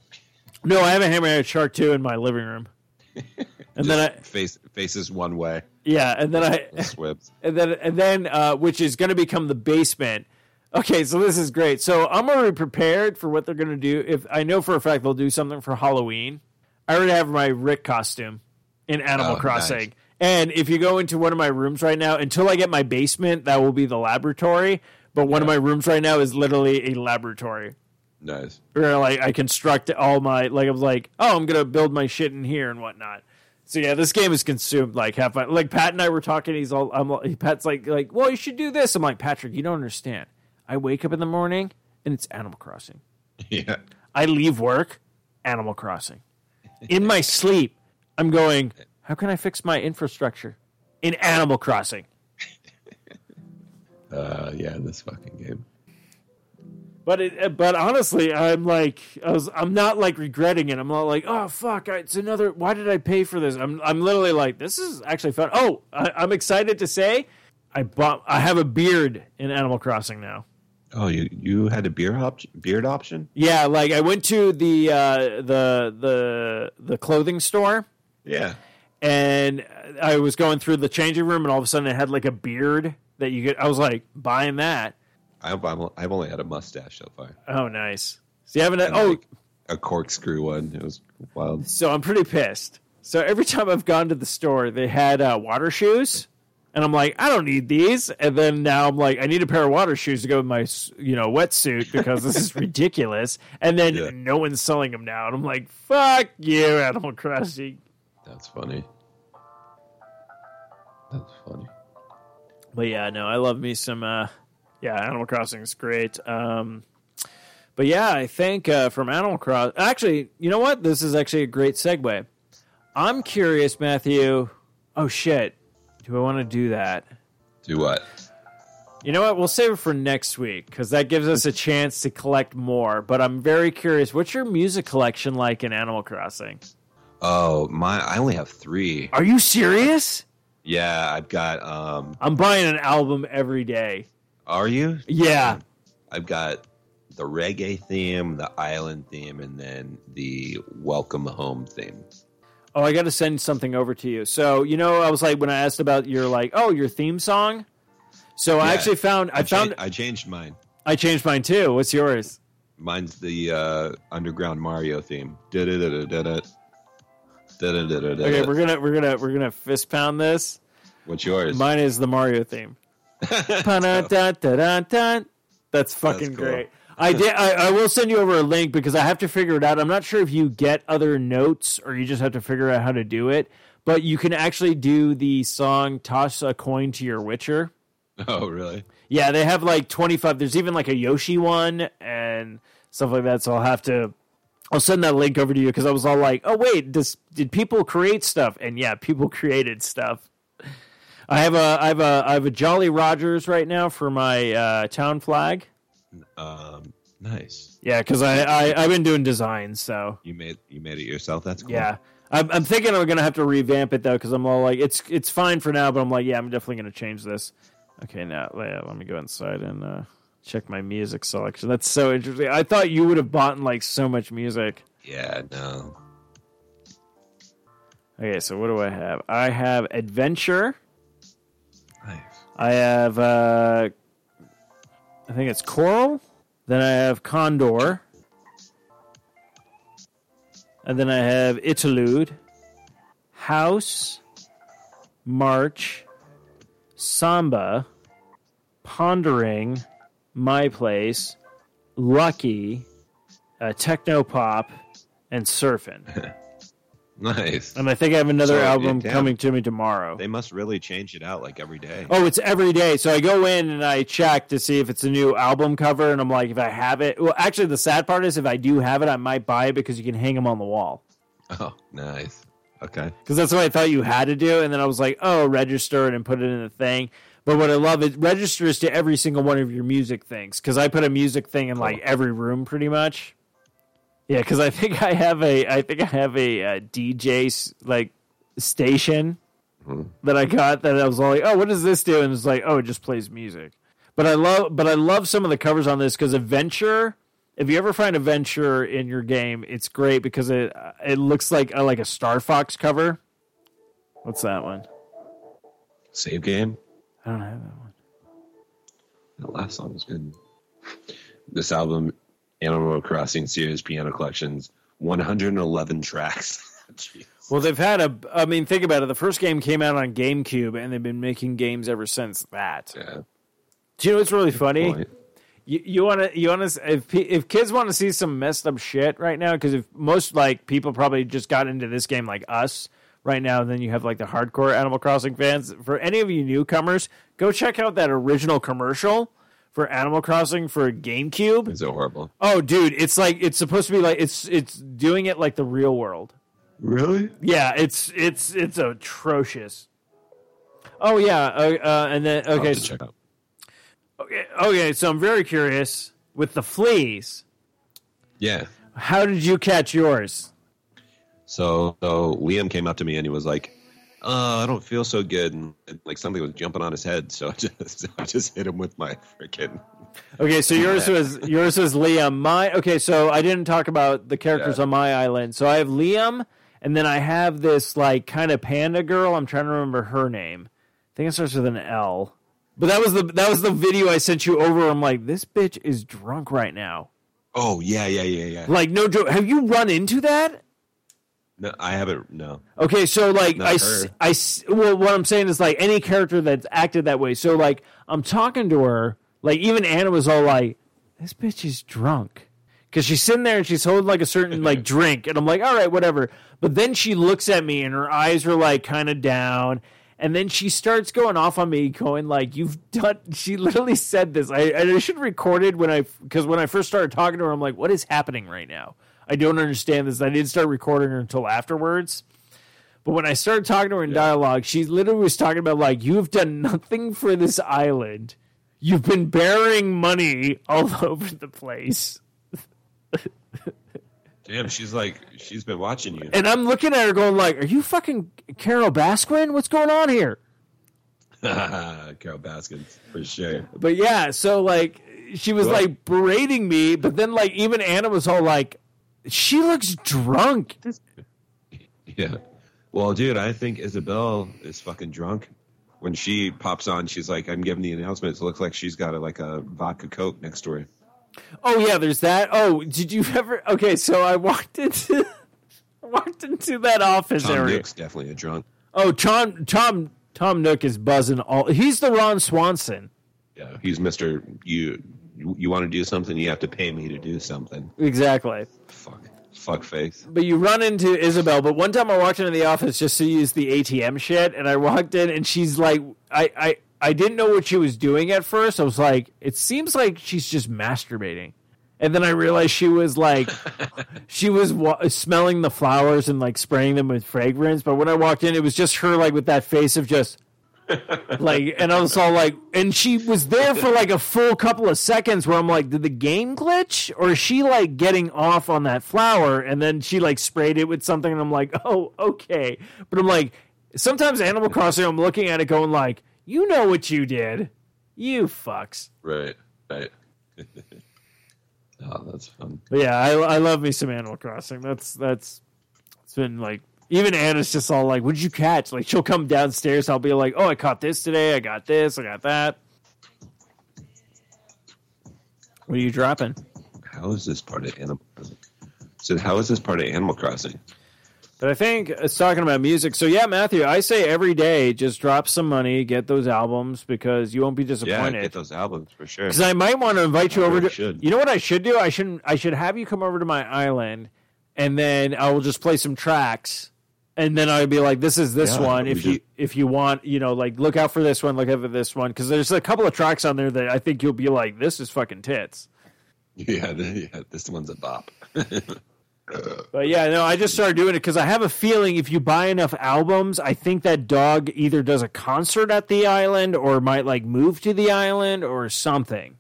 No, I have a hammerhead shark too in my living room. And then I face faces one way, yeah, and then I swims. and then and then uh, which is going to become the basement. Okay, so this is great. So I'm already prepared for what they're going to do. If I know for a fact they'll do something for Halloween, I already have my Rick costume in Animal Oh, Crossing. nice. And if you go into one of my rooms right now, until I get my basement, that will be the laboratory. But one of my rooms right now is literally a laboratory Nice. where like I construct all my like I was like, oh, I'm gonna build my shit in here and whatnot. So yeah, this game is consumed like half my like Pat and I were talking. He's all I'm like- Pat's like like, well, you should do this. I'm like Patrick, you don't understand. I wake up in the morning and it's Animal Crossing. Yeah. I leave work, Animal Crossing. In my sleep, I'm going. How can I fix my infrastructure in Animal Crossing? Uh, yeah, this fucking game. But it, but honestly, I'm like, I was, I'm not like regretting it. I'm not like, oh fuck, it's another. Why did I pay for this? I'm, I'm literally like, this is actually fun. Oh, I, I'm excited to say, I bought, I have a beard in Animal Crossing now. Oh, you you had a beer op- beard option? Yeah, like I went to the uh, the the the clothing store Yeah. and I was going through the changing room, and all of a sudden it had like a beard that you could. I was like, buying that. I've I'm, I've only had a mustache so far. Oh, nice. So you haven't. And, Oh, like, a corkscrew one. It was wild. So I'm pretty pissed. So every time I've gone to the store, they had uh, water shoes, and I'm like, I don't need these. And then now I'm like, I need a pair of water shoes to go with my you know wetsuit because this is ridiculous. And then Yeah. no one's selling them now, and I'm like, fuck you, Animal Crossing. That's funny. That's funny. But yeah, no, I love me some. Uh, yeah, Animal Crossing is great. Um, but yeah, I think uh, from Animal Crossing, actually, you know what? This is actually a great segue. I'm curious, Matthew. Oh shit, do I want to do that? Do what? You know what? We'll save it for next week because that gives us a chance to collect more. But I'm very curious. What's your music collection like in Animal Crossing? Oh, my! I only have three. Are you serious? Yeah, I've got. Um, I'm buying an album every day. are you? Yeah. I've got the reggae theme, the island theme, and then the welcome home theme. Oh, I got to send something over to you. So you know, I was like when I asked about your like, oh, your theme song. So I actually found I, I found changed, I changed mine. I changed mine too. What's yours? Mine's the uh, underground Mario theme. Da-da-da-da-da-da. Da-da-da-da-da. Okay, we're gonna we're gonna we're gonna fist pound this. What's yours? Mine is the Mario theme. That's fucking cool. great. I did. I, I will send you over a link because I have to figure it out. I'm not sure if you get other notes or you just have to figure out how to do it. But you can actually do the song "Toss a Coin to Your Witcher." Oh, really? Yeah, they have like 25. There's even like a Yoshi one and stuff like that. So I'll have to. I'll send that link over to you because I was all like, "Oh wait, does did people create stuff?" And yeah, people created stuff. I have a I have a I have a Jolly Rogers right now for my uh, town flag. Um, nice. Yeah, because I, I I've been doing designs, so You made you made it yourself. That's cool. yeah. I'm, I'm thinking I'm gonna have to revamp it though because I'm all like, it's it's fine for now, but I'm like, yeah, I'm definitely gonna change this. Okay, now yeah, let me go inside and uh, check my music selection. That's so interesting. I thought you would have bought like so much music. Yeah. No. Okay, so what do I have? I have adventure. Nice. I have uh I think it's coral. Then I have condor. And then I have interlude, house, march, samba, pondering, my place, lucky, uh, techno pop, and surfing. Nice. And I think I have another So, album damn. coming to me tomorrow. They must really change it out like every day. Oh, it's every day. So I go in and I check to see if it's a new album cover, and I'm like, if I have it. Well, actually, the sad part is if I do have it, I might buy it because you can hang them on the wall. Oh, nice. Okay. Because that's what I thought you had to do, and then I was like, oh, register it and put it in the thing. But what I love it registers to every single one of your music things because I put a music thing in like every room pretty much. Yeah, because I think I have a I think I have a, uh DJ like station that I got that I was all like, oh, what does this do? And it's like, oh, it just plays music. But I love but I love some of the covers on this because Adventure. If you ever find Adventure in your game, it's great because it it looks like a, like a Star Fox cover. What's that one? Save game. I don't have that one. That last song was good. This album, Animal Crossing Series Piano Collections, 111 tracks. Well, they've had a. I mean, think about it. The first game came out on GameCube, and they've been making games ever since that. Yeah. Do you know what's really funny? Point. You, you want to you want to if if kids want to see some messed up shit right now because if most like people probably just got into this game like us right now And then you have like the hardcore Animal Crossing fans for any of you newcomers go check out that original commercial for Animal Crossing for GameCube Is it horrible? oh dude it's like it's supposed to be like it's it's doing it like the real world Really? yeah it's it's it's atrocious oh yeah uh, uh, and then I'll okay have to so- check out. Okay, okay, so I'm very curious with the fleas. Yeah. How did you catch yours? So, so Liam came up to me and he was like, "Oh, I don't feel so good," and, and, like something was jumping on his head. So I just, I just hit him with my freaking. Okay, so yours was yours was Liam. My okay, so I didn't talk about the characters Yeah. on my island. So I have Liam, and then I have this like kind of panda girl. I'm trying to remember her name. I think it starts with an L. But that was the that was the video I sent you over. I'm like, this bitch is drunk right now. Oh yeah, yeah, yeah, yeah. Like, no joke. Have you run into that? No, I haven't. No. Okay, so like Not I, her. I well, what I'm saying is like any character that's acted that way. So like I'm talking to her, like even Anna was all like, "This bitch is drunk," because she's sitting there and she's holding like a certain like drink, and I'm like, "All right, whatever." But then she looks at me and her eyes are like kind of down, and then she starts going off on me, going like, "You've done." She literally said this. I I should have recorded when I because when I first started talking to her, I'm like, "What is happening right now?" I don't understand this. I didn't start recording her until afterwards. But when I started talking to her in dialogue, she literally was talking about like, "You've done nothing for this island. You've been burying money all over the place." Damn, she's like she's been watching you. And I'm looking at her, going like, "Are you fucking Carole Baskin? What's going on here?" Carole Baskin for sure. But yeah, so like she was Well- like berating me, but then like even Anna was all like, "She looks drunk." Yeah. Well, dude, I think Isabelle is fucking drunk. When she pops on, she's like, "I'm giving the announcements." It looks like she's got a, like a vodka coke next to her. Oh yeah, there's that. Oh, did you ever? Okay, so I walked into walked into that office Tom area. Nook's definitely a drunk. Oh, Tom Tom Tom Nook is buzzing all. He's the Ron Swanson. Yeah, he's Mister. You you want to do something, you have to pay me to do something. Exactly. Fuck, face. But you run into Isabelle. But one time I walked into the office just to use the ATM shit, and I walked in, and she's like, I, I, I didn't know what she was doing at first. I was like, it seems like she's just masturbating. And then I realized she was like, she was wa- smelling the flowers and like spraying them with fragrance. But when I walked in, it was just her like with that face of just like, and I was all like, and she was there for like a full couple of seconds where I'm like, did the game glitch or is she like getting off on that flower? And then she like sprayed it with something, and I'm like, oh, okay. But I'm like, sometimes Animal Crossing, I'm looking at it going like, you know what you did, you fucks. Right, right. oh, that's fun. But yeah, I, I love me some Animal Crossing. That's that's it's been like even Anna's just all like, "What did you catch?" Like she'll come downstairs, I'll be like, "Oh, I caught this today. I got this. I got that." What are you dropping? How is this part of Animal Crossing? So how is this part of Animal Crossing? But I think it's talking about music. So yeah, Matthew, I say every day just drop some money, get those albums because you won't be disappointed. Yeah, get those albums for sure. Because I might want to invite you I over really to. should. You know what I should do? I should I should have you come over to my island, and then I will just play some tracks, and then I'd be like, "This is this Yeah, one. If you just- if you want, you know, like look out for this one, look out for this one, because there's a couple of tracks on there that I think you'll be like, "This is fucking tits." Yeah, yeah, this one's a bop. But yeah, no, I just started doing it because I have a feeling if you buy enough albums, I think that dog either does a concert at the island or might like move to the island or something.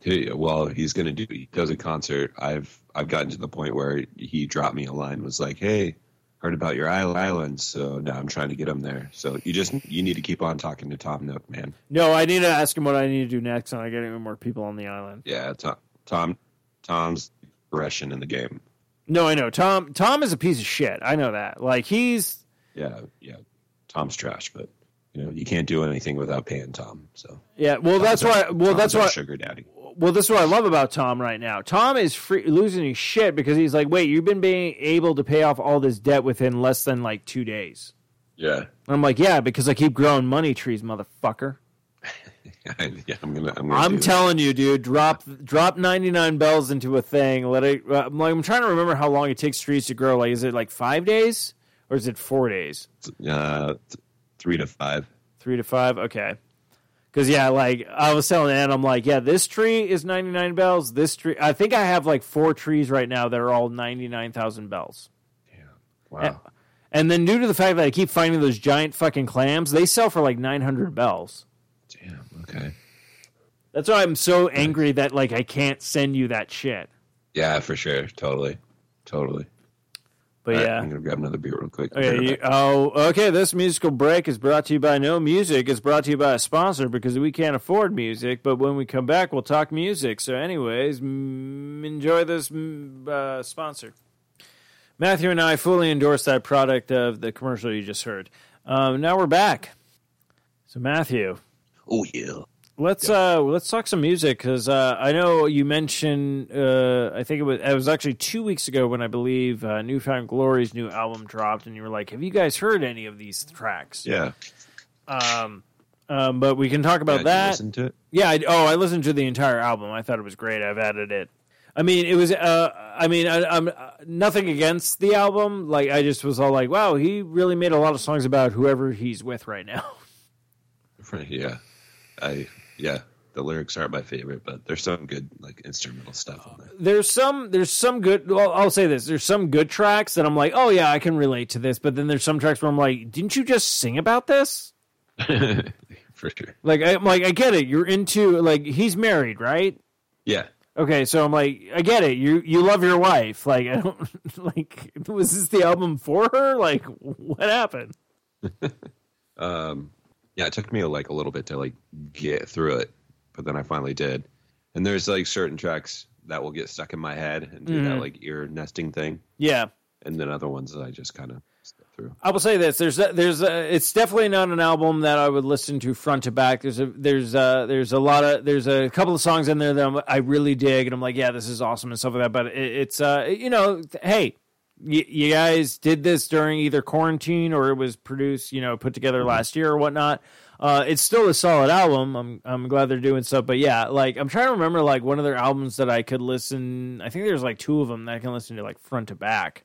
Hey, well, he's gonna do. He does a concert. I've I've gotten to the point where he dropped me a line. Was like, "Hey, heard about your island, so now I'm trying to get him there." So you just you need to keep on talking to Tom Nook, man. No, I need to ask him what I need to do next, and I get even more people on the island. Yeah, Tom, Tom Tom's progression in the game. No, I know Tom. Tom is a piece of shit. I know that. Like he's Yeah, yeah. Tom's trash, but you know you can't do anything without paying Tom. So yeah. Well, that's why. Well, Tom's that's why. sugar daddy. Well, this is what I love about Tom right now. Tom is free, losing his shit because he's like, wait, you've been being able to pay off all this debt within less than like two days. Yeah, I'm like, yeah, because I keep growing money trees, motherfucker. yeah. I'm gonna. I'm, gonna I'm that. telling you, dude, drop drop 99 bells into a thing. Let it. Uh, I'm, like, I'm trying to remember how long it takes trees to grow. Like, is it like five days or is it four days? uh, th- three to five. Three to five. Okay. Because yeah, like I was telling Ann, I'm like, yeah, this tree is 99 bells. This tree, I think I have like four trees right now that are all 99,000 bells. Yeah. Wow. And then due to the fact that I keep finding those giant fucking clams, they sell for like 900 bells. Damn. Okay. That's why I'm so angry that like I can't send you that shit. Yeah, for sure. Totally. Totally. But right, yeah. I'm gonna grab another beer real quick. Okay, you, oh, okay. This musical break is brought to you by No Music. It's brought to you by a sponsor because we can't afford music. But when we come back, we'll talk music. So, anyways, mm, enjoy this mm, uh, sponsor. Matthew and I fully endorse that product of the commercial you just heard. Um, now we're back. So, Matthew, oh yeah. Let's uh, let's talk some music because uh, I know you mentioned. Uh, I think it was it was actually two weeks ago when I believe uh, New Found Glory's new album dropped, and you were like, "Have you guys heard any of these tracks?" Yeah. Um, um, but we can talk about Yeah, did you that. Listen to it. Yeah. I, oh, I listened to the entire album. I thought it was great. I've added it. I mean, it was. Uh, I mean, I, I'm uh, nothing against the album. Like, I just was all like, "Wow, he really made a lot of songs about whoever he's with right now." Right, Yeah. I yeah. The lyrics aren't my favorite, but there's some good like instrumental stuff on there's some there's some good well, I'll say this there's some good tracks that I'm like oh yeah I can relate to this but then there's some tracks where I'm like didn't you just sing about this there. for sure. like I'm like I get it you're into like he's married right Yeah. okay so I'm like I get it you you love your wife like I don't like was this the album for her like what happened Um yeah, it took me like a little bit to like get through it, but then I finally did. And there's like certain tracks that will get stuck in my head and do Mhm. that like ear nesting thing, yeah and then other ones that I just kind of through. I will say this: there's a, there's a, it's definitely not an album that I would listen to front to back. There's a there's a, there's a lot of there's a couple of songs in there that I'm, I really dig, and I'm like, yeah, this is awesome and stuff like that. But it, it's uh, you know, hey, you guys did this during either quarantine or it was produced, you know, put together last year or whatnot. Uh, it's still a solid album. I'm I'm glad they're doing stuff, but yeah, like I'm trying to remember like one of their albums that I could listen. I think there's like two of them that I can listen to like front to back.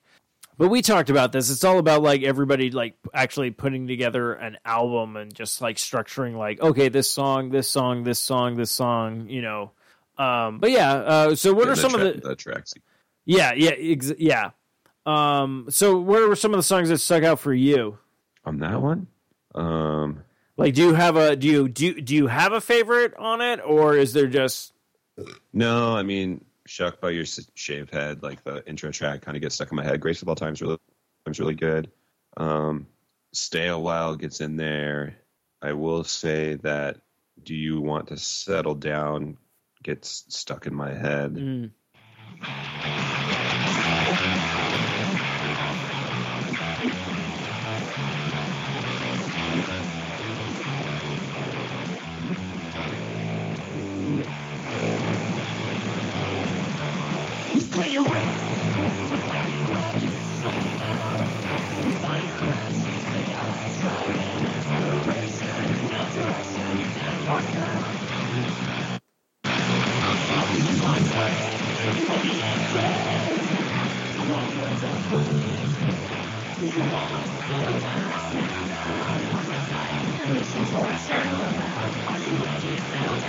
But we talked about this. It's all about like everybody like actually putting together an album and just like structuring like okay, this song, this song, this song, this song, you know. Um, but yeah, uh, so what are some tra- of the the tracks? yeah, yeah, ex- yeah. Um, so what were some of the songs that stuck out for you? on that one? Um, Like, do you have a do you do do you have a favorite on it, or is there just no, I mean, "Shook" by your shaved head, like the intro track, kind of gets stuck in my head. "Grace of All Time's really, time's really good. Um, "Stay a While" gets in there. I will say that "Do You Want to Settle Down" gets stuck in my head. mm, you This is what I said. Are you ready to fail?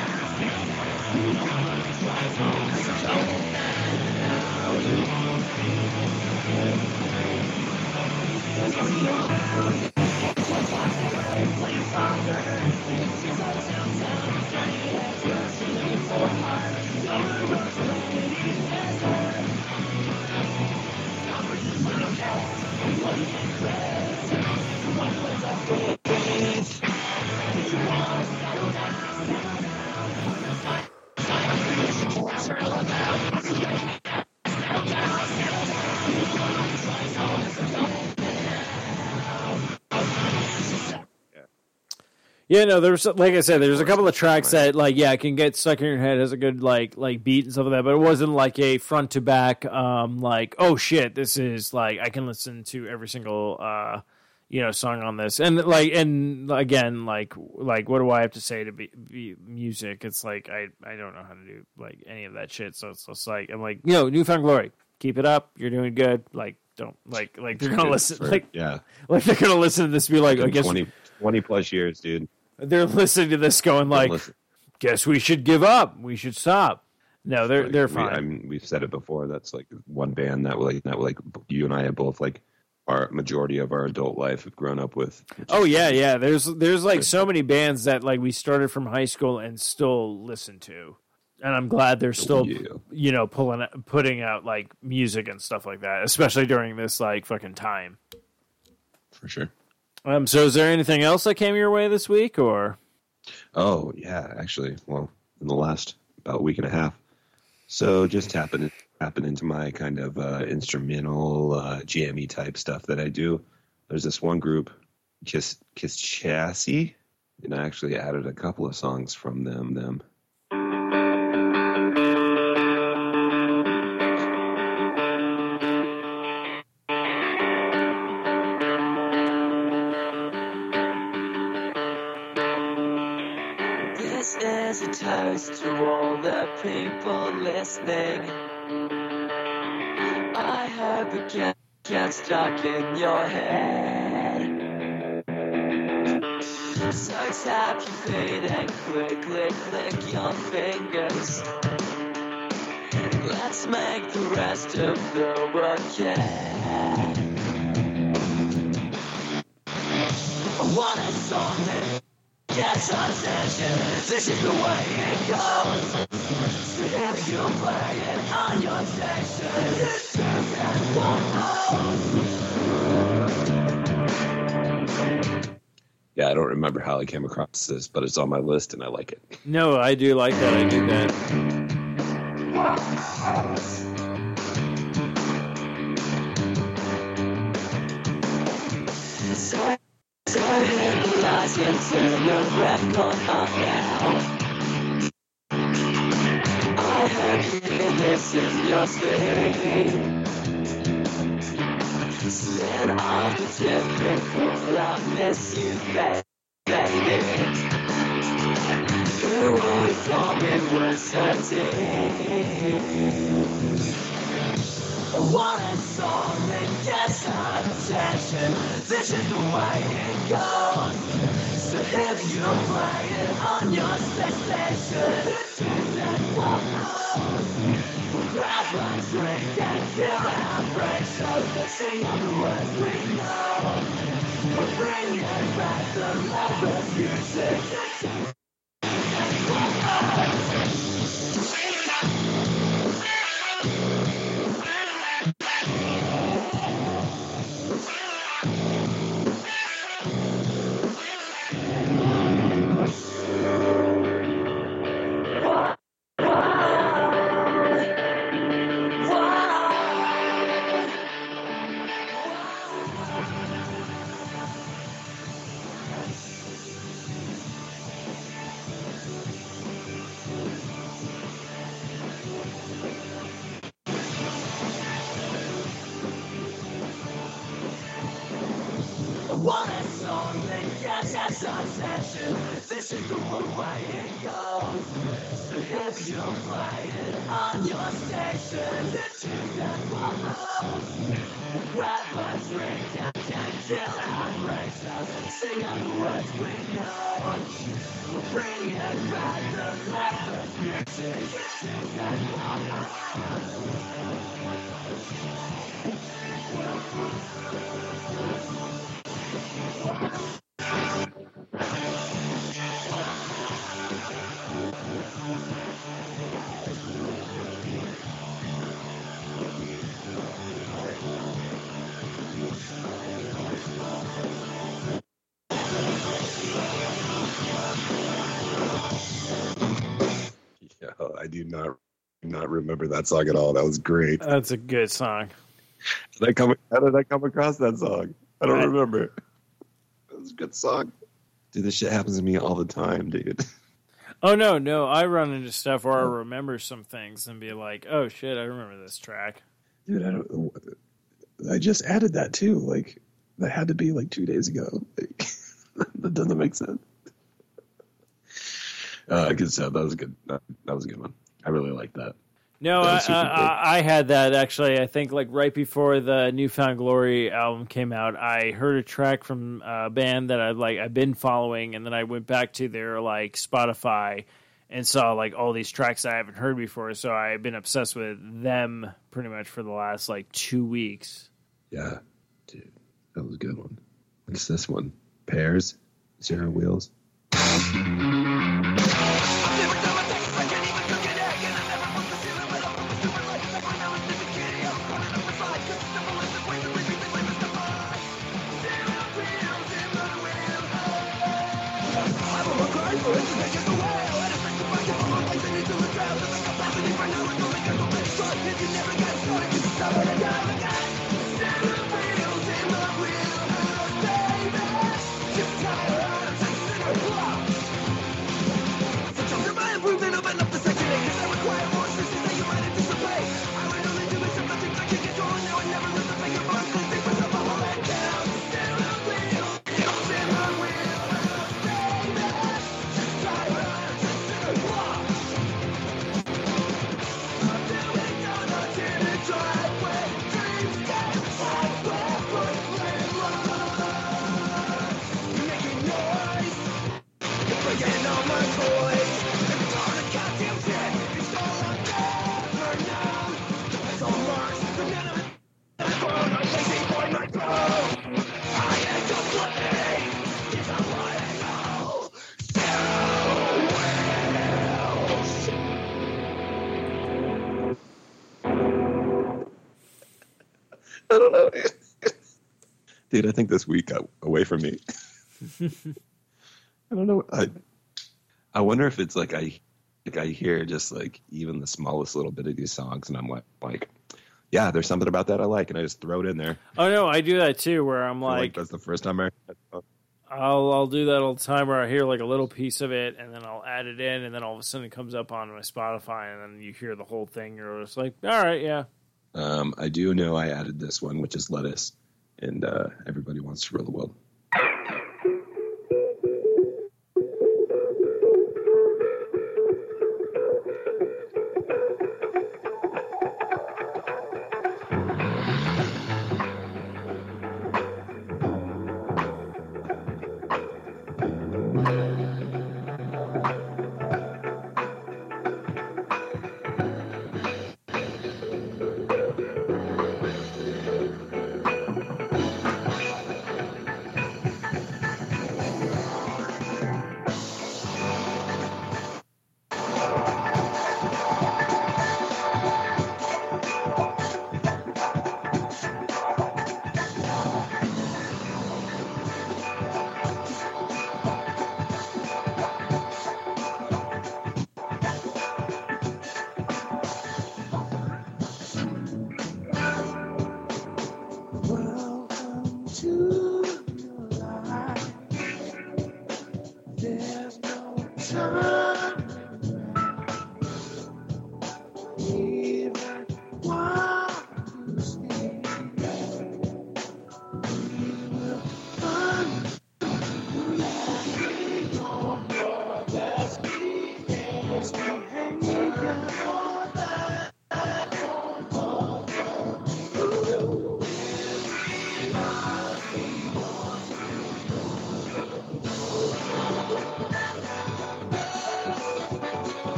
Yeah, no, there's like I said, there's a couple of tracks that like yeah can get stuck in your head as a good like like beat and stuff like that, but it wasn't like a front to back um like oh shit this is like I can listen to every single uh you know song on this and like and again like like what do I have to say to be, be music? It's like I I don't know how to do like any of that shit, so it's just like I'm like you know New Found Glory, keep it up, you're doing good, like. Don't like like they're gonna listen for- like yeah, like they're gonna listen to this be like I guess 20, 20 plus years, dude. They're listening to this going like guess we should give up. We should stop. No, they're like, they're we- fine. I mean, we've said it before. That's like one band that like that like you and I have both like our majority of our adult life have grown up with. oh yeah, yeah. There's there's like so many bands that like we started from high school and still listen to, and I'm glad they're oh, still Yeah. you know pulling putting out like music and stuff like that, especially during this like fucking time. for sure. Um. So is there anything else that came your way this week or? Oh yeah, actually, well, in the last about week and a half. So just happened tapping into my kind of uh, instrumental uh, jammy type stuff that I do. There's this one group, Kiss Kiss Chassis, and I actually added a couple of songs from them. Them. Listening. I hope it get, gets stuck in your head. So tap your feet and quickly click click your fingers. Let's make the rest of the work yeah. What a song that gets attention. This is the way it goes. If you play it on your station, you. Yeah, I don't remember how I came across this, but it's on my list and I like it. No, I do like that. I do that. eyes can turn the record up now. I heard you, this is your thing. I miss you, baby. You always hurting. What a song that gets our attention. This is the way it goes. So if you play it on your station, turn that one Grab a drink and feel our break. So sing the words we know. We're bringing back the love of music. What remember that song at all. That was great. That's a good song. Did I come? How did I come across that song? I don't remember. That was a good song. Dude, this shit happens to me all the time, dude. Oh no, no, I run into stuff where I remember some things and be like, "Oh shit, I remember this track." Dude, I don't. I just added that too. Like that had to be like two days ago. Like, that doesn't make sense. Uh, good stuff. That was a good. That, that was a good one. I really like that. No, I, was I. I I had that actually. I think like right before the New Found Glory album came out, I heard a track from a band that I like. I've been following, and then I went back to their like Spotify and saw like all these tracks I haven't heard before. So I've been obsessed with them pretty much for the last like two weeks. Yeah, dude, that was a good one. What's this one? Pairs, zero wheels. I dude, I think this week got away from me. I don't know. I I wonder if it's like I like I hear just like even the smallest little bit of these songs, and I'm like, like yeah, there's something about that I like, and I just throw it in there. Oh no, I do that too, where I'm like, like, that's the first time I. I'll I'll do that all the time where I hear like a little piece of it and then I'll add it in and then all of a sudden it comes up on my Spotify and then you hear the whole thing. You're just like, all right, yeah. Um, I do know I added this one, which is lettuce and uh, everybody wants to rule the world.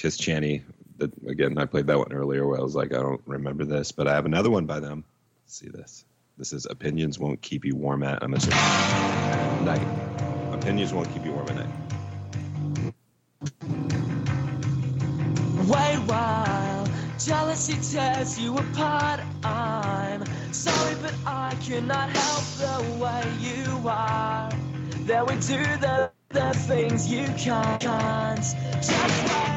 Kisschasy. That, again, I played that one earlier where I was like, I don't remember this, but I have another one by them. Let's see this. This is Opinions Won't Keep You Warm at I'm assuming. Night. Opinions Won't Keep You Warm at Night. Wait while jealousy tears you apart. I'm sorry, but I cannot help the way you are. That we do the, the things you can't. Just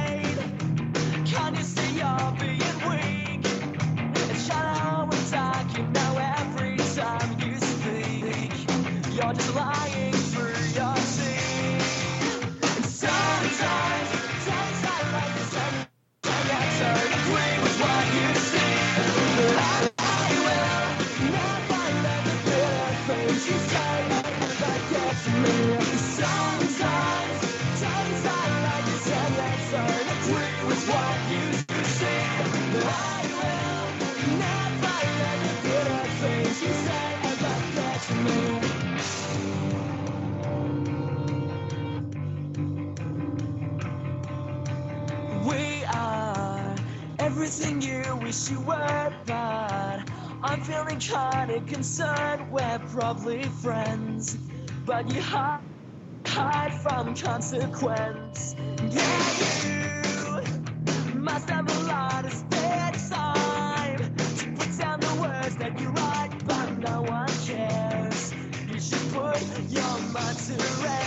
consequence. Yeah, you must have a lot of spare time to put down the words that you write, but no one cares. You should put your mind to rest.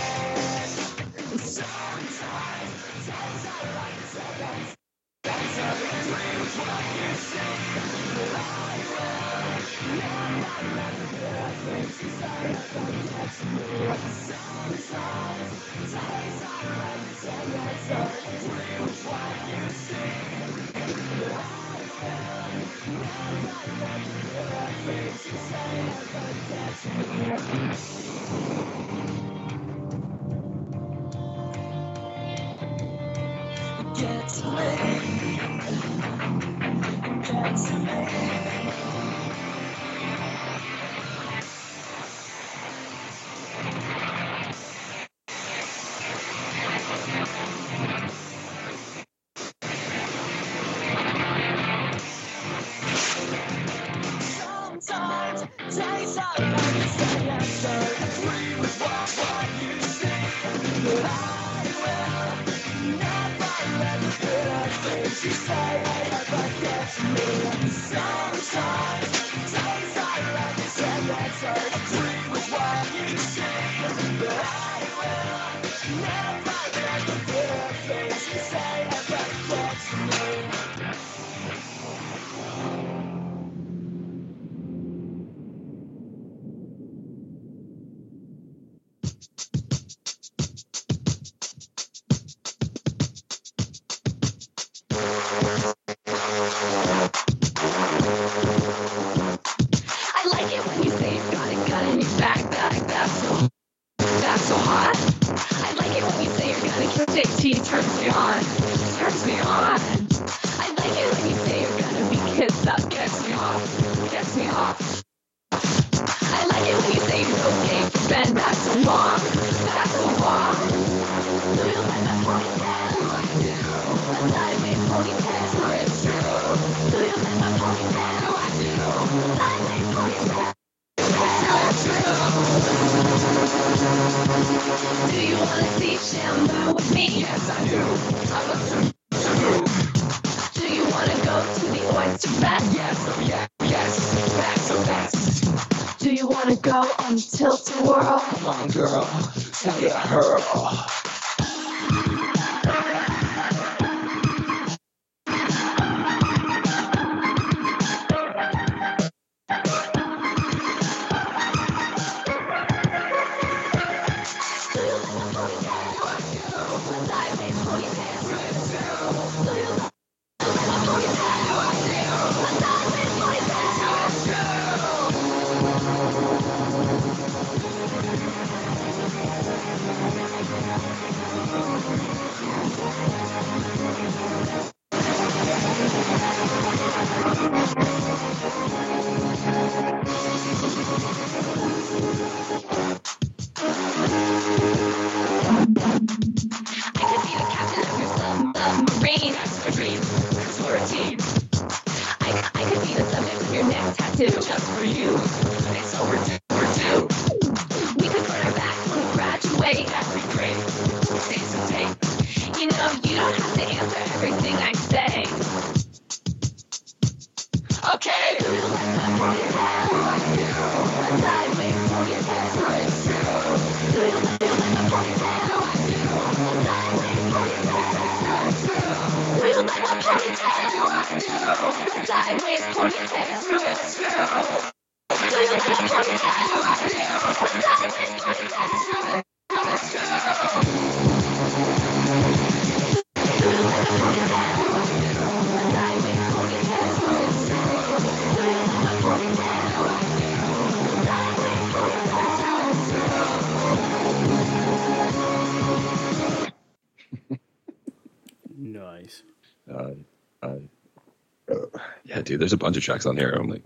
There's a bunch of tracks on here. I'm like,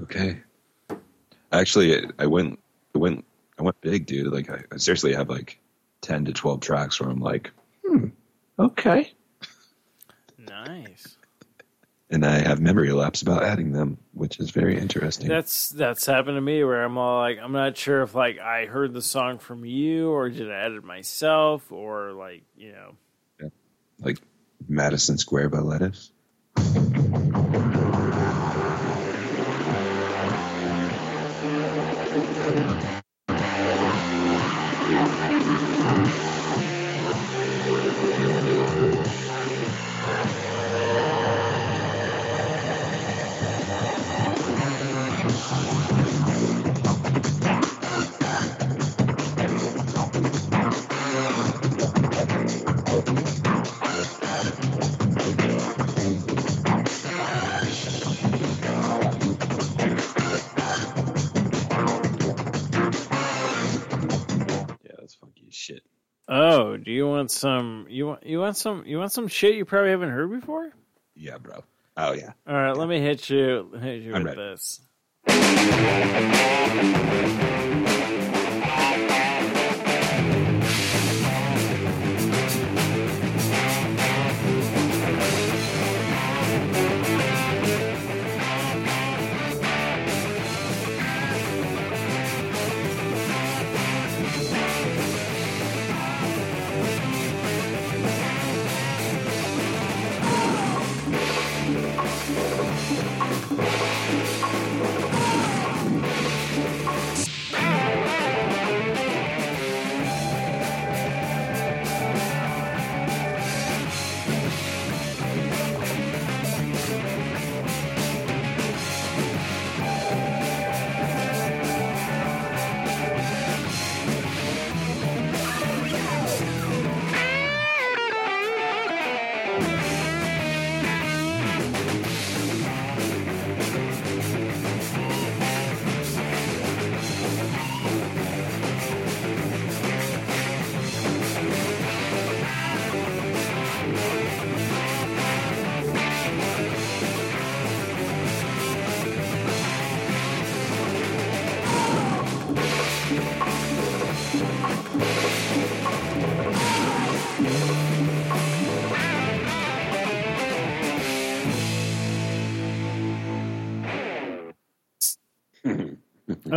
okay. Actually, I went, I went, I went big, dude. Like, I, I seriously have like ten to twelve tracks where I'm like, hmm, okay. Nice. And I have memory lapse about adding them, which is very interesting. That's that's happened to me where I'm all like, I'm not sure if like I heard the song from you or did I add it myself or like you know. like Madison Square by Lettuce. Oh, do you want some? You want you want some? You want some shit you probably haven't heard before? Yeah, bro. Oh yeah. All right, let me hit you. Hit you I'm with ready. this.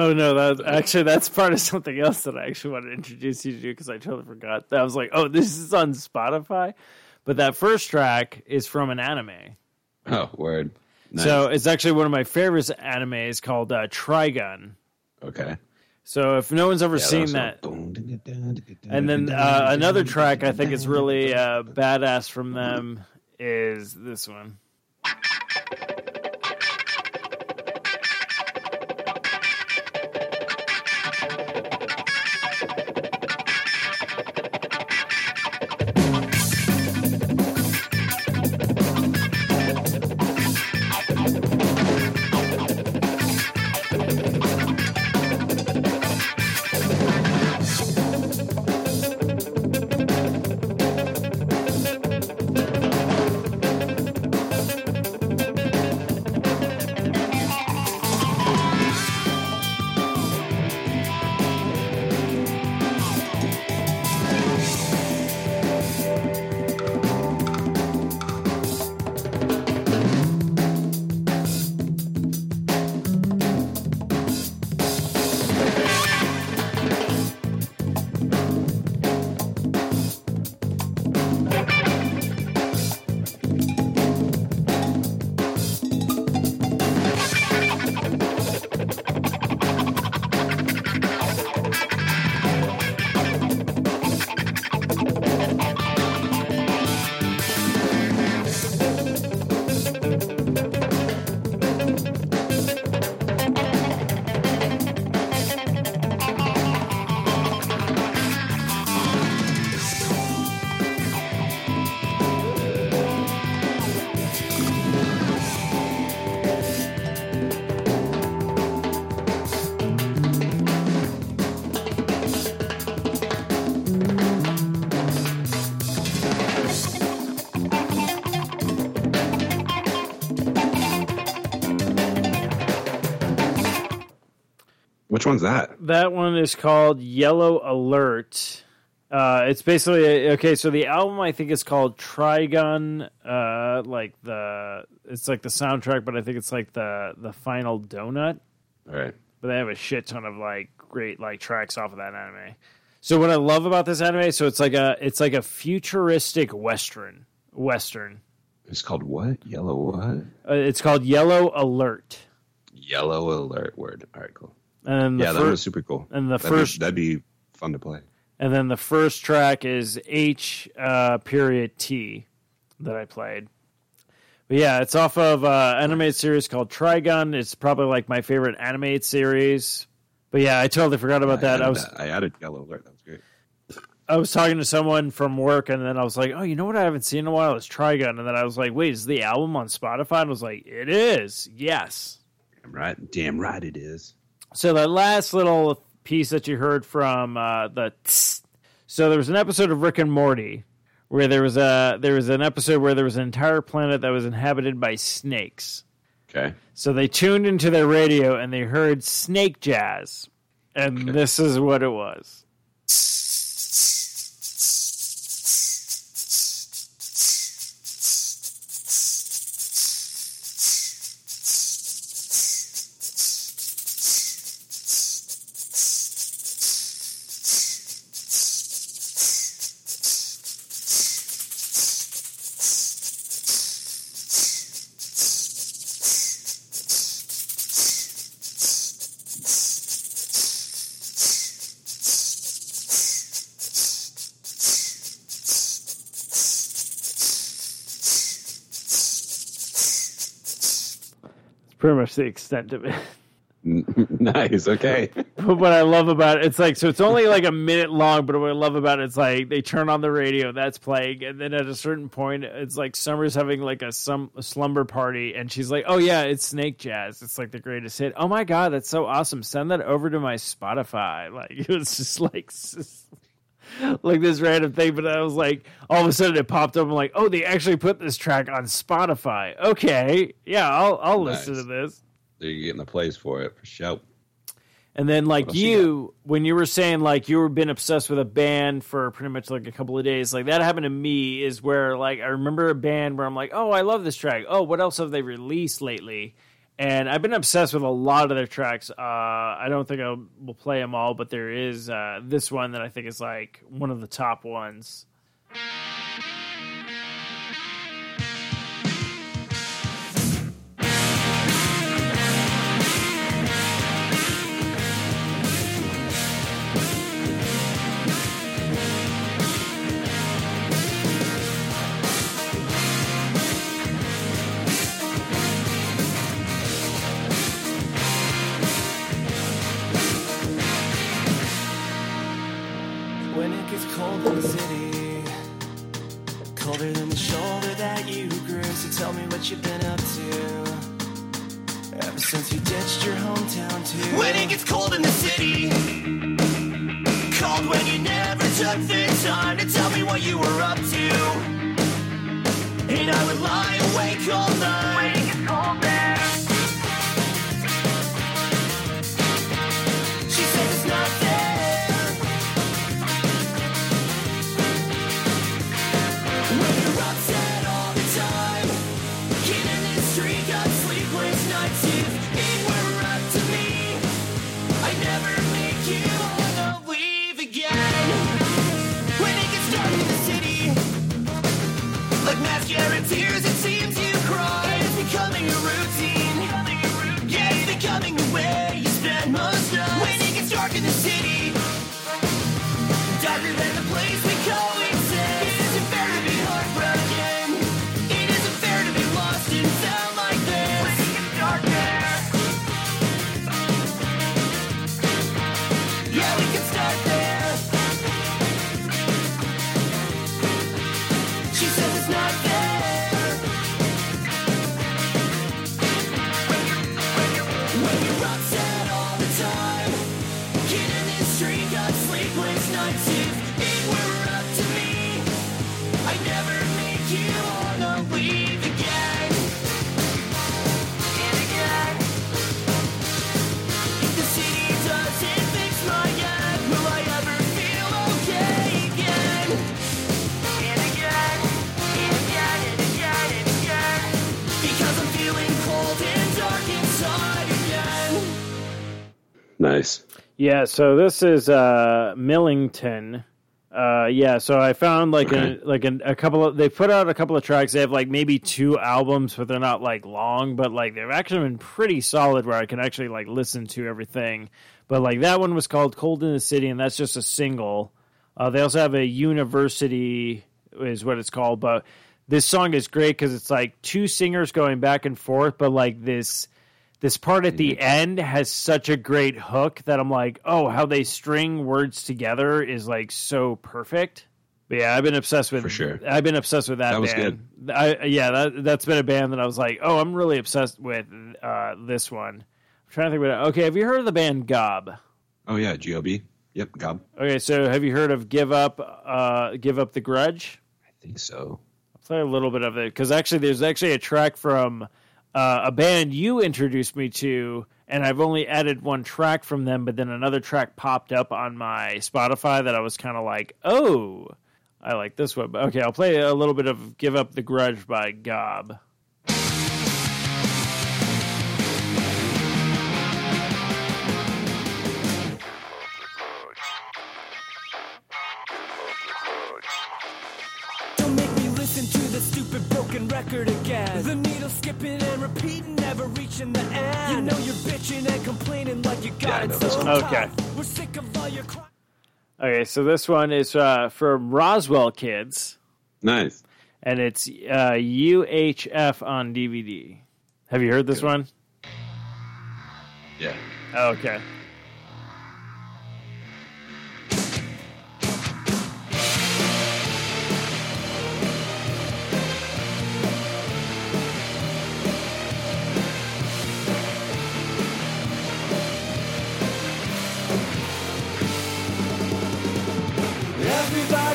Oh no, that actually that's part of something else that I actually want to introduce you to because I totally forgot. That I was like, oh, this is on Spotify, but that first track is from an anime. Oh, word. Nice. So it's actually one of my favorite animes called uh, Trigun. okay. So if no one's ever seen that, and then uh, another track I think is really uh, badass from them is this one. Which one's that? That one is called Yellow Alert. Uh, it's basically okay. So the album I think is called Trigun. Uh, like the it's like the soundtrack, but I think it's like the the final donut. All right. But they have a shit ton of like great like tracks off of that anime. So what I love about this anime, so it's like a it's like a futuristic western western. It's called what? Yellow what? Uh, it's called Yellow Alert. Yellow alert word. All right, cool. And Yeah, that fir- was super cool. and the that'd first- be, that'd be fun to play. And then the first track is H uh, period T that I played. But yeah, it's off of uh, an animated series called Trigun. It's probably like my favorite animated series. But yeah, I totally forgot about that. I I was that. I added yellow alert. That was great. I was talking to someone from work, and then I was like, "Oh, you know what? I haven't seen in a while is Trigun." And then I was like, "Wait, is the album on Spotify?" And I was like, "It is, yes." Damn right. Damn right it is. So that last little piece that you heard from uh, the tss, so there was an episode of Rick and Morty where there was a there was an episode where there was an entire planet that was inhabited by snakes. Okay. So they tuned into their radio and they heard snake jazz, and this is what it was. It's pretty much the extent of it. nice. Okay. But what I love about it, it's like so it's only like a minute long, but what I love about it, it's like they turn on the radio, that's playing, and then at a certain point, it's like Summer's having like a some a slumber party, and she's like, "Oh yeah, it's Snake Jazz. It's like the greatest hit. Oh my god, that's so awesome. Send that over to my Spotify." Like it was just like. Like this random thing, but I was like, all of a sudden it popped up. I'm like, oh, they actually put this track on Spotify. Okay, yeah, I'll I'll listen to this. So you're getting the plays for it for sure. And then, like you you, when you were saying like you were been obsessed with a band for pretty much like a couple of days, like that happened to me. Is where like I remember a band where I'm like, oh, I love this track. Oh, what else have they released lately? And I've been obsessed with a lot of their tracks. Uh, I don't think I will play them all, but there is uh, this one that I think is like one of the top ones. The city, colder than the shoulder that you grew. So tell me what you've been up to ever since you ditched your hometown too. When it gets cold in the city, cold when you never took the time to tell me what you were up to, and I would lie awake all night. When it gets cold there. Nice. Yeah, so this is uh, Millington. Uh, yeah, so I found like Okay. a like a, a couple of they put out a couple of tracks. They have like maybe two albums, but they're not like long. But like they've actually been pretty solid, where I can actually like listen to everything. But like that one was called "Cold in the City," and that's just a single. Uh, they also have a University is what it's called, but this song is great because it's like two singers going back and forth, but like this this part at the end has such a great hook that I'm like, oh, how they string words together is like so perfect. But yeah, I've been obsessed with For sure. I've been obsessed with that. That was band. I, yeah, that that's been a band that I was like, oh, I'm really obsessed with uh, this one. I'm trying to think about it. Okay, have you heard of the band Gob? Oh yeah, Gob. Yep, Gob. Okay, so have you heard of Give Up? Uh, Give Up the Grudge? I think so. I'll play a little bit of it because actually, there's actually a track from uh, a band you introduced me to, and I've only added one track from them, but then another track popped up on my Spotify that I was kind of like, oh, I like this one. Okay, I'll play a little bit of "Give Up the Grudge" by Gob. Record again. The needle skipping and repeating, never reaching the end. You know you're bitching and complaining like you got Yeah, it so tough. Okay. We're sick of all your cry- Okay, so this one is uh, from Roswell Kids, Nice. and it's uh, UHF on DVD. Have you heard this one? Yeah. Okay.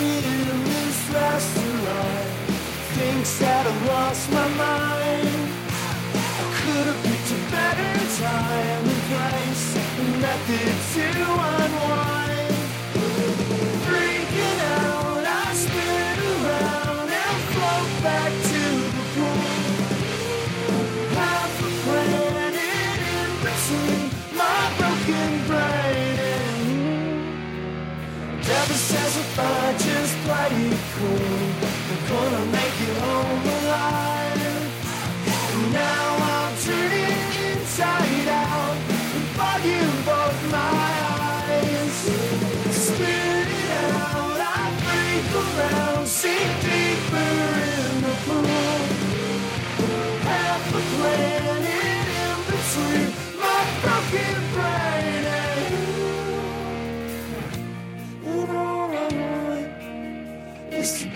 Everybody in this restaurant thinks that I lost my mind. I could have picked a better time and place, and method to unwind. Freaking out, I spin around and float back to the pool. Half a planet in between my broken brain and you. Never says a mighty cool.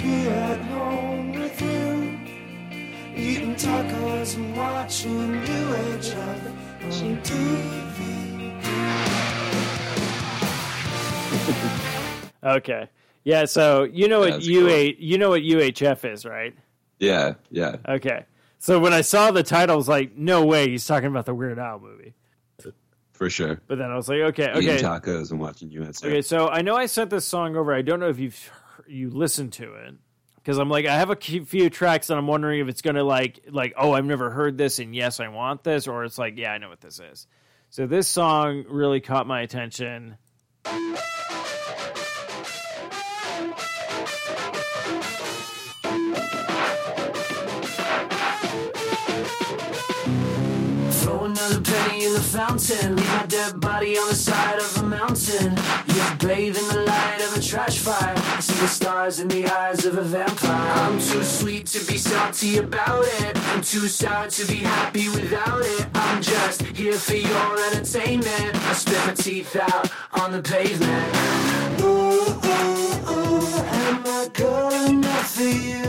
be at home with you, eating tacos and watching you and on TV. okay. Yeah, so you know yeah, what UA cool. you know what UHF is, right? Yeah, yeah. Okay. So when I saw the title, I was like, no way, he's talking about the Weird Al movie. For sure. But then I was like, okay, okay. Eating tacos and watching USA. Okay, so I know I sent this song over. I don't know if you've you listen to it because I'm like I have a few tracks and I'm wondering if it's gonna like like oh I've never heard this and yes I want this or it's like yeah I know what this is. So this song really caught my attention. Fountain. Leave my dead body on the side of a mountain. You bathe in the light of a trash fire. I see the stars in the eyes of a vampire. I'm too sweet to be salty about it. I'm too sour to be happy without it. I'm just here for your entertainment. I spit my teeth out on the pavement. Ooh, ooh, ooh, am I good enough for you?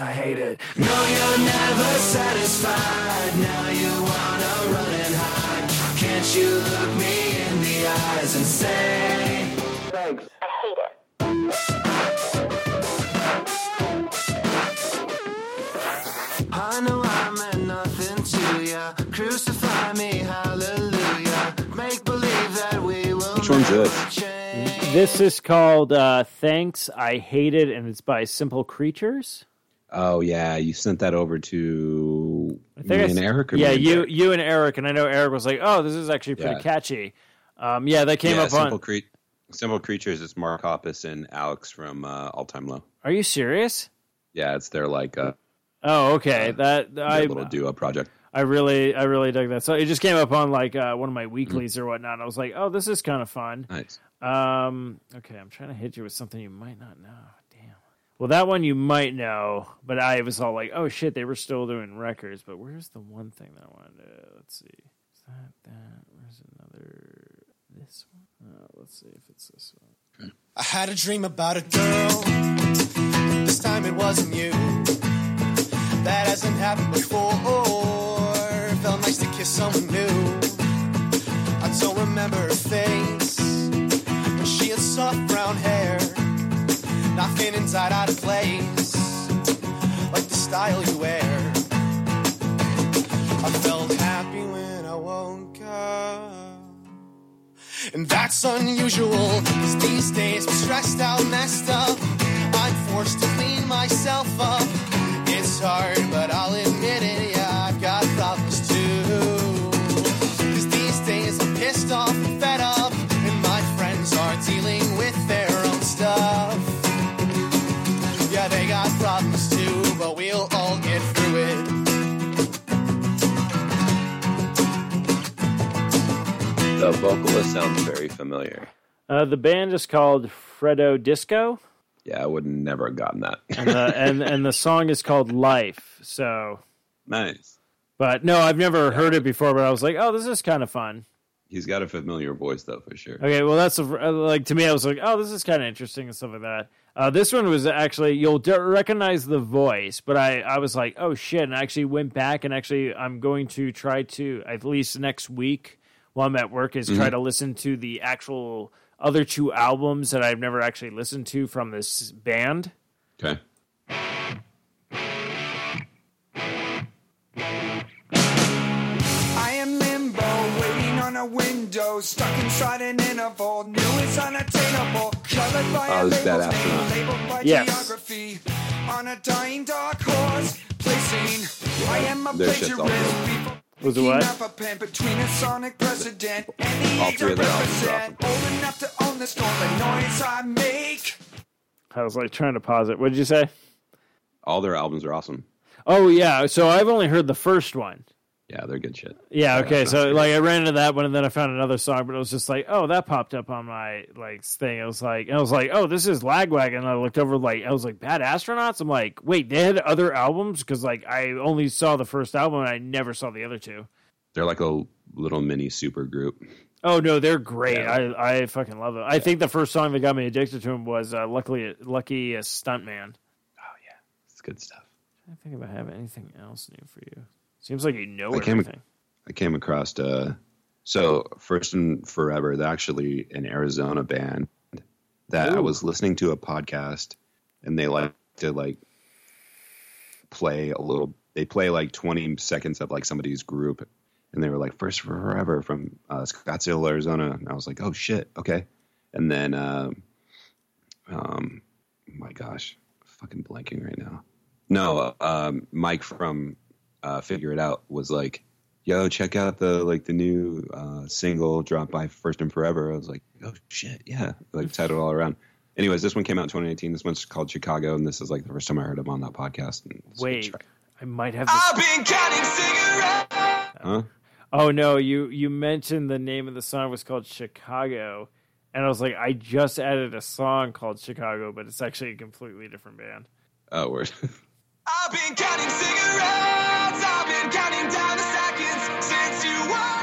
I hate it. No, you're never satisfied. Now you wanna run and hide. Can't you look me in the eyes and say, Thanks. I know I meant nothing to ya. Crucify me, hallelujah. Make believe that we will Which one's never this? change. This is called uh, "Thanks I Hate It" and it's by Simple Creatures. Oh yeah, you sent that over to I me I and Eric. Or yeah, you Derek? you and Eric, and I know Eric was like, "Oh, this is actually pretty Yeah. catchy." Um, yeah, that came yeah, up simple on. Cre- simple creatures. It's Mark Hoppus and Alex from uh, All Time Low. Are you serious? Yeah, it's their like uh, Oh, okay. that their I little duo project. I really I really dug that. So it just came up on like uh, one of my weeklies Mm-hmm. or whatnot. I was like, "Oh, this is kind of fun." Nice. Um, okay, I'm trying to hit you with something you might not know. Well, that one you might know, but I was all like, "Oh shit, they were still doing records." But where's the one thing that I wanted to? Let's see. Is that that? Where's another? This one? Uh, let's see if it's this one. I had a dream about a girl. This time it wasn't you. That hasn't happened before. Felt nice to kiss someone new. I don't remember her face. But she had soft brown hair. Nothing inside out of place. Like the style you wear. I felt happy when I woke up. And that's unusual, cause these days I'm stressed out, messed up. I'm forced to clean myself up. It's hard, but I'll admit The vocalist sounds very familiar. Uh, the band is called Fredo Disco, Yeah, I would never have gotten that. and the, and and the song is called Life. So, nice. but no, I've never heard it before. But I was like, "Oh, this is kind of fun." He's got a familiar voice though, for sure. Okay, well, that's a, like to me. I was like, "Oh, this is kind of interesting" and stuff like that. Uh, this one was actually you'll d- recognize the voice, but I I was like, "Oh shit!" And I actually went back and actually I'm going to try to at least next week while I'm at work is try mm-hmm. to listen to the actual other two albums that I've never actually listened to from this band. Okay. I am limbo, waiting on a window, stuck inside an interval, knew it's unattainable, colored by Oh, a this is label's Bad name, Astronaut. labeled by Yes. geography, on a dying dark horse, placing, I am a Their shit's all plagiarist, people Was it what? a pen between a sonic precedent and the All three of their albums are represent, old enough to own the storm, the noise I make. I was like trying to pause it. What did you say? All their albums are awesome. Oh yeah, so I've only heard the first one. Yeah, they're good shit. Yeah, okay. So great. like I ran into that one and then I found another song, but it was just like, oh, that popped up on my like thing. It was like I was like, oh, this is Lagwagon. And I looked over like I was like, Bad Astronauts. I'm like, wait, they had other albums because like I only saw the first album and I never saw the other two. They're like a little mini super group. Oh no, they're great. Yeah. I I fucking love them. I think the first song that got me addicted to them was uh, "Luckily Lucky a Stuntman." Oh yeah. It's good stuff. I think if I have anything else new for you. Seems like you know I came- everything. I came across uh so first and forever, they're actually an Arizona band that I was listening to a podcast and they like to like play a little they play like 20 seconds of like somebody's group and they were like first forever from uh, Scottsdale, Arizona. And I was like, oh shit, okay. And then um um my gosh, fucking blanking right now. No, um Mike from uh, Figure It Out was like, "Yo, check out the like the new uh, single dropped by First and Forever." I was like, "Oh shit, yeah!" Like tied it all around. Anyways, this one came out in 2018. This one's called Chicago, and this is like the first time I heard him on that podcast. And it's a good Wait. I might have. This. I've been counting cigarettes. huh? Oh no, you you mentioned the name of the song was called Chicago, and I was like, I just added a song called Chicago, but it's actually a completely different band. Oh, word. I've been counting cigarettes. I've been counting down the seconds since you walked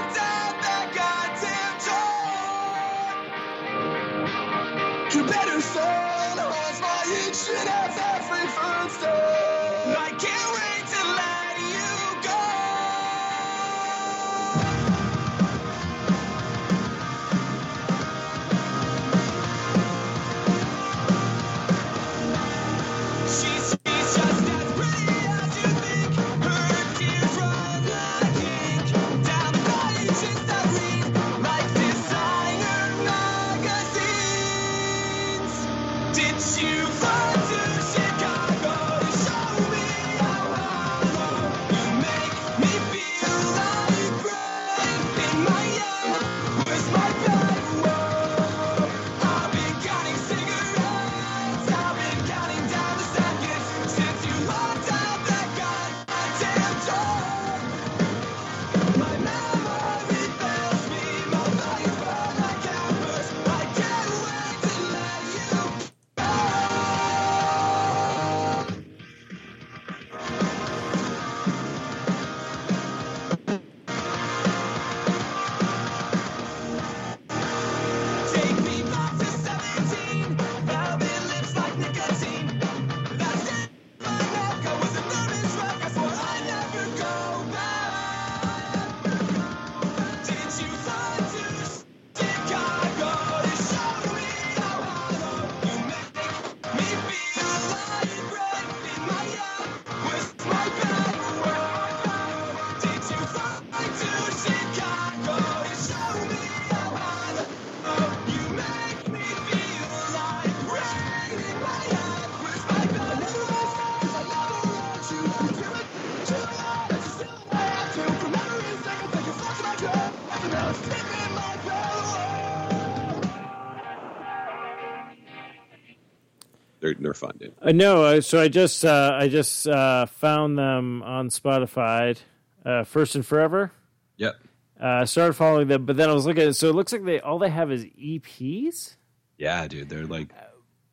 Uh, no, so I just uh, I just uh, found them on Spotify, uh, First and Forever. Yep. Uh, started following them, but then I was looking. at So it looks like they all they have is EPs. Yeah, dude. They're like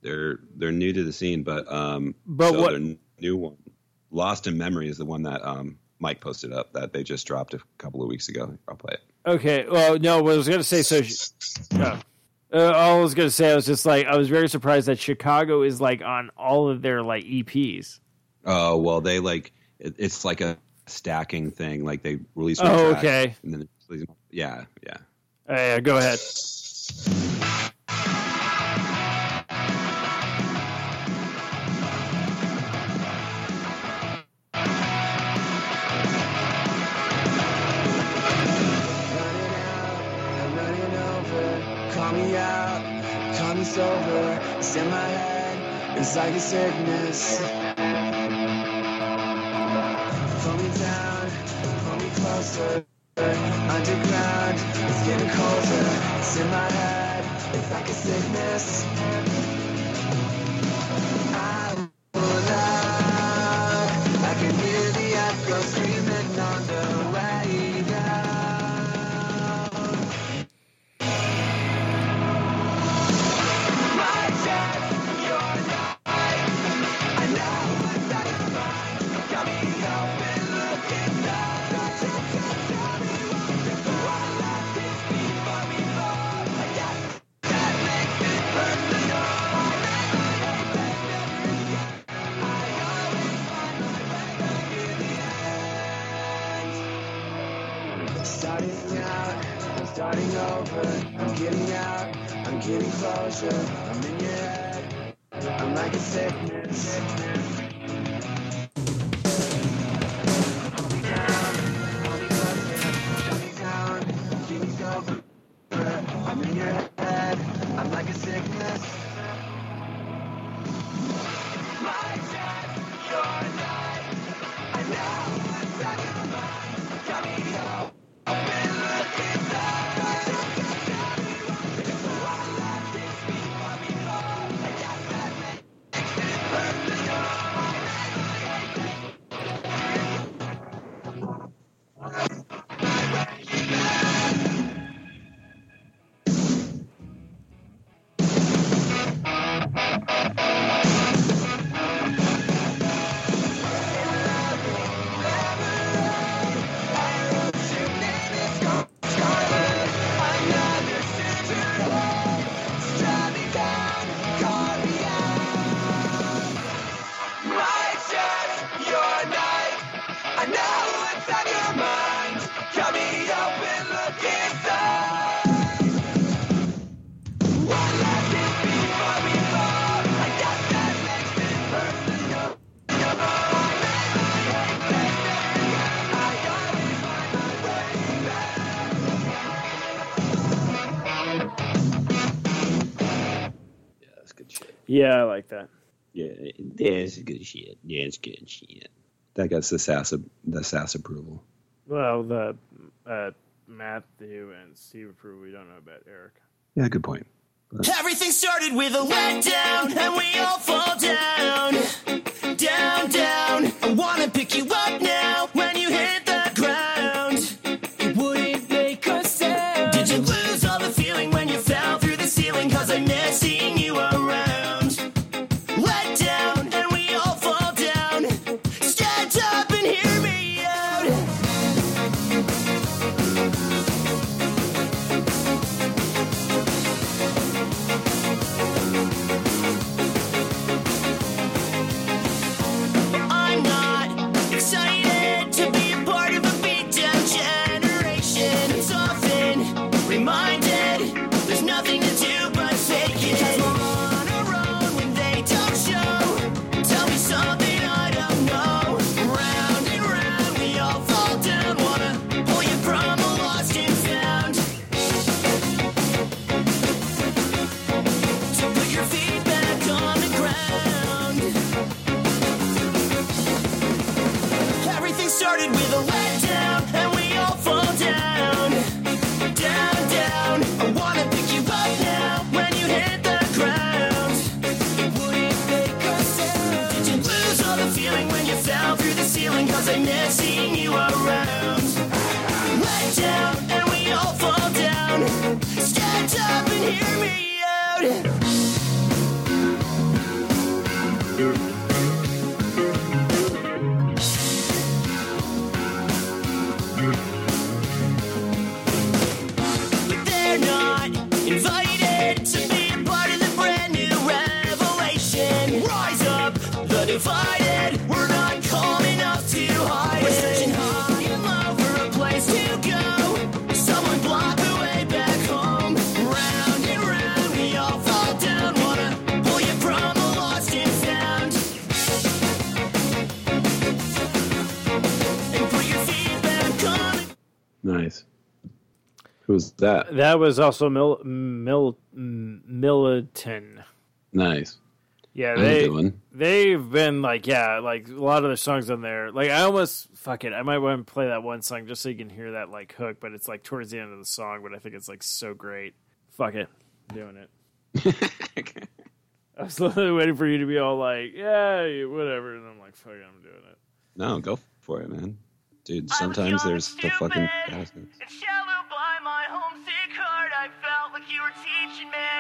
they're they're new to the scene, but um, But so what- n- new one, Lost in Memory, is the one that um Mike posted up that they just dropped a couple of weeks ago. I'll play it. Okay. Well, no, what I was going to say, so, uh, uh, all I was going to say, I was just like, I was very surprised that Chicago is like on all of their like EPs. Oh well, they like it, it's like a stacking thing. Like they release. one Oh, okay. And then yeah, yeah. Uh, yeah, go ahead. out, call. It's in my head, it's like a sickness. Pull me down, pull me closer. Underground, it's getting colder. It's in my head, it's like a sickness. Getting closure. I'm in your head, I'm like a sickness. Yeah, I like that. Yeah, yeah, it's good shit. Yeah, it's good shit. That gets the sass, the sass approval. Well, the uh, Matthew and Steve approve. We don't know about Eric. Yeah, good point. Everything started with a letdown, and we all fall down. Down, Cause I you around. Down, and we all fall down. Stand up and hear me out. That? That was also Mil Mil Militan. Nice. Yeah, they they've been like yeah, like a lot of their songs on there. Like I almost fuck it. I might want to play that one song just so you can hear that like hook, but it's like towards the end of the song. But I think it's like so great. Fuck it, I'm doing it. I was literally waiting for you to be all like, yeah, whatever, and I'm like, fuck it, I'm doing it. No, go for it, man. Dude, sometimes there's the fucking my homesick heart, I felt like you were teaching me.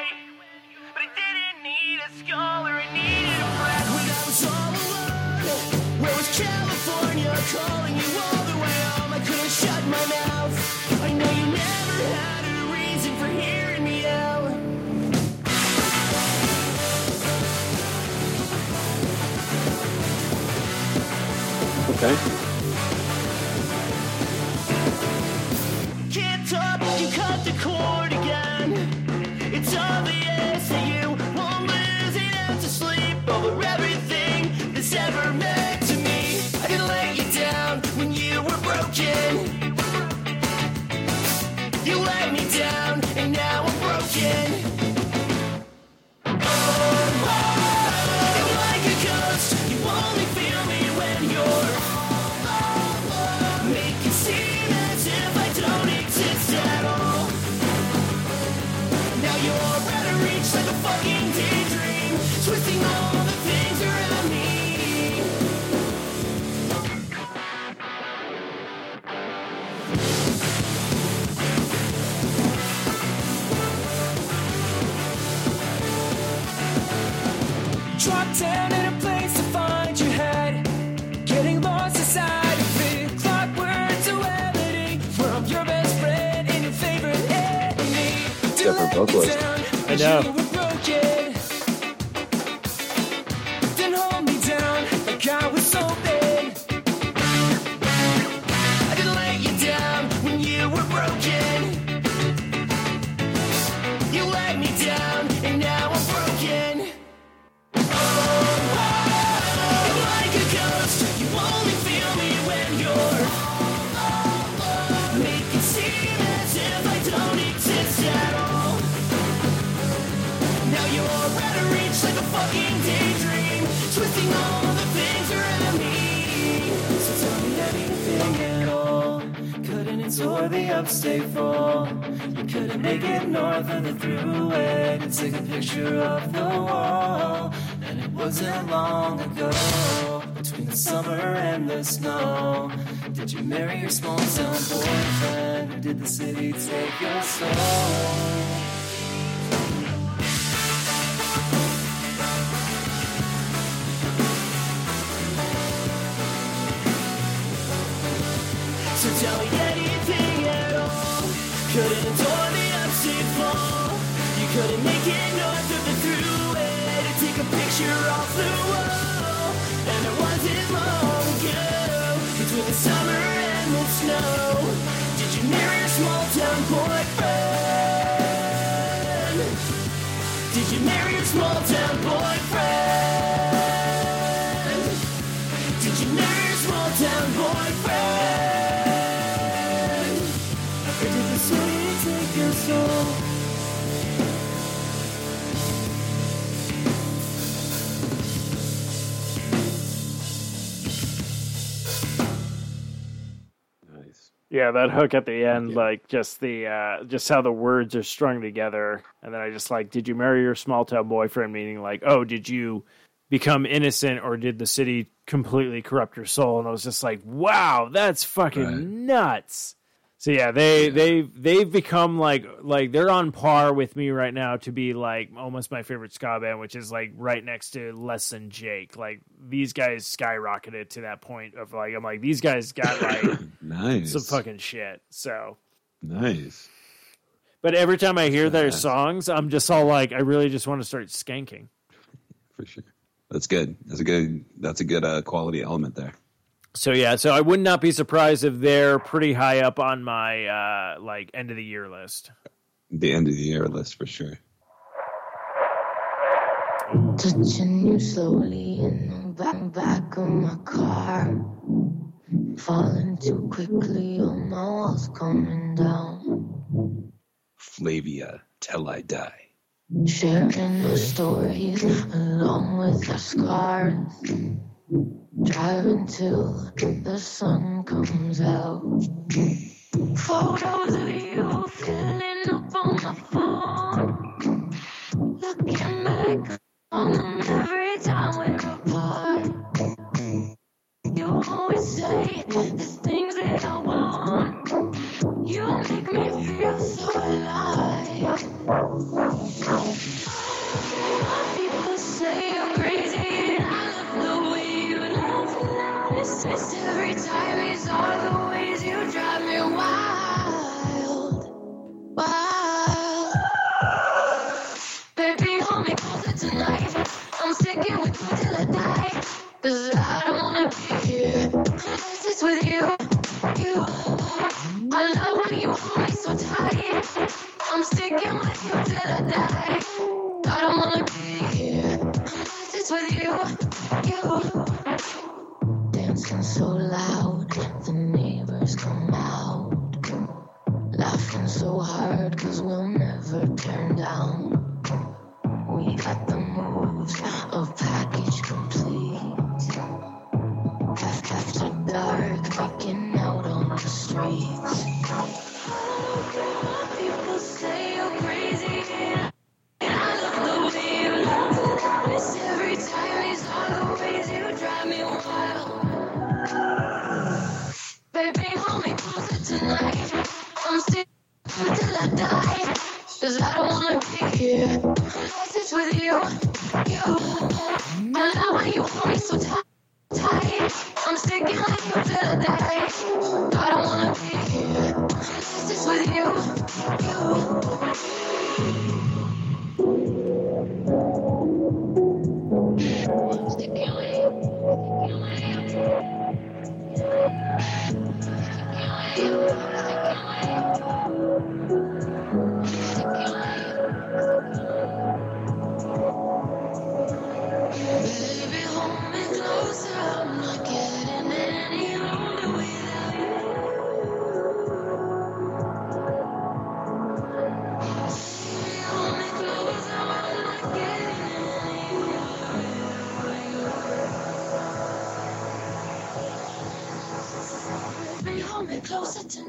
But I didn't need a scholar, I needed a friend. When I was all alone, where was California calling you all the way home? I couldn't shut my mouth. I know you never had a reason for hearing me out. Okay. The cord again. It's obvious that you won't lose out to sleep over everything that's ever meant to me. I didn't let you down when you were broken. You let me down, and now I'm broken. Yeah, that hook at the end, like just the uh just how the words are strung together, and then I just like, did you marry your small town boyfriend? Meaning like, oh, did you become innocent, or did the city completely corrupt your soul? And I was just like, wow, that's fucking Right. nuts. So yeah, they they they've become like like they're on par with me right now to be like almost my favorite ska band, which is like right next to Less Than Jake. Like these guys skyrocketed to that point of like I'm like these guys got like Nice. some fucking shit. So, nice. but every time I hear their songs, I'm just all like, I really just want to start skanking. For sure. That's good. That's a good. That's a good uh, quality element there. So yeah, so I would not be surprised if they're pretty high up on my uh like end of the year list. The end of the year list for sure. Touching you slowly in the back, back of my car. Falling too quickly, all my walls coming down. Flavia till I die. Sharing the stories along with our scars. Driving till the sun comes out. Photos of you filling up on my phone. Looking back on them every time we're apart. You always say there's things that I want. You make me feel so alive. People say I'm crazy I love the and every time it's all the ways you drive me wild. Wild. Baby, hold me closer tonight. I'm sticking with you till I die. Cause I don't wanna be here. Unless it's with you. You. I love when you hold me so tight. I'm sticking with you till I die. I don't wanna be here. Just with you, you. Dancing so loud, the neighbors come out. Laughing so hard, cause we'll never turn down. We got the moves of package complete. Af- After dark, out on the streets. I'm still till I die. Cause I don't wanna be here. It's with you, you. I love when you hold me so tight. I'm sticking with you till I die. I don't wanna be here. It's with you, you.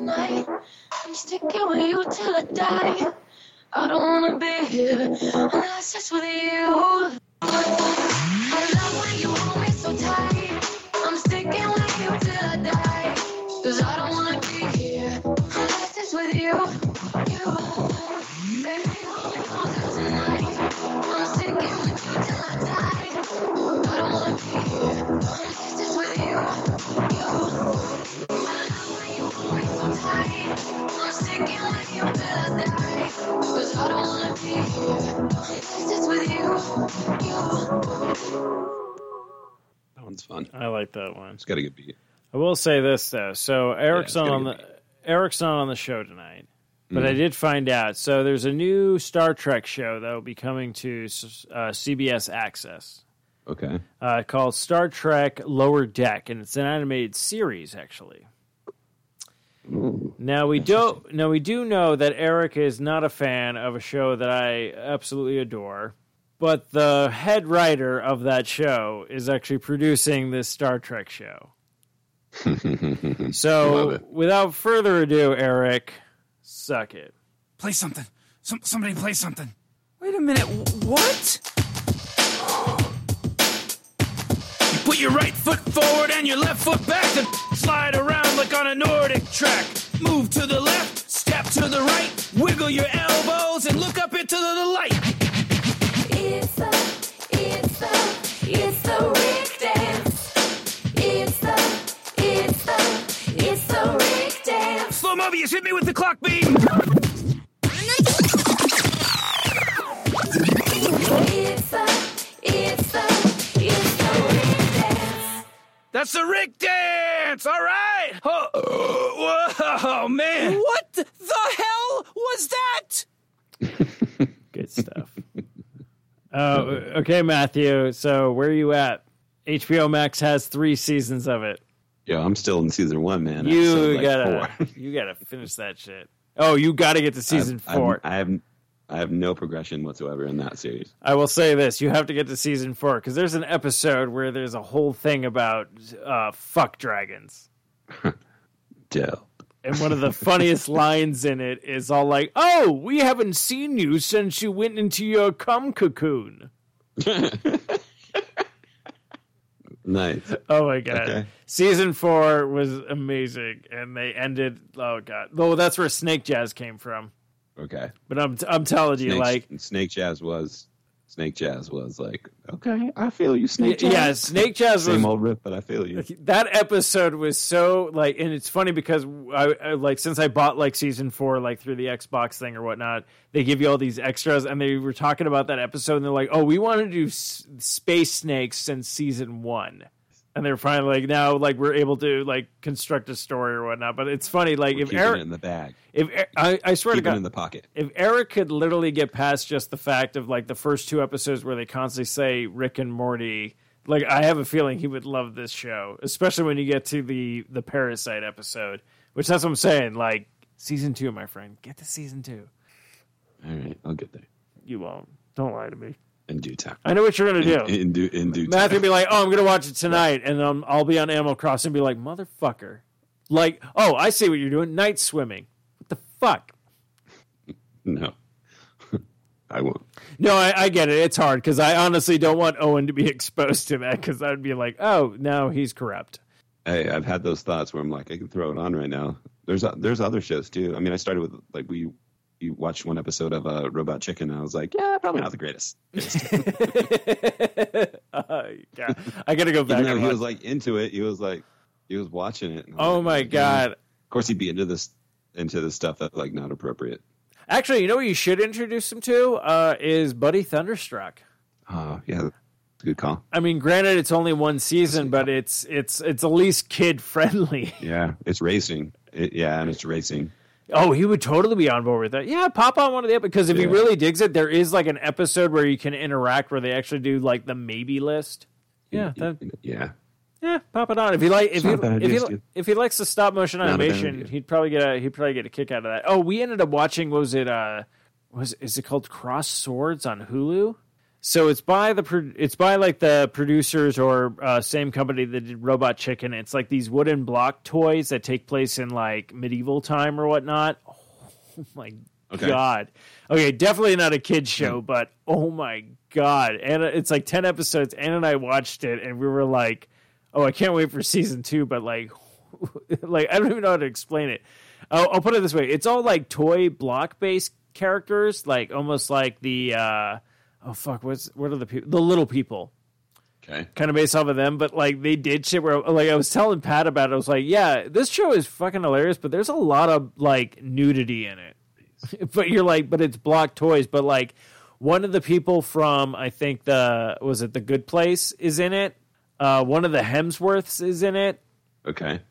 Tonight. I'm sticking with you till I die. I don't wanna be here unless it's with you. I'm sticking with you till I. Cause I don't wanna be here unless with you. You. That one's fun. I like that one. It's got a good beat. I will say this though. So Eric's it's on the Eric's not on the show tonight, but I Mhm. did find out. So there's a new Star Trek show that will be coming to uh, CBS Access Okay. uh, called Star Trek Lower Deck, and it's an animated series actually. Now we do now we do know that Eric is not a fan of a show that I absolutely adore, but the head writer of that show is actually producing this Star Trek show. So without further ado, Eric, suck it. Play something. Some, somebody play something. Wait a minute. What? You put your right foot forward and your left foot back to slide around like on a NordicTrack. Move to the left, step to the right, wiggle your elbows and look up into the light. It's the, it's the, it's the Rick dance. It's the, it's the, it's the Rick dance. Slow Mobius, hit me with the clock beat. That's the Rick dance. All right. Oh, whoa, man. What the hell was that? Good stuff. Oh, okay, Matthew. So where are you at? HBO Max has three seasons of it. Yeah, I'm still in season one, man. you like, gotta, you gotta finish that shit. Oh, you gotta get to season I've- 4 I'm- I have I have no progression whatsoever in that series. I will say this: you have to get to season four because there's an episode where there's a whole thing about uh, fuck dragons, Dope. and one of the funniest lines in it is all like, "Oh, we haven't seen you since you went into your cum cocoon." Nice. Oh my god! Okay. Season four was amazing, and they ended. Oh god! Oh, that's where Snake Jazz came from. Okay. But I'm I'm telling you, Snake, like, Snake Jazz was Snake Jazz was like, okay, I feel you, Snake Jazz. yeah, Snake Jazz Same was old riff, but I feel you. that episode was so like and it's funny because I, I like since i bought like season four like through the xbox thing or whatnot they give you all these extras and they were talking about that episode and they're like oh we want to do s- space snakes since season one and they're finally like now like we're able to like construct a story or whatnot. But it's funny, like if Eric, it in the bag, if I swear to God, in the pocket. if Eric could literally get past just the fact of like the first two episodes where they constantly say Rick and Morty, like I have a feeling he would love this show, especially when you get to the the Parasite episode, which that's what I'm saying. Like season two, my friend, get to season two. All right, I'll get there You won't. Don't lie to me. In due time. I know what you're gonna do. In, in due in due Matthew time. will be like, "Oh, I'm gonna watch it tonight," and um, I'll be on Animal Crossing and be like, "Motherfucker!" Like, oh, I see what you're doing. Night swimming. What the fuck? No, I won't. No, I, I get it. It's hard because I honestly don't want Owen to be exposed to that because I'd be like, oh, no, he's corrupt. Hey, I've had those thoughts where I'm like, I can throw it on right now. There's o- there's other shows too. I mean, I started with like we you watched one episode of uh, Robot Chicken. And I was like, yeah, probably not the greatest. uh, yeah, I gotta go back. Even though he was like into it, he was like he was watching it. and oh my "Yeah." god! Of course, he'd be into this into this stuff that's like not appropriate. Actually, you know what you should introduce him to uh, is Buddy Thunderstruck. Oh yeah, good call. I mean, granted, it's only one season, but it's it's it's at least kid friendly. Yeah, it's racing. It, yeah, and it's racing. Oh, he would totally be on board with that. Yeah, pop on one of the because if he really digs it, there is like an episode where you can interact where they actually do like the maybe list. Yeah, that, Yeah, yeah, pop it on. If he like if he not a bad if he if he likes the stop motion Not a bad animation, he'd probably get a he'd probably get a kick out of that. Oh, we ended up watching. What was it? Uh, was is it called Cross Swords on Hulu? So it's by the pro- it's by like the producers or uh, same company that did Robot Chicken. It's like these wooden block toys that take place in like medieval time or whatnot. Oh my Okay. god! Okay, definitely not a kids show, but oh my god! And it's like ten episodes. Anna and I watched it, and we were like, "Oh, I can't wait for season two, But like, like I don't even know how to explain it. I'll, I'll put it this way: it's all like toy block based characters, like almost like the uh, oh fuck, what's what are the people? The little people okay. kind of based off of them, but like they did shit where like I was telling Pat about it. I was like, yeah, this show is fucking hilarious, but there's a lot of like nudity in it. but you're like, but it's block toys. But like one of the people from I think the was it the Good Place is in it. Uh, one of the Hemsworths is in it. Okay.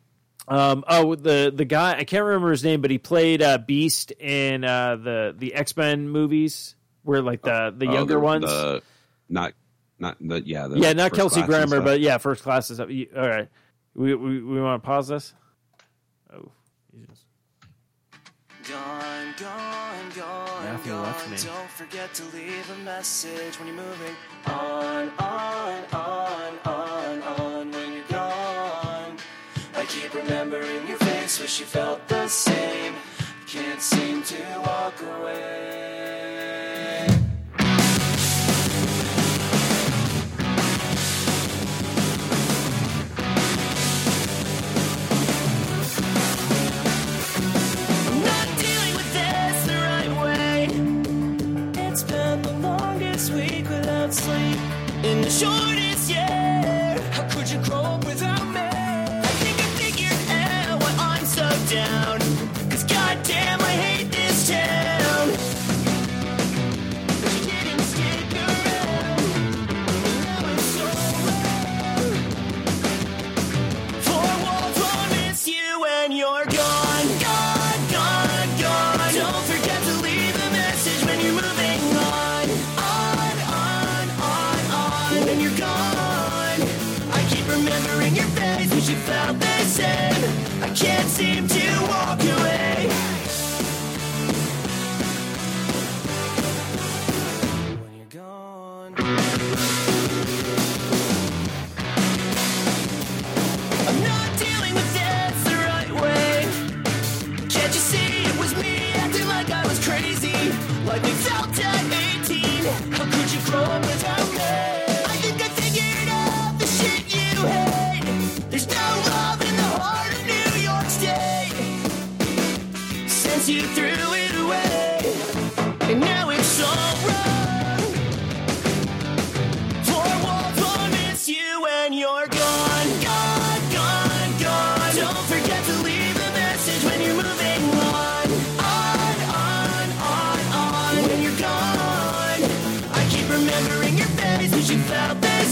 Um, oh, the the guy I can't remember his name, but he played uh, Beast in uh, the the X Men movies, where like oh, the the Oh, younger the- ones. the- not not the yeah. The yeah, not Kelsey class Grammer, but yeah, first class is up. All right, we we, we want to pause this. Oh, Jesus. Gone, gone, gone, Matthew gone. left me. Don't forget to leave a message when you're moving on, on, on, on, on. When you're gone, I keep remembering your face. Wish you felt the same. Can't seem to walk away. In the shortest year. How could you grow up without me? I think I figured out why I'm so down. I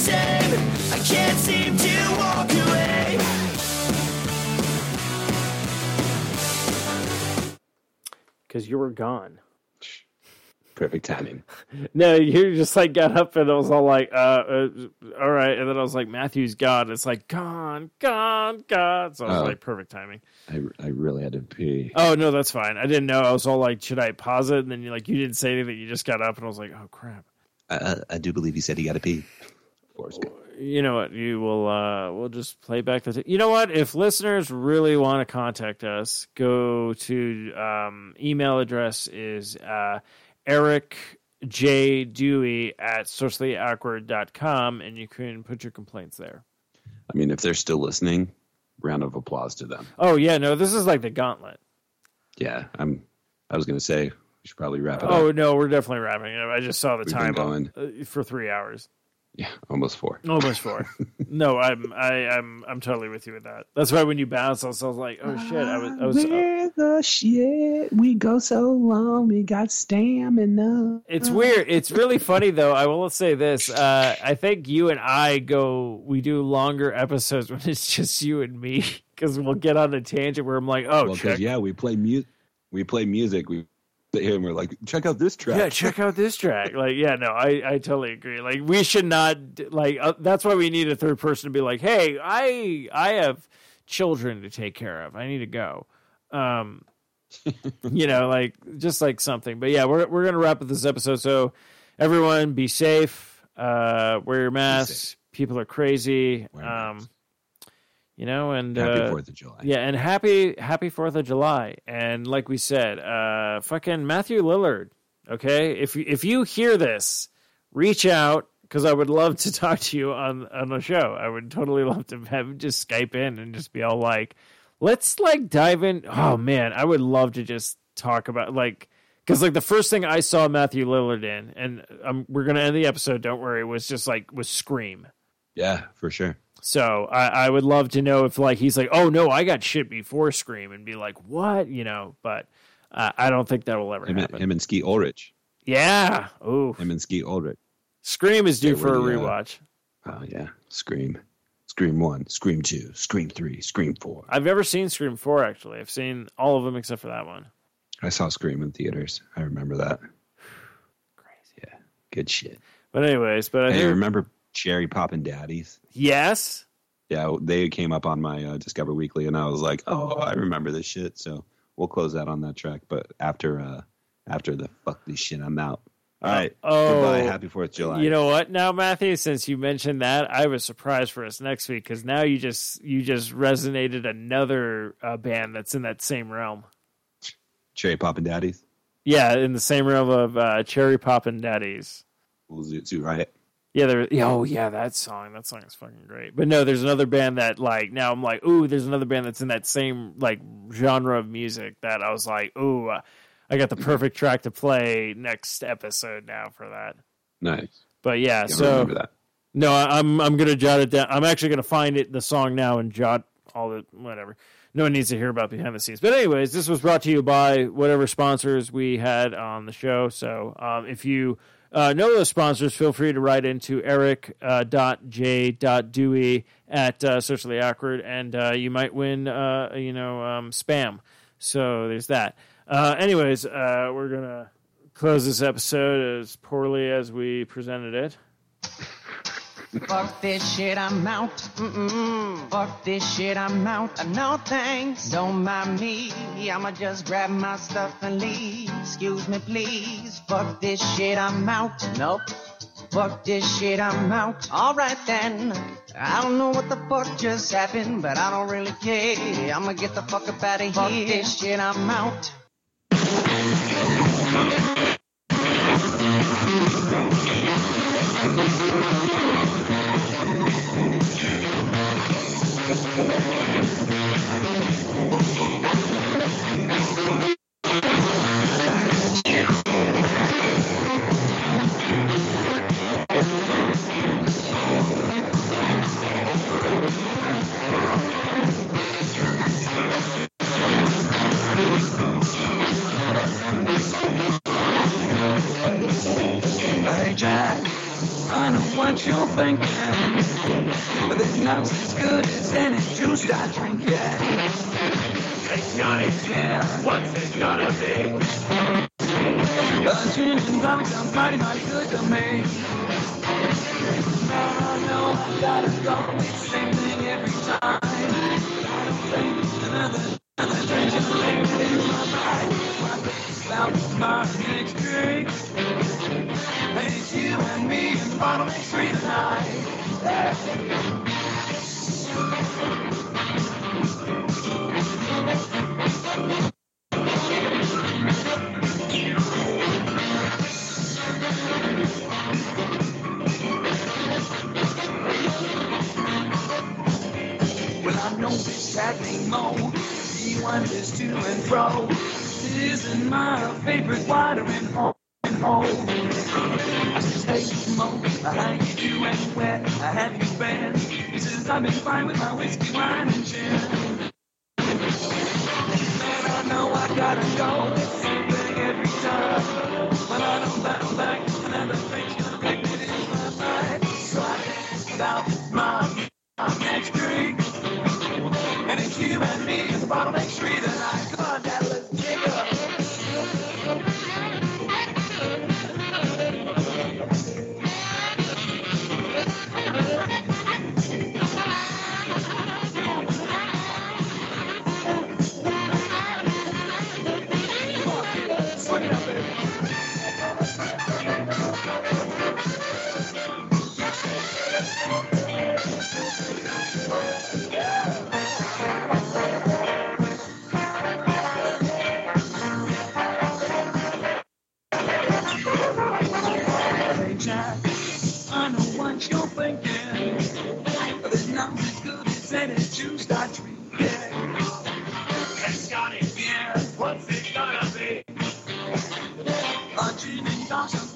same. I can't seem to walk away. Because you were gone. Perfect timing. No, you just like got up and I was all like, uh, uh all right. And then I was like, Matthew's gone. It's like, gone, gone, gone. So I was Oh. like, perfect timing. I, I really had to pee. Oh, no, that's fine. I didn't know. I was all like, should I pause it? And then you like, you didn't say anything. You just got up and I was like, oh, crap. I, I, I do believe he said he got to pee. Forrest Gump. You know what? You will, uh, we'll just play back the, t- you know what? If listeners really want to contact us, go to, um, email address is, uh, Eric J. Dewey at sociallyawkward.com and you can put your complaints there. I mean, if they're still listening, round of applause to them. Oh yeah, no, this is like the gauntlet. Yeah, I'm. I was going to say we should probably wrap it Oh up. no, we're definitely wrapping it up. I just saw the We've time uh, for three hours, Yeah, almost four. almost four. no, I'm I, I'm I'm totally with you with that. That's why when you bounced, I was, I was like, oh shit, I was I was. uh, the shit? We go so long. We got stamina. it's weird. It's really funny though. I will say this. Uh, I think you and I go. We do longer episodes when it's just you and me because we'll get on a tangent where I'm like, oh, Well, check, because yeah, we play music. We play music. We and we're like, check out this track. Yeah, check out this track. Like, yeah, no, I, I totally agree. Like, we should not like. Uh, that's why we need a third person to be like, hey, I I have children to take care of. I need to go. Um, you know, like just like something. But yeah, we're we're gonna wrap up this episode. So everyone, be safe. Uh, wear your masks. People are crazy. Um. You know, and Happy uh, Fourth of July. yeah, and happy happy Fourth of July. And like we said, uh fucking Matthew Lillard. Okay, if you- if you hear this, reach out because I would love to talk to you on on the show. I would totally love to have just Skype in and just be all like, let's like dive in. Oh man, I would love to just talk about like. Because like the first thing I saw Matthew Lillard in, and um, we're gonna end the episode. Don't worry, was just like was Scream. Yeah, for sure. So I, I would love to know if like he's like, oh no, I got shit before Scream, and be like, what, you know? But uh, I don't think that will ever Him, and- happen. him and Skeet Ulrich. yeah. Ooh, Him and Skeet Ulrich. Scream is due They for a uh, rewatch. Oh yeah, Scream, Scream One, Scream Two, Scream Three, Scream Four. I've never seen Scream four actually. I've seen all of them except for that one. I saw Scream in theaters. I remember that. Crazy. Yeah, good shit. But anyways, but I Hey, think, remember Cherry Poppin' Daddies? yes, Yeah, they came up on my uh, Discover Weekly, and I was like, "Oh, I remember this shit." So we'll close that on that track. But after, uh after the fuck this shit, I'm out. All right, oh. goodbye. Happy Fourth of July. You know what? Now, Matthew, since you mentioned that, I have a surprise for us next week because now you just you just resonated another uh, band that's in that same realm. Cherry Poppin' Daddies, Yeah, in the same realm of uh, Cherry Poppin' Daddies. We'll do it too, Riot. Yeah, there. yeah, Oh, yeah, that song. That song is fucking great. But no, there's another band that like now I'm like, ooh, there's another band that's in that same like genre of music that I was like, ooh, uh, I got the perfect track to play next episode now for that. Nice. But yeah, so no, I'm I'm gonna jot it down. I'm actually gonna find it the song now and jot all the whatever. No one needs to hear about behind the scenes. But anyways, this was brought to you by whatever sponsors we had on the show. So um, if you uh, know those sponsors, feel free to write into Eric uh, at uh, socially awkward, and uh, you might win uh, you know um, spam. So there's that. Uh, anyways, we're gonna close this episode as poorly as we presented it. Fuck this shit, I'm out. Mm-mm. Fuck this shit, I'm out. Uh, no thanks, don't mind me. I'ma just grab my stuff and leave. Excuse me, please. Fuck this shit, I'm out. Nope. Fuck this shit, I'm out. Alright then. I don't know what the fuck just happened, but I don't really care. I'ma get the fuck up out of here. Fuck this shit, I'm out. Hey Jack, what you're thinking. But this night's as good as any juice I drink, yeah. It's gonna yeah, what's it gonna be? A gin and tonic sounds mighty, mighty good to me. I know I gotta go, it's the same thing every time. I don't think another, another is lingering in my mind. I think about my next drink, you and me in the bottom of street tonight. Named Mo. He wanders to and fro. This is my favorite watering hole. Hole. I you? Where have you been? He says, I've been fine with my whiskey, wine, and gin. Man, I know I gotta go. It's every time. But I that make it in my mind. So I about my, my next drink. And it's you and me the bottleneck street tonight. Come on, Dad, let's kick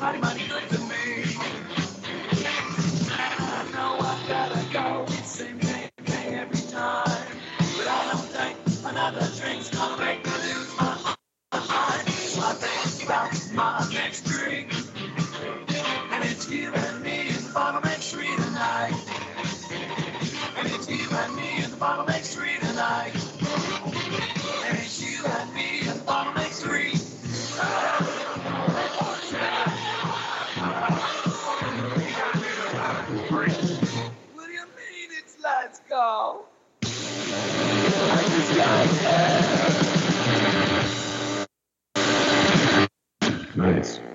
and go? Nice.